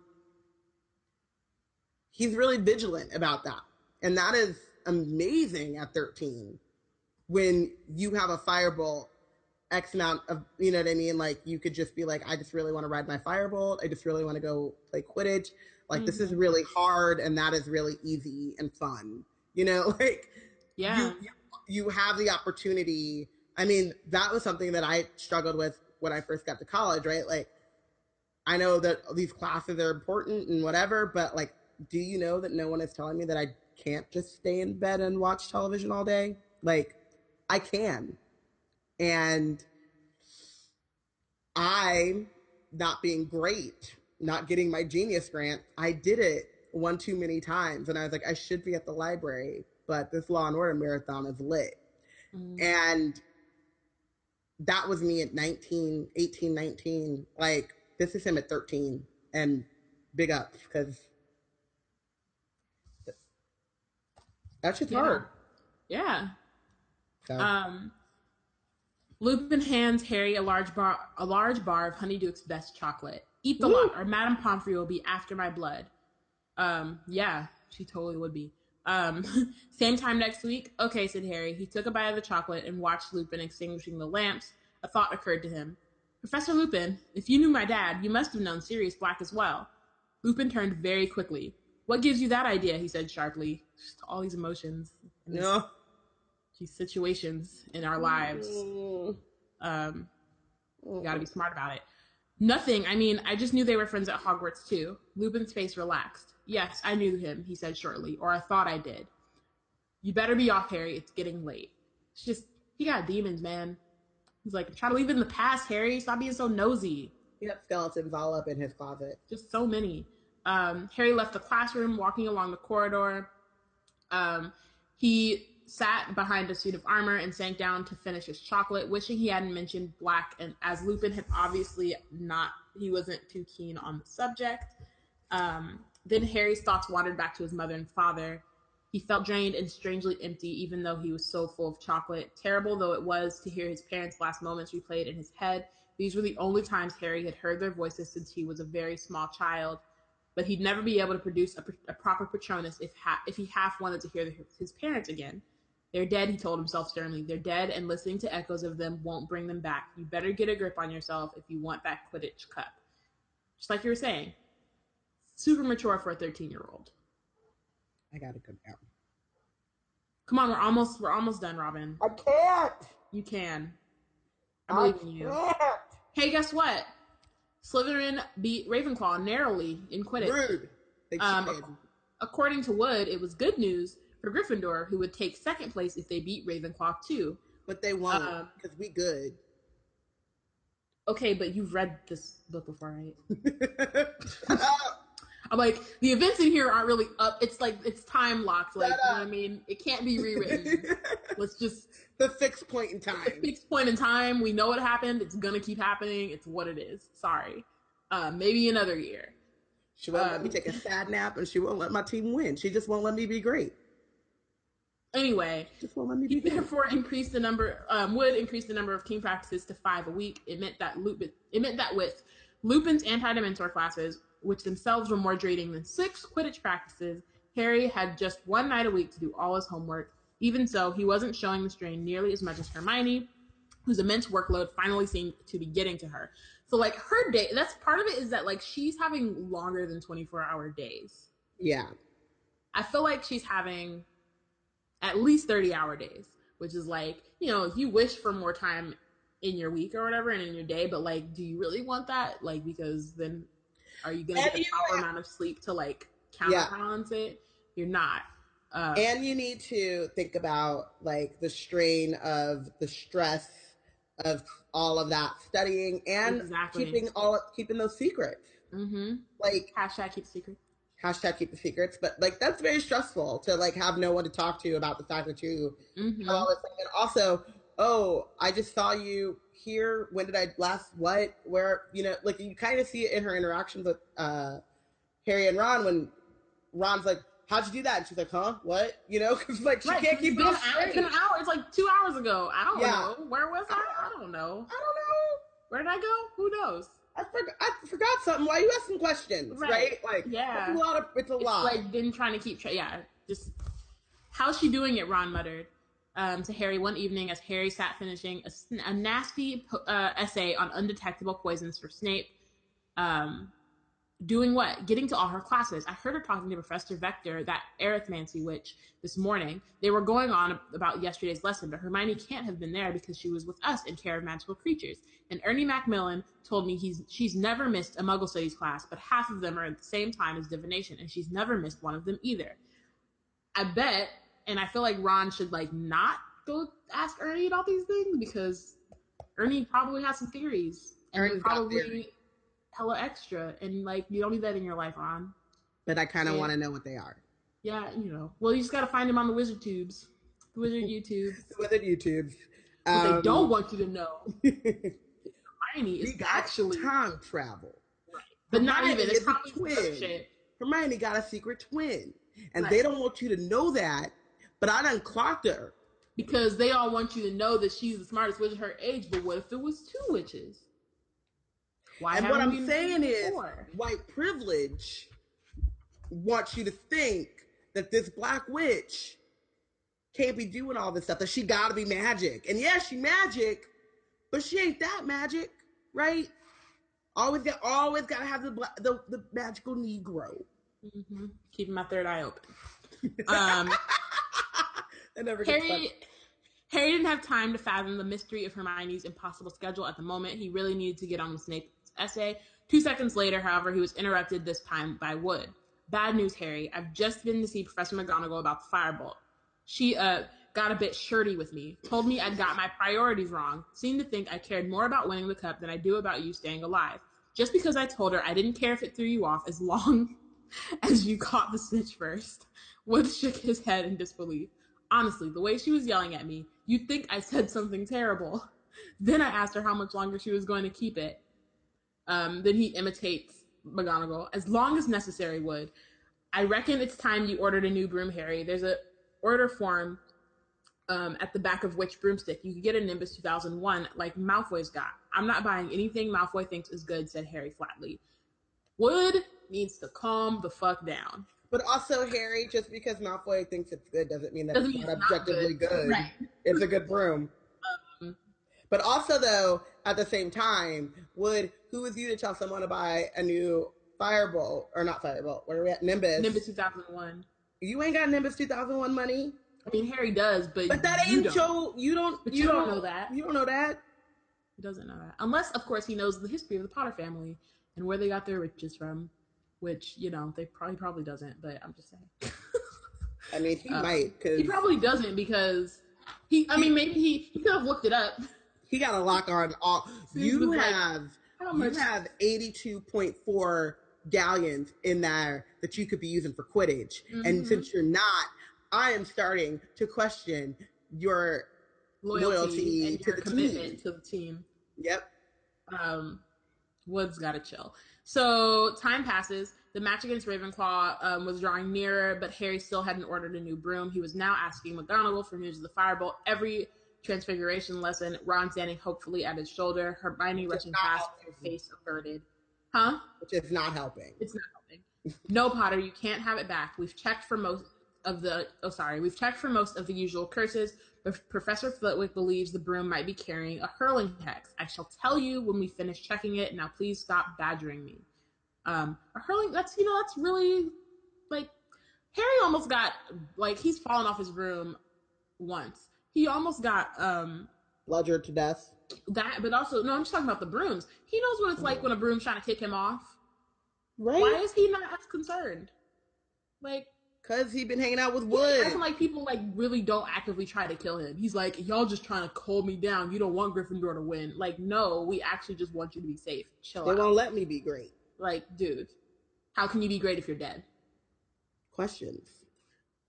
he's really vigilant about that. And that is amazing at 13 when you have a firebolt x amount of you know what i mean? Like you could just be like i just really want to ride my firebolt i just really want to go play quidditch. Like this is Mhm. really hard and that is really easy and fun you know? Like Yeah. you, you you have the opportunity. I mean that was something that i struggled with when i first got to college right? Like i know that these classes are important and whatever but like do you know that no one is telling me that i can't just stay in bed and watch television all day? Like i can and i not being great not getting my genius grant i did it one too many times and i was like i should be at the library but this law and order marathon is lit Mhm. and that was me at 19 18 19 like this is him at 13 and big ups because that shit's Yeah. hard Yeah. Um, Lupin hands Harry a large bar, a large bar of Honeyduke's best chocolate. Eat the Woo. lot, or Madame Pomfrey will be after my blood. Um, yeah, she totally would be. Um, same time next week. Okay, said Harry. He took a bite of the chocolate and watched Lupin extinguishing the lamps. A thought occurred to him. Professor Lupin, if you knew my dad, you must have known Sirius Black as well. Lupin turned very quickly. What gives you that idea? He said sharply. Just all these emotions. no these situations in our lives. Mm. Um, you gotta be smart about it. Nothing. I mean, I just knew they were friends at Hogwarts too. Lupin's face relaxed. Yes, I knew him, he said shortly, or I thought I did. You better be off, Harry. It's getting late. It's just, he got demons, man. He's like, try to leave it in the past, Harry. Stop being so nosy. he got skeletons all up in his closet Just so many. Um, Harry left the classroom, walking along the corridor. Um, he sat behind a suit of armor and sank down to finish his chocolate, wishing he hadn't mentioned Black. And as Lupin had obviously not, he wasn't too keen on the subject. Um, then Harry's thoughts wandered back to his mother and father. He felt drained and strangely empty, even though he was so full of chocolate. Terrible though it was to hear his parents' last moments replayed in his head, these were the only times Harry had heard their voices since he was a very small child. But he'd never be able to produce a, a proper Patronus if ha- if he half wanted to hear the, his parents again. They're dead, he told himself sternly. They're dead, and listening to echoes of them won't bring them back. You better get a grip on yourself if you want that Quidditch cup. Just like you were saying, super mature for a 13 year old. i gotta go down Come on, we're almost we're almost done, Robin. i can't You can. I i believe in you. can't Hey, guess what? Slytherin beat Ravenclaw narrowly in Quidditch. rude Um. According to Wood, it was good news for Gryffindor, who would take second place if they beat Ravenclaw too. but they won't um, because we good Okay, but you've read this book before, right? I'm like, the events in here aren't really up. It's like it's time locked. Like, you know what I mean? It can't be rewritten. Let's just the fixed point in time. The fixed point in time. We know what happened. It's gonna keep happening. It's what it is. Sorry. Uh, maybe another year. She won't um, let me take a sad nap, and she won't let my team win. She just won't let me be great. Anyway, he therefore increased the number. Um, Wood increase the number of team practices to five a week. It meant that Lupin. It meant that with Lupin's anti-dementor classes, which themselves were more draining than six Quidditch practices, Harry had just one night a week to do all his homework. Even so, he wasn't showing the strain nearly as much as Hermione, whose immense workload finally seemed to be getting to her. So, like her day, that's part of it is that like she's having longer than 24 hour days. Yeah. I feel like she's having at least 30 hour days, which is like, you know, you wish for more time in your week or whatever and in your day, but like, do you really want that? Like, because then are you going to get the proper amount of sleep to like counterbalance yeah. it? You're not. Uh, and you need to think about like the strain of the stress of all of that studying and exactly. keeping all keeping those secrets. Mm-hmm. Like hashtag keep secret hashtag keep the secrets, but like that's very stressful to like have no one to talk to about the fact that you mm-hmm. all this thing. And also, oh, I just saw you here. When did I last? What? Where? You know, like you kind of see it in her interactions with uh, Harry and Ron when Ron's like, "How'd you do that?" And she's like, "Huh? What?" You know, because like she right, can't keep it. It's been an hour. It's like two hours ago. I don't yeah. know. Where was I? I don't know. I don't know. Where did I go? Who knows? I forgot, I forgot something. Why are you asking questions? Right. right? Like, yeah, it's a lot of it's a it's lot. Like, been trying to keep track. Yeah, just how's she doing it? Ron muttered um, to Harry one evening as Harry sat finishing a, a nasty uh, essay on undetectable poisons for Snape. Um, doing what? Getting to all her classes. I heard her talking to Professor Vector, that arithmancy witch, this morning. They were going on about yesterday's lesson, but Hermione can't have been there because she was with us in care of magical creatures. And Ernie Macmillan told me he's she's never missed a Muggle Studies class, but half of them are at the same time as divination, and she's never missed one of them either. I bet, and I feel like Ron should like not go ask Ernie about these things because Ernie probably has some theories. And Ernie probably hella extra, and like you don't need that in your life, Ron. But I kind of want to know what they are. Yeah, you know. Well, you just got to find them on the Wizard Tubes, the Wizard YouTube, the Wizard YouTubes. Um, they don't want you to know. Hermione is actually time travel, right? But Hermione not even. It's probably twin. Shit. Hermione got a secret twin, and right. they don't want you to know that. But I done clocked her because they all want you to know that she's the smartest witch of her age. But what if it was two witches? Why and what I'm saying is, white privilege wants you to think that this black witch can't be doing all this stuff. That she got to be magic, and yeah, she magic, but she ain't that magic, right? Always got, always got to have the, the the magical Negro. Mm-hmm. Keeping my third eye open. Um, Harry, Harry didn't have time to fathom the mystery of Hermione's impossible schedule at the moment. He really needed to get on with Snape essay. Two seconds later, however, he was interrupted this time by Wood. Bad news, Harry. I've just been to see Professor McGonagall about the firebolt. She, uh, got a bit shirty with me, told me I'd got my priorities wrong, seemed to think I cared more about winning the cup than I do about you staying alive. Just because I told her I didn't care if it threw you off as long as you caught the snitch first. Wood shook his head in disbelief. Honestly, the way she was yelling at me, you'd think I said something terrible. Then I asked her how much longer she was going to keep it, um, then he imitates McGonagall as long as necessary. Wood I reckon it's time you ordered a new broom, Harry? There's a order form um, at the back of which broomstick you could get a Nimbus 2001 like Malfoy's got. I'm not buying anything Malfoy thinks is good," said Harry flatly. Wood needs to calm the fuck down. But also, Harry, just because Malfoy thinks it's good doesn't mean that doesn't it's not objectively good. good. Right. It's a good broom. Um, but also, though, at the same time, Wood who is you to tell someone to buy a new Firebolt or not Firebolt? Where are we at? Nimbus. Nimbus 2001. You ain't got Nimbus 2001 money. I mean, Harry does, but but that ain't your. You don't. But you, you don't, don't know that. You don't know that. He doesn't know that, unless, of course, he knows the history of the Potter family and where they got their riches from. Which you know, they probably probably doesn't. But I'm just saying. I mean, he uh, might. Cause he probably doesn't because he. I mean, maybe he, he could have looked it up. He got a lock on all. you have like, you have eighty two point four galleons in there that you could be using for Quidditch. Mm-hmm. And since you're not, I am starting to question your loyalty, loyalty and your commitment team. to the team. Yep. Um, Wood's got to chill. So time passes. The match against Ravenclaw um, was drawing nearer, but Harry still hadn't ordered a new broom. He was now asking McGonagall for news of the firebolt every transfiguration lesson. Ron standing hopefully at his shoulder, Hermione rushing past, her face averted. Huh? Which is not helping. It's not helping. no, Potter, you can't have it back. We've checked for most of the. Oh, sorry. We've checked for most of the usual curses. but Professor Flitwick believes the broom might be carrying a hurling hex. I shall tell you when we finish checking it. Now, please stop badgering me. Um, a hurling, that's, you know, that's really like Harry almost got, like, he's fallen off his broom once. He almost got, um, bludgeoned to death. That, but also, no, I'm just talking about the brooms. He knows what it's like when a broom's trying to kick him off. Right. Why is he not as concerned? Like, Cause he been hanging out with Wood. Acting like people like really don't actively try to kill him. He's like, y'all just trying to hold me down. You don't want Gryffindor to win. Like, no, we actually just want you to be safe. Chill they out. They won't let me be great. Like, dude, how can you be great if you're dead? Questions.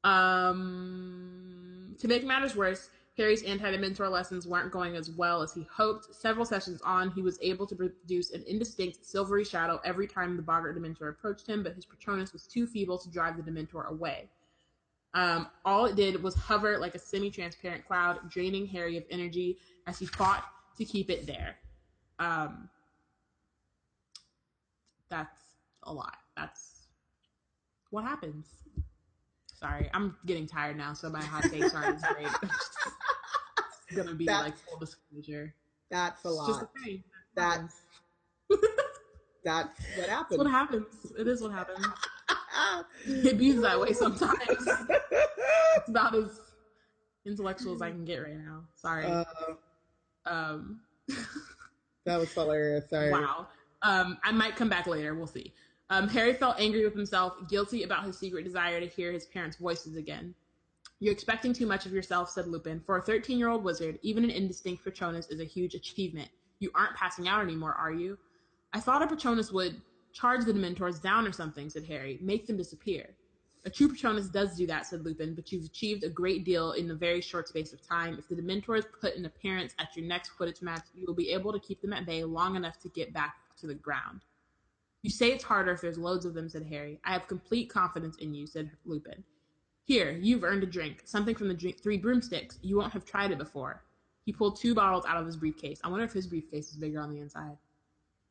Um, to make matters worse, Harry's anti-Dementor lessons weren't going as well as he hoped. Several sessions on, he was able to produce an indistinct silvery shadow every time the Boggart Dementor approached him, but his Patronus was too feeble to drive the Dementor away. Um, all it did was hover like a semi-transparent cloud, draining Harry of energy as he fought to keep it there. Um, that's a lot. That's what happens. Sorry, I'm getting tired now, so my hot takes aren't as great. it's gonna be that's, like full disclosure. That's a lot. That's that's what happens. That's what happens. It is what happens. it bees that way sometimes. it's about as intellectual as I can get right now. Sorry. Uh, um, that was hilarious. Sorry. Wow. Um, I might come back later. We'll see. Um, Harry felt angry with himself, guilty about his secret desire to hear his parents' voices again. You're expecting too much of yourself, said Lupin. For a 13 year old wizard, even an indistinct Patronus is a huge achievement. You aren't passing out anymore, are you? I thought a Patronus would charge the Dementors down or something, said Harry. Make them disappear. A true Patronus does do that, said Lupin, but you've achieved a great deal in a very short space of time. If the Dementors put an appearance at your next Quidditch match, you will be able to keep them at bay long enough to get back to the ground. You say it's harder if there's loads of them, said Harry. I have complete confidence in you, said Lupin. Here, you've earned a drink. Something from the drink- three broomsticks. You won't have tried it before. He pulled two bottles out of his briefcase. I wonder if his briefcase is bigger on the inside.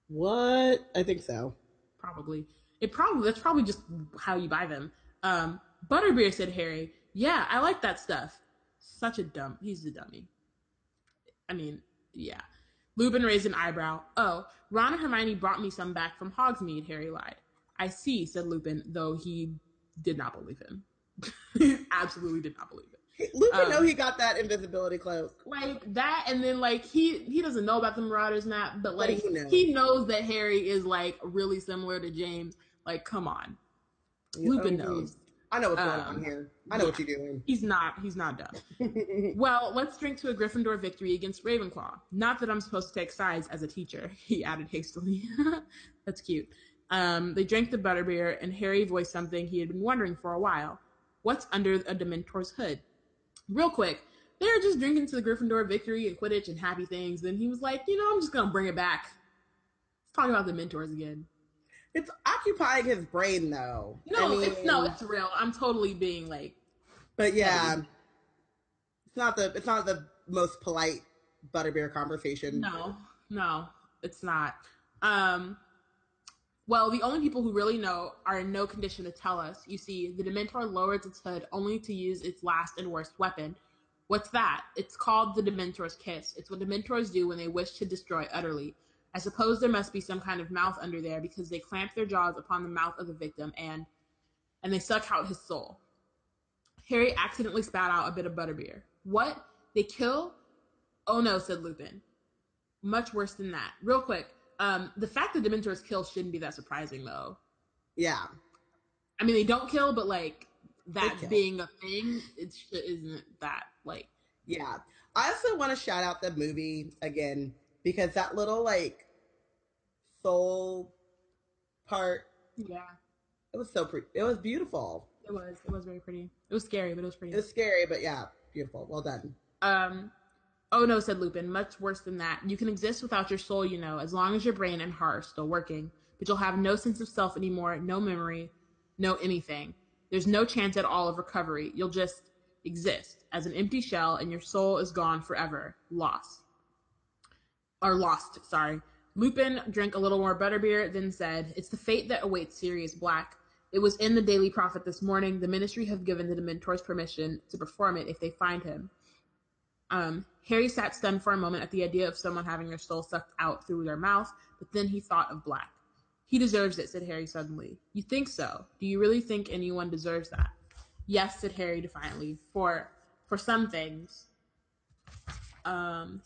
What? I think so. Probably. It probably that's probably just how you buy them. Um, Butterbeer said Harry. Yeah, I like that stuff. Such a dumb. He's a dummy. I mean, yeah. Lupin raised an eyebrow. Oh, Ron and Hermione brought me some back from Hogsmeade, Harry lied. I see, said Lupin, though he did not believe him. he absolutely did not believe it. Lupin um, know he got that invisibility cloak. Like that, and then like he he doesn't know about the Marauders map, but like he, knows? he knows that Harry is like really similar to James. Like, come on. Lupin knows. I know what's going um, on here. I know what you're doing. He's not. He's not dumb. well, let's drink to a Gryffindor victory against Ravenclaw. Not that I'm supposed to take sides as a teacher. He added hastily. That's cute. Um, they drank the butterbeer, and Harry voiced something he had been wondering for a while. What's under a Dementor's hood? Real quick, they were just drinking to the Gryffindor victory and Quidditch and happy things. Then he was like, you know, I'm just gonna bring it back. Let's talk about the Dementors again. It's occupying his brain though. No, I mean, it's no, it's real. I'm totally being like But yeah. It's not the it's not the most polite butterbeer conversation. No, no, it's not. Um well, the only people who really know are in no condition to tell us. You see, the Dementor lowers its hood only to use its last and worst weapon. What's that? It's called the Dementor's Kiss. It's what Dementors do when they wish to destroy utterly. I suppose there must be some kind of mouth under there because they clamp their jaws upon the mouth of the victim and and they suck out his soul. Harry accidentally spat out a bit of butterbeer. What? They kill? Oh no, said Lupin. Much worse than that. Real quick, um, the fact that Dementors kill shouldn't be that surprising though. Yeah. I mean, they don't kill, but like that being a thing, it isn't that like. Yeah. I also want to shout out the movie again because that little like soul part Yeah, It was so pretty. It was beautiful. it was. It was very pretty. It was scary, but it was pretty. It was scary, but yeah, beautiful. Well done. Um, oh no, said Lupin. Much worse than that. You can exist without your soul, you know, as long as your brain and heart are still working. But you'll have no sense of self anymore, no memory, no anything. There's no chance at all of recovery. You'll just exist as an empty shell, and your soul is gone forever, lost. Or lost, sorry. Lupin drank a little more butterbeer, then said, It's the fate that awaits Sirius Black. It was in the Daily Prophet this morning. The ministry have given the Dementors permission to perform it if they find him. Um, Harry sat stunned for a moment at the idea of someone having their soul sucked out through their mouth, but then he thought of Black. He deserves it, said Harry suddenly. You think so? Do you really think anyone deserves that? Yes, said Harry defiantly. For for some things. Um,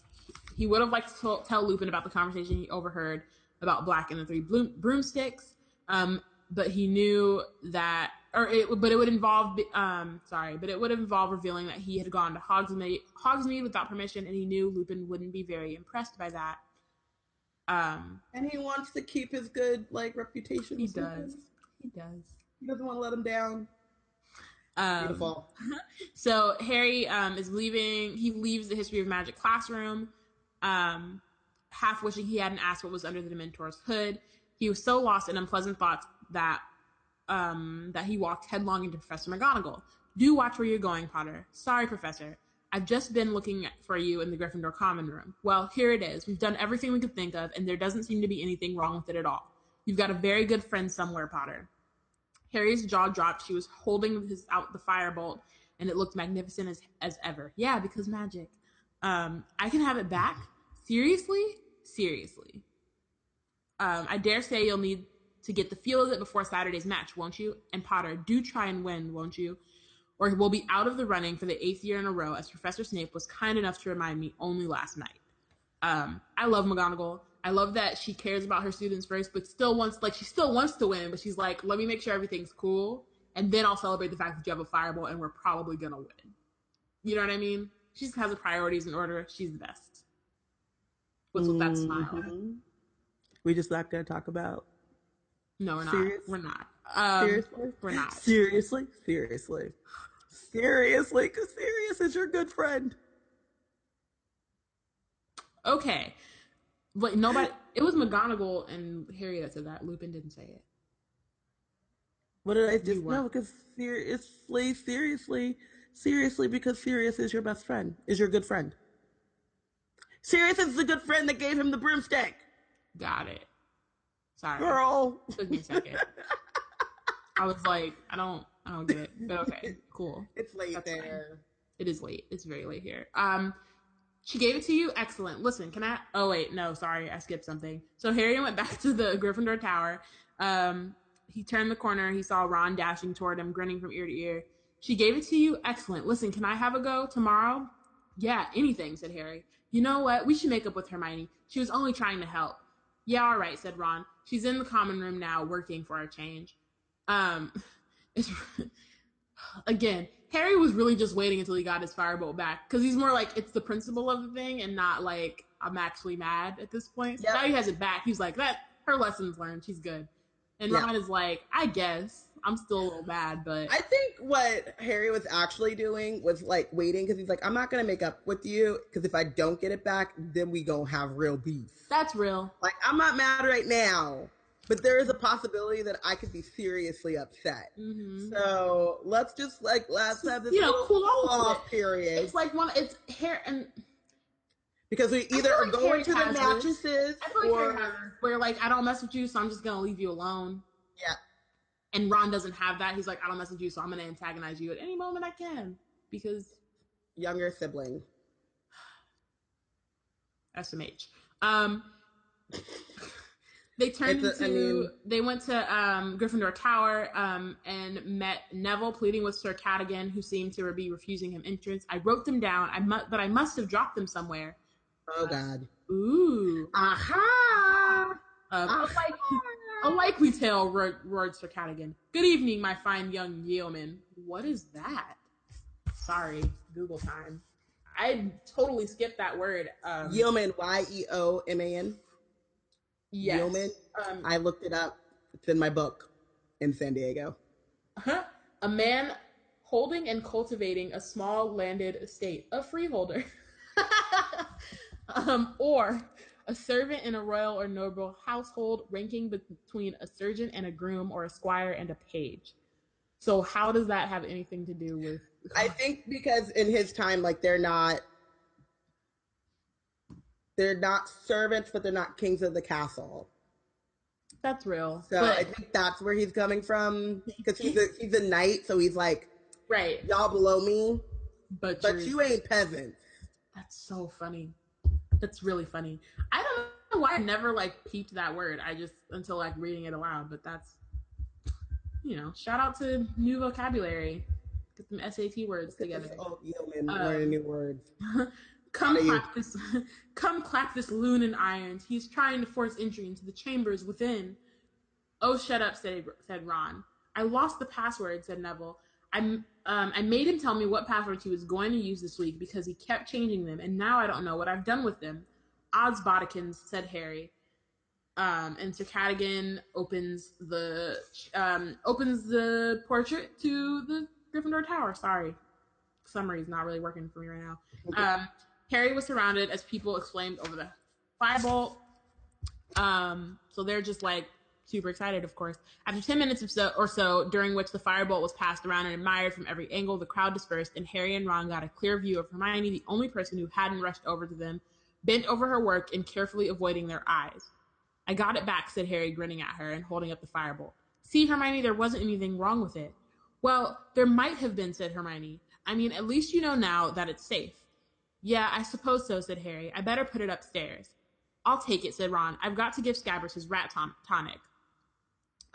he would have liked to tell- tell Lupin about the conversation he overheard about Black and the three bloom- broomsticks. Um, but he knew that, or it, but it would involve, um, sorry, but it would involve revealing that he had gone to Hogsmeade, Hogsmeade without permission, and he knew Lupin wouldn't be very impressed by that. Um, And he wants to keep his good like reputation. he with does. He does. He doesn't want to let him down. Um, Beautiful. So Harry um, is leaving. He leaves the history of magic classroom, um, half wishing he hadn't asked what was under the Dementor's hood. He was so lost in unpleasant thoughts that um, that he walked headlong into Professor McGonagall. Do watch where you're going, Potter. Sorry, Professor. I've just been looking for you in the Gryffindor common room. Well, here it is. We've done everything we could think of, and there doesn't seem to be anything wrong with it at all. You've got a very good friend somewhere, Potter. Harry's jaw dropped. She was holding his out the firebolt, and it looked magnificent as as ever. Yeah, because magic. Um, I can have it back. Seriously, seriously. Um, I dare say you'll need to get the feel of it before Saturday's match, won't you? And Potter, do try and win, won't you? Or we'll be out of the running for the eighth year in a row, as Professor Snape was kind enough to remind me only last night. Um, I love McGonagall. I love that she cares about her students first, but still wants like she still wants to win, but she's like, let me make sure everything's cool, and then I'll celebrate the fact that you have a fireball and we're probably gonna win. You know what I mean? She just has the priorities in order. She's the best. What's with that smile? Mhm. We just not gonna talk about No, we're not. Serious? We're not. Um, seriously. we're not. Seriously, seriously, seriously. Because Sirius is your good friend. Okay. But nobody. It was McGonagall and Harry that said that. Lupin didn't say it. What did I just no? Because seriously, seriously, seriously. Because Sirius is your best friend. Is your good friend. Sirius is the good friend that gave him the broomstick. Got it. Sorry. Girl. Took me a second. I was like, I don't, I don't get it. But okay, cool. It's late That's fine. It is late. It's very late here. Um, she gave it to you. Excellent. Listen, can I? Oh wait, no, sorry, I skipped something. So Harry went back to the Gryffindor tower. Um, he turned the corner. He saw Ron dashing toward him, grinning from ear to ear. She gave it to you. Excellent. Listen, can I have a go tomorrow? Yeah, anything," said Harry. You know what? We should make up with Hermione. She was only trying to help. Yeah, all right," said Ron. She's in the common room now, working for a change. Um, it's again, Harry was really just waiting until he got his firebolt back because he's more like it's the principle of the thing and not like I'm actually mad at this point. So Yep. now he has it back. He's like that. Her lessons learned. She's good. And Yeah. Ron is like, I guess I'm still a little mad, but I think what Harry was actually doing was like waiting because he's like, I'm not gonna make up with you because if I don't get it back, then we gonna have real beef. that's real. Like I'm not mad right now, but there is a possibility that I could be seriously upset. hmm So let's just like let's have this You know, cool off off period It's like one. It's hair and because we either feel are like going to the has this. mattresses I feel like or Harry has this, where like I don't mess with you, so I'm just gonna leave you alone. Yeah. And Ron doesn't have that. He's like, I don't mess with you, so I'm gonna antagonize you at any moment I can because younger sibling. SMH. Um, they turned a- I into. mean- they went to um, Gryffindor Tower um, and met Neville, pleading with Sir Cadogan, who seemed to be refusing him entrance. I wrote them down. I mu- but I must have dropped them somewhere. Oh God. Ooh, Aha! uh, Ah. a, like- a likely tale, roared, roared Sir Cadogan. Good evening, my fine young yeoman. What is that? Sorry, Google time. I totally skipped that word. Um, Yeoman, Y E O M A N. yes. Yeoman. Um, I looked it up. It's in my book. in San Diego. Uh-huh. A man holding and cultivating a small landed estate, a freeholder. um, or a servant in a royal or noble household ranking between a sergeant and a groom or a squire and a page. So how does that have anything to do with I think because in his time like they're not they're not servants but they're not kings of the castle. That's real. So but, I think that's where he's coming from because he's a he's a knight so he's like right. y'all below me But but you ain't peasants. That's so funny. That's really funny. I don't know why I never like peeped that word. I just until like reading it aloud. But that's you know, shout out to new vocabulary. Get some SAT words together. Oh, yeoman Um, learning new words. come How do you- clap this come clap this loon in irons. He's trying to force entry into the chambers within. Oh shut up, said said Ron. I lost the password, said Neville. I um, I made him tell me what passwords he was going to use this week because he kept changing them, and now I don't know what I've done with them. Oddsbodikins, said Harry. Um, and Sir Cadogan opens the um, opens the portrait to the Gryffindor Tower. Sorry, summary's not really working for me right now. Um, Harry was surrounded as people exclaimed over the firebolt. Um, so they're just like super excited, of course. After 10 minutes or so, or so, during which the firebolt was passed around and admired from every angle, the crowd dispersed, and Harry and Ron got a clear view of Hermione, the only person who hadn't rushed over to them, bent over her work and carefully avoiding their eyes. I got it back, said Harry, grinning at her and holding up the firebolt. See, Hermione, there wasn't anything wrong with it. Well, there might have been, said Hermione. I mean, at least you know now that it's safe. Yeah, I suppose so, said Harry. I better put it upstairs. I'll take it, said Ron. I've got to give Scabbers his rat ton- tonic.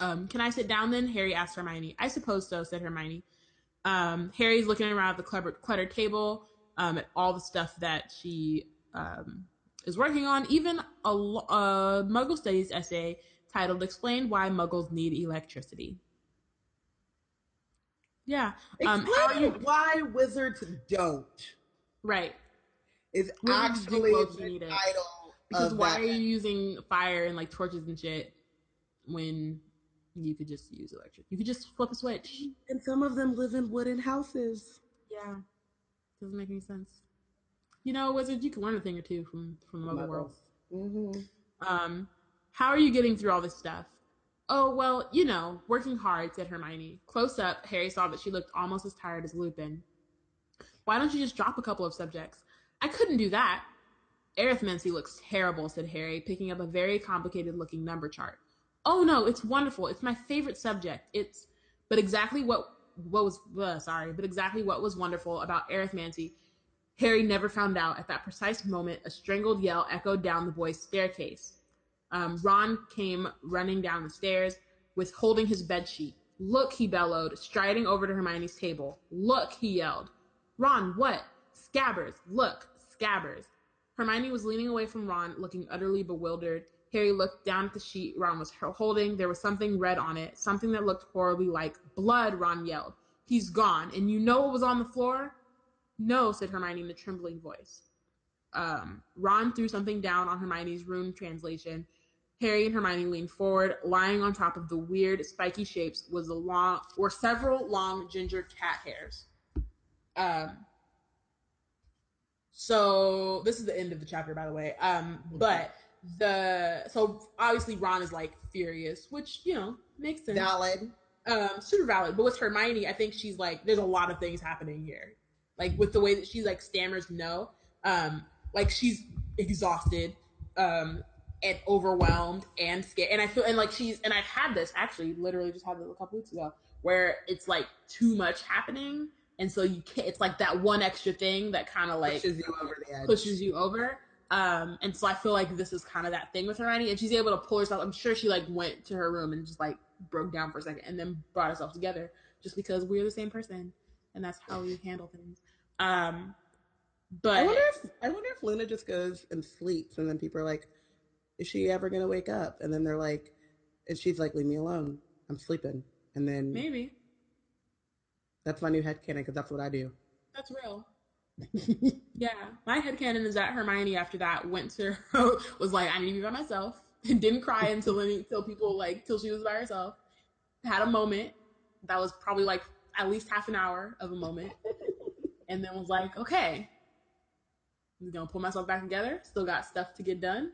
Um, can I sit down then? Harry asked Hermione. I suppose so, said Hermione. Um, Harry's looking around at the cluttered, table, um, at all the stuff that she um, is working on, even a, a Muggle Studies essay titled Explain Why Muggles Need Electricity. Yeah. Um, Explain you- why wizards don't Right. is actually the title Because why that. are you using fire and like torches and shit when you could just use electric? You could just flip a switch. And some of them live in wooden houses. Yeah. Doesn't make any sense. You know, wizards, you can learn a thing or two from from the Muggle world. hmm Um, how are you getting through all this stuff? Oh, well, you know, working hard, said Hermione. Close up, Harry saw that she looked almost as tired as Lupin. Why don't you just drop a couple of subjects? I couldn't do that. Arithmancy looks terrible, said Harry, picking up a very complicated looking number chart. Oh no, it's wonderful. It's my favorite subject. It's but exactly what what was uh, sorry, but exactly what was wonderful about arithmancy Harry never found out. At that precise moment, a strangled yell echoed down the boys' staircase. Um, Ron came running down the stairs with holding his bed sheet. Look, he bellowed, striding over to Hermione's table. Look, he yelled. Ron, what? Scabbers, look, scabbers. Hermione was leaning away from Ron, looking utterly bewildered. Harry looked down at the sheet Ron was holding. There was something red on it, something that looked horribly like blood, Ron yelled. He's gone, and you know what was on the floor? No, said Hermione in a trembling voice. Um, Ron threw something down on Hermione's rune translation. Harry and Hermione leaned forward. Lying on top of the weird, spiky shapes was a long, or several long ginger cat hairs. Um, so this is the end of the chapter, by the way. Um, but the so obviously Ron is like furious, which you know makes sense Valid. um super valid but with hermione i think she's like there's a lot of things happening here like with the way that she like stammers no um like she's exhausted um and overwhelmed and scared and i feel and like she's and i've had this actually literally just had this a couple weeks ago where it's like too much happening and so you can't it's like that one extra thing that kind of like pushes you over the edge. pushes you over. Um, and so I feel like this is kind of that thing with Hermione, and she's able to pull herself. I'm sure she like went to her room and just like broke down for a second, and then brought herself together, just because we're the same person, and that's how we handle things. Um, but I wonder if I wonder if Luna just goes and sleeps, and then people are like, "Is she ever gonna wake up?" And then they're like, and she's like, "Leave me alone. I'm sleeping." And then maybe that's my new head headcanon because that's what I do. that's real. Yeah, my head headcanon is that Hermione after that went to her, was like, I need to be by myself, and didn't cry until any, until people like till she was by herself, had a moment that was probably like at least half an hour of a moment, and then was like, okay, I'm gonna pull myself back together. Still got stuff to get done.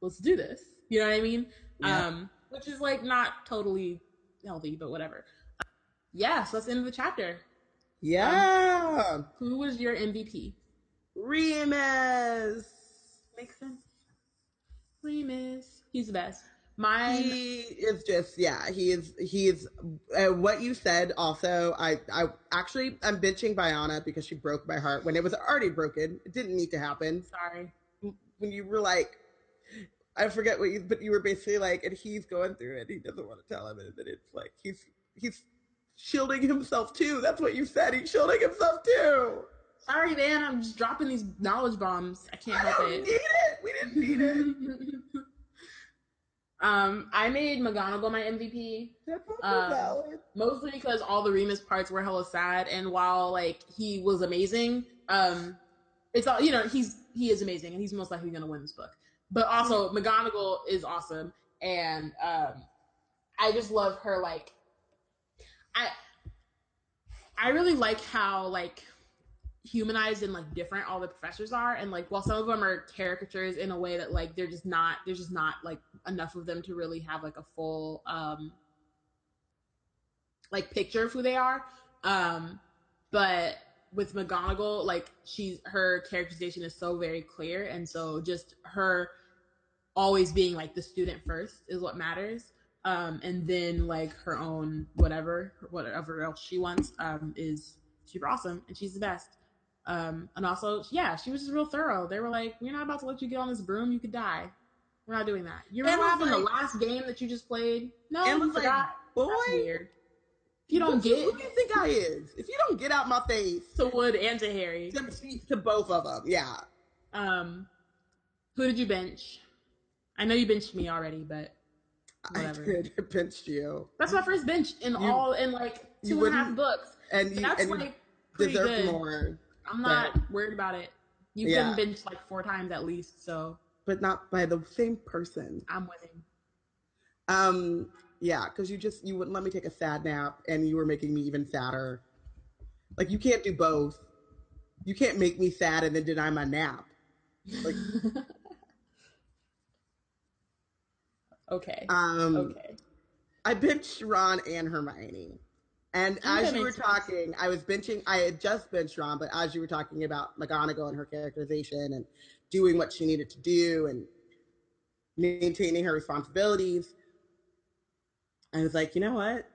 Let's do this. You know what I mean? Yeah. Um, which is like not totally healthy, but whatever. Yeah, so that's the end of the chapter. Yeah. Um, who was your MVP? Remus. Makes sense. Remus. He's the best. Mine he is just yeah. He is he is uh, what you said. Also, I I actually I'm bitching Biana because she broke my heart when it was already broken. It didn't need to happen. Sorry. When you were like, I forget what you, but you were basically like, and he's going through it. He doesn't want to tell him, and then it's like he's he's shielding himself too. That's what you said. He's shielding himself too. Sorry, man. I'm just dropping these knowledge bombs. I can't I help it. Need it. We didn't need it. um, I made McGonagall my MVP. That's um. Mostly because all the Remus parts were hella sad, and while like he was amazing, um, it's all you know. He's he is amazing, and he's most likely gonna win this book. But also, McGonagall is awesome, and um, I just love her. Like, I I really like how like humanized and like different all the professors are and like while some of them are caricatures in a way that like they're just not there's just not like enough of them to really have like a full um like picture of who they are um but with McGonagall like she's her characterization is so very clear and so just her always being like the student first is what matters um and then like her own whatever whatever else she wants um is super awesome and she's the best um, and also, yeah, she was just real thorough. They were like, "We're not about to let you get on this broom. You could die. We're not doing that." You remember having like, the last game that you just played? No, and was like, "Boy, That's weird." If you don't get, who do you think I is? If you don't get out my face to Wood and to Harry, to, to both of them, yeah. Um, who did you bench? I know you benched me already, but whatever. I did bench you. That's my first bench in you, all in like two and a half books, and you, that's and like deserve good. more. I'm not but, worried about it. You've yeah. been benched like four times at least, so. But not by the same person. I'm winning. Um. Yeah, because you just you wouldn't let me take a sad nap, and you were making me even sadder. Like you can't do both. You can't make me sad and then deny my nap. Like. okay. Um. Okay. I benched Ron and Hermione. And as you were sense. talking, I was benching, I had just benched Ron, but as you were talking about McGonagall and her characterization and doing what she needed to do and maintaining her responsibilities, I was like, you know what?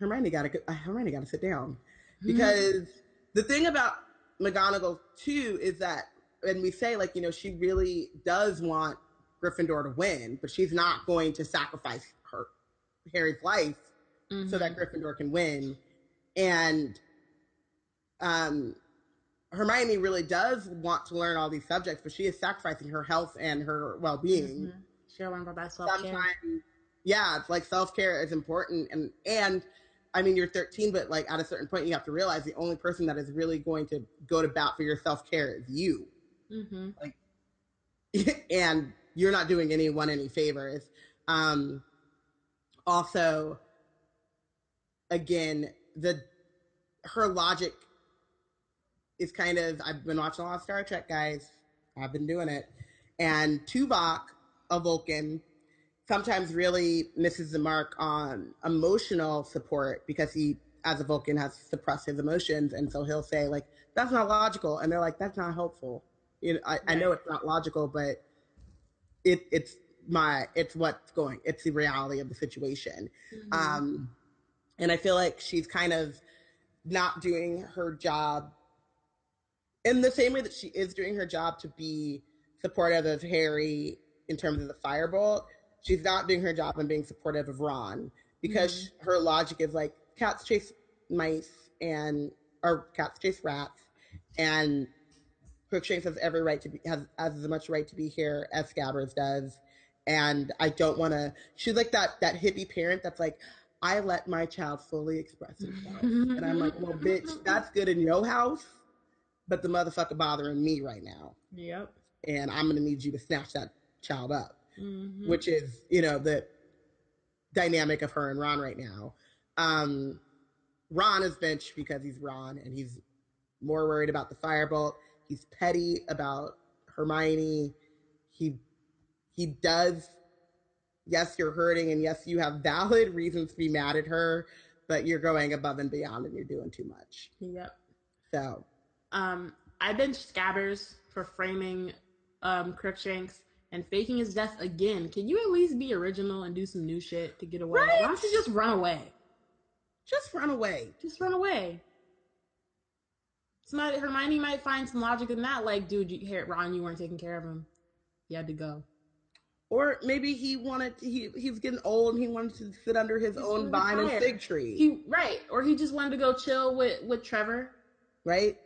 Hermione got to Hermione got to sit down hmm. because mm-hmm. the thing about McGonagall too is that, and we say like, you know, she really does want Gryffindor to win, but she's not going to sacrifice her Harry's life mm-hmm. so that mm-hmm. Gryffindor can win. And um, Hermione really does want to learn all these subjects, but she is sacrificing her health and her well being. Mm-hmm. She'll learn about self care. Yeah, it's like self care is important, and and I mean you're 13, but like at a certain point you have to realize the only person that is really going to go to bat for your self care is you. Mm-hmm. Like, and you're not doing anyone any favors. Um, also, again, the her logic is kind of I've been watching a lot of Star Trek, guys. I've been doing it. And Tuvok, a Vulcan, sometimes really misses the mark on emotional support because he, as a Vulcan, has suppressed his emotions. And so he'll say, like, that's not logical. And they're like, that's not helpful. You know, I, right. I know it's not logical, but it, it's my, it's what's going, it's the reality of the situation. Mm-hmm. Um, and I feel like she's kind of not doing her job in the same way that she is doing her job to be supportive of Harry in terms of the firebolt. She's not doing her job and being supportive of Ron because mm-hmm. her logic is like cats chase mice and or cats chase rats and Crookshanks has every right to be has, has as much right to be here as Scabbers does. And I don't want to. She's like that that hippie parent that's like, I let my child fully express himself. and I'm like, well, bitch, that's good in your house, but the motherfucker bothering me right now. Yep. And I'm going to need you to snatch that child up, mm-hmm. which is, you know, the dynamic of her and Ron right now. Um, Ron is benched because he's Ron and he's more worried about the firebolt. He's petty about Hermione. He he does yes, you're hurting and yes, you have valid reasons to be mad at her, but you're going above and beyond and you're doing too much. Yep. So um I benched Scabbers for framing um Crookshanks and faking his death again. Can you at least be original and do some new shit to get away? Right? Why don't you just run away? just run away. Just run away. Somebody, Hermione might find some logic in that. Like, dude, you, here, Ron, you weren't taking care of him. You had to go. Or maybe he wanted to, he he's getting old and he wanted to sit under his He's own vine and fig tree. He right, or he just wanted to go chill with with Trevor, right?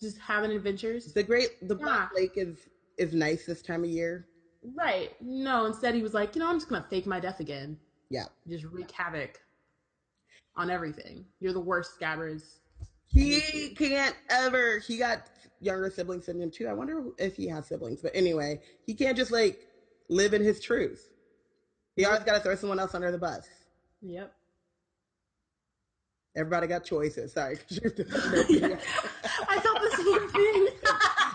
just having adventures. The great the Yeah. Black Lake is is nice this time of year. Right. No, instead he was like, you know, I'm just gonna fake my death again. Yeah. Just wreak havoc on everything. You're the worst, Scabbers. He can't ever. He got younger siblings than him too. I wonder if he has siblings. But anyway, he can't just like live in his truth. He always got to throw someone else under the bus. Yep. Everybody got choices. Sorry. I felt the same thing.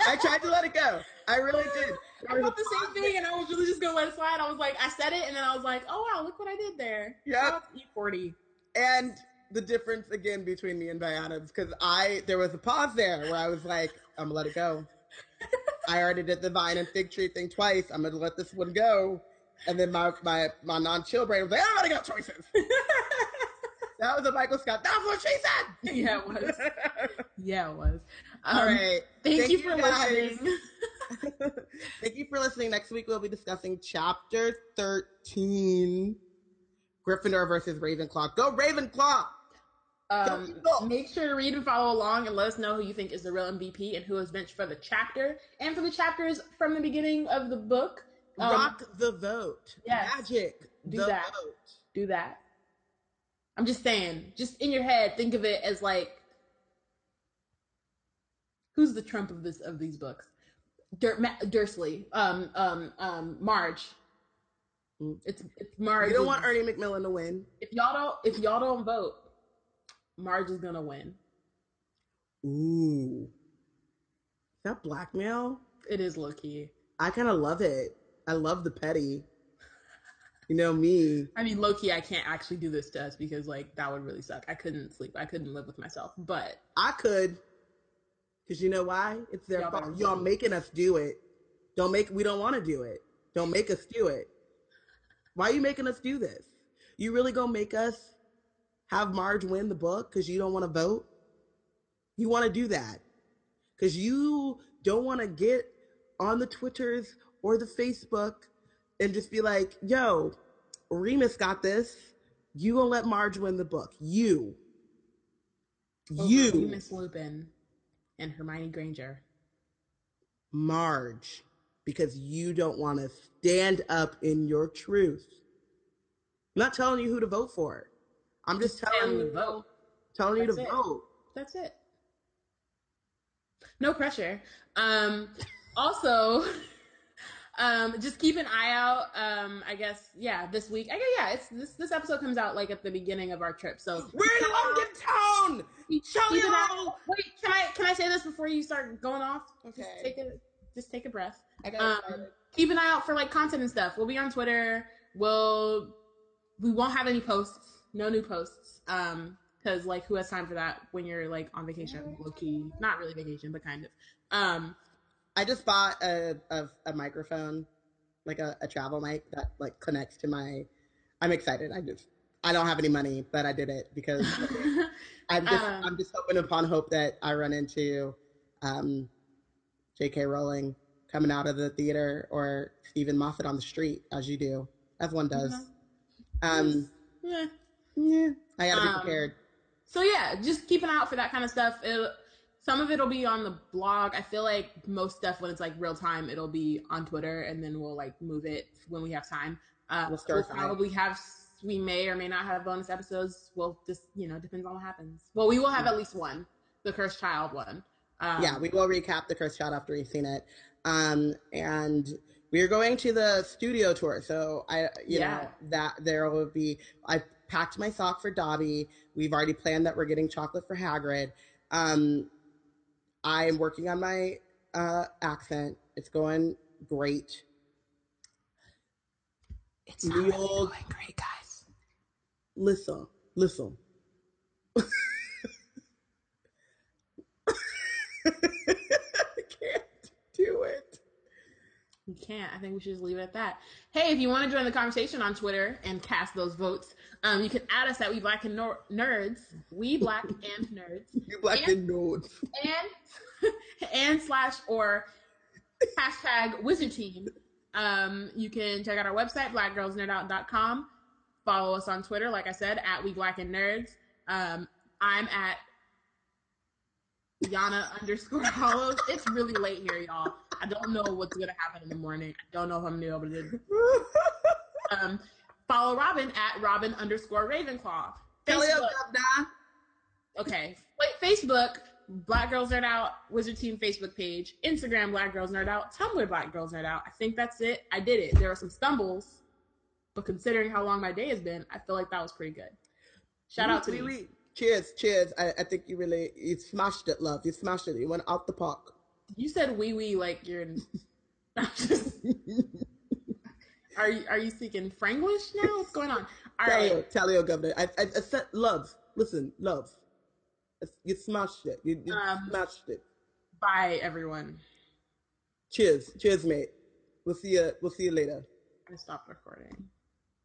I tried to let it go. I really did. I felt the same thing, and I was really just gonna let it slide. I was like, I said it, and then I was like, oh wow, look what I did there. Yep. E forty. And the difference again between me and Diana's because I there was a pause there where I was like, I'm gonna let it go. I already did the vine and fig tree thing twice. I'm gonna let this one go. And then my my my non-chill brain was like, everybody got choices. that was a Michael Scott. That's what she said. Yeah, it was. Yeah, it was. Um, All right. Thank, Thank you you for guys. listening. Thank you for listening. Next week we'll be discussing chapter 13. Gryffindor versus Ravenclaw. Go Ravenclaw! Um, make sure to read and follow along and let us know who you think is the real MVP and who is benched for the chapter and for the chapters from the beginning of the book. Um, Rock the vote. yes. Magic. Do the that. vote. do that. I'm just saying, just in your head, think of it as like, who's the Trump of this of these books? Dur- Ma- Dursley, um, um, um, Marge. Mm. It's it's Marge. You don't want Ernie Macmillan to win. if y'all don't if y'all don't vote, Marge is gonna win. Ooh. Is that blackmail? It is low key. I kind of love it. I love the petty. You know me. I mean, low key, I can't actually do this to us because like that would really suck. I couldn't sleep. I couldn't live with myself. But I could. Because you know why? It's their Y'all fault. Y'all making us do it. Don't make, we don't want to do it. Don't make us do it. Why are you making us do this? You really gonna make us have Marge win the book because you don't want to vote? You want to do that because you don't want to get on the Twitters or the Facebook and just be like, yo, Remus got this. You gonna let Marge win the book. You. You. Miss Lupin and Hermione Granger. Marge, because you don't want to stand up in your truth. I'm not telling you who to vote for. I'm just Stand telling you to vote. telling you to it. vote. That's it. No pressure. Um, also, um, just keep an eye out. Um, I guess yeah, this week. I guess yeah, it's this this episode comes out like at the beginning of our trip. So We're in London town. Show you all. Wait, can I can I say this before you start going off? Okay. Just take a just take a breath. I got Um, excited. keep an eye out for like content and stuff. We'll be on Twitter. We'll we won't have any posts, no new posts. Um, because like who has time for that when you're like on vacation, low key, not really vacation, but kind of. Um, I just bought a, a, a microphone, like a, a travel mic that like connects to my. I'm excited. I just I don't have any money, but I did it because I'm just Um, I'm just hoping upon hope that I run into um, J.K. Rowling coming out of the theater or Steven Moffat on the street, as you do, as one does. Mhm. Um, yeah. Yeah, I gotta be Um, prepared. So yeah, just keep an eye out for that kind of stuff. It some of it'll be on the blog. I feel like most stuff when it's like real time, it'll be on Twitter, and then we'll like move it when we have time. Uh, We'll we'll start probably have. We may or may not have bonus episodes. Well, just you know, depends on what happens. Well, we will have at least one, the cursed child one. Um, yeah, we will recap the Cursed Child after we've seen it. Um, and we are going to the studio tour, so I, you Yeah. know, that there will be. I packed my sock for Dobby. We've already planned that we're getting chocolate for Hagrid. Um, I am working on my uh, accent. It's going great. It's not really going great, guys. Listen, listen. I can't do it. You can't. I think we should just leave it at that. Hey, if you want to join the conversation on Twitter and cast those votes, um, you can add us at We Black and Nor- Nerds, We Black and Nerds, You black And- and nodes. and and slash or hashtag Wizard Team. Um, you can check out our website, blackgirlsnerdout.com. Follow us on Twitter, like I said, at We Black and Nerds. Um, I'm at Yana underscore Hallows. It's really late here, y'all. I don't know what's gonna happen in the morning. I don't know if I'm gonna be able to do. Um, follow Robin at Robin underscore Ravenclaw. Facebook-. Okay. Wait, Facebook, Black Girls Nerd Out, Wizard Team Facebook page, Instagram, Black Girls Nerd Out, Tumblr, Black Girls Nerd Out. I think that's it. I did it. There were some stumbles, but considering how long my day has been, I feel like that was pretty good. Shout out to me. Cheers, cheers. I, I think you really you smashed it, love. You smashed it. You went out the park. You said wee wee like you're. I'm just- are you are you speaking Franglish now? What's going on? All Tell right. you, Governor. I, I, I said love. Listen, love. You smashed it. You, you Um, smashed it. Bye, everyone. Cheers, cheers, mate. We'll see you. We'll see you later. I stopped recording.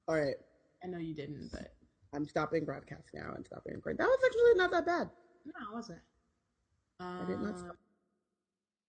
All right. I know you didn't, but I'm stopping broadcast now. I'm stopping recording. That was actually not that bad. no, it wasn't. I did not Um,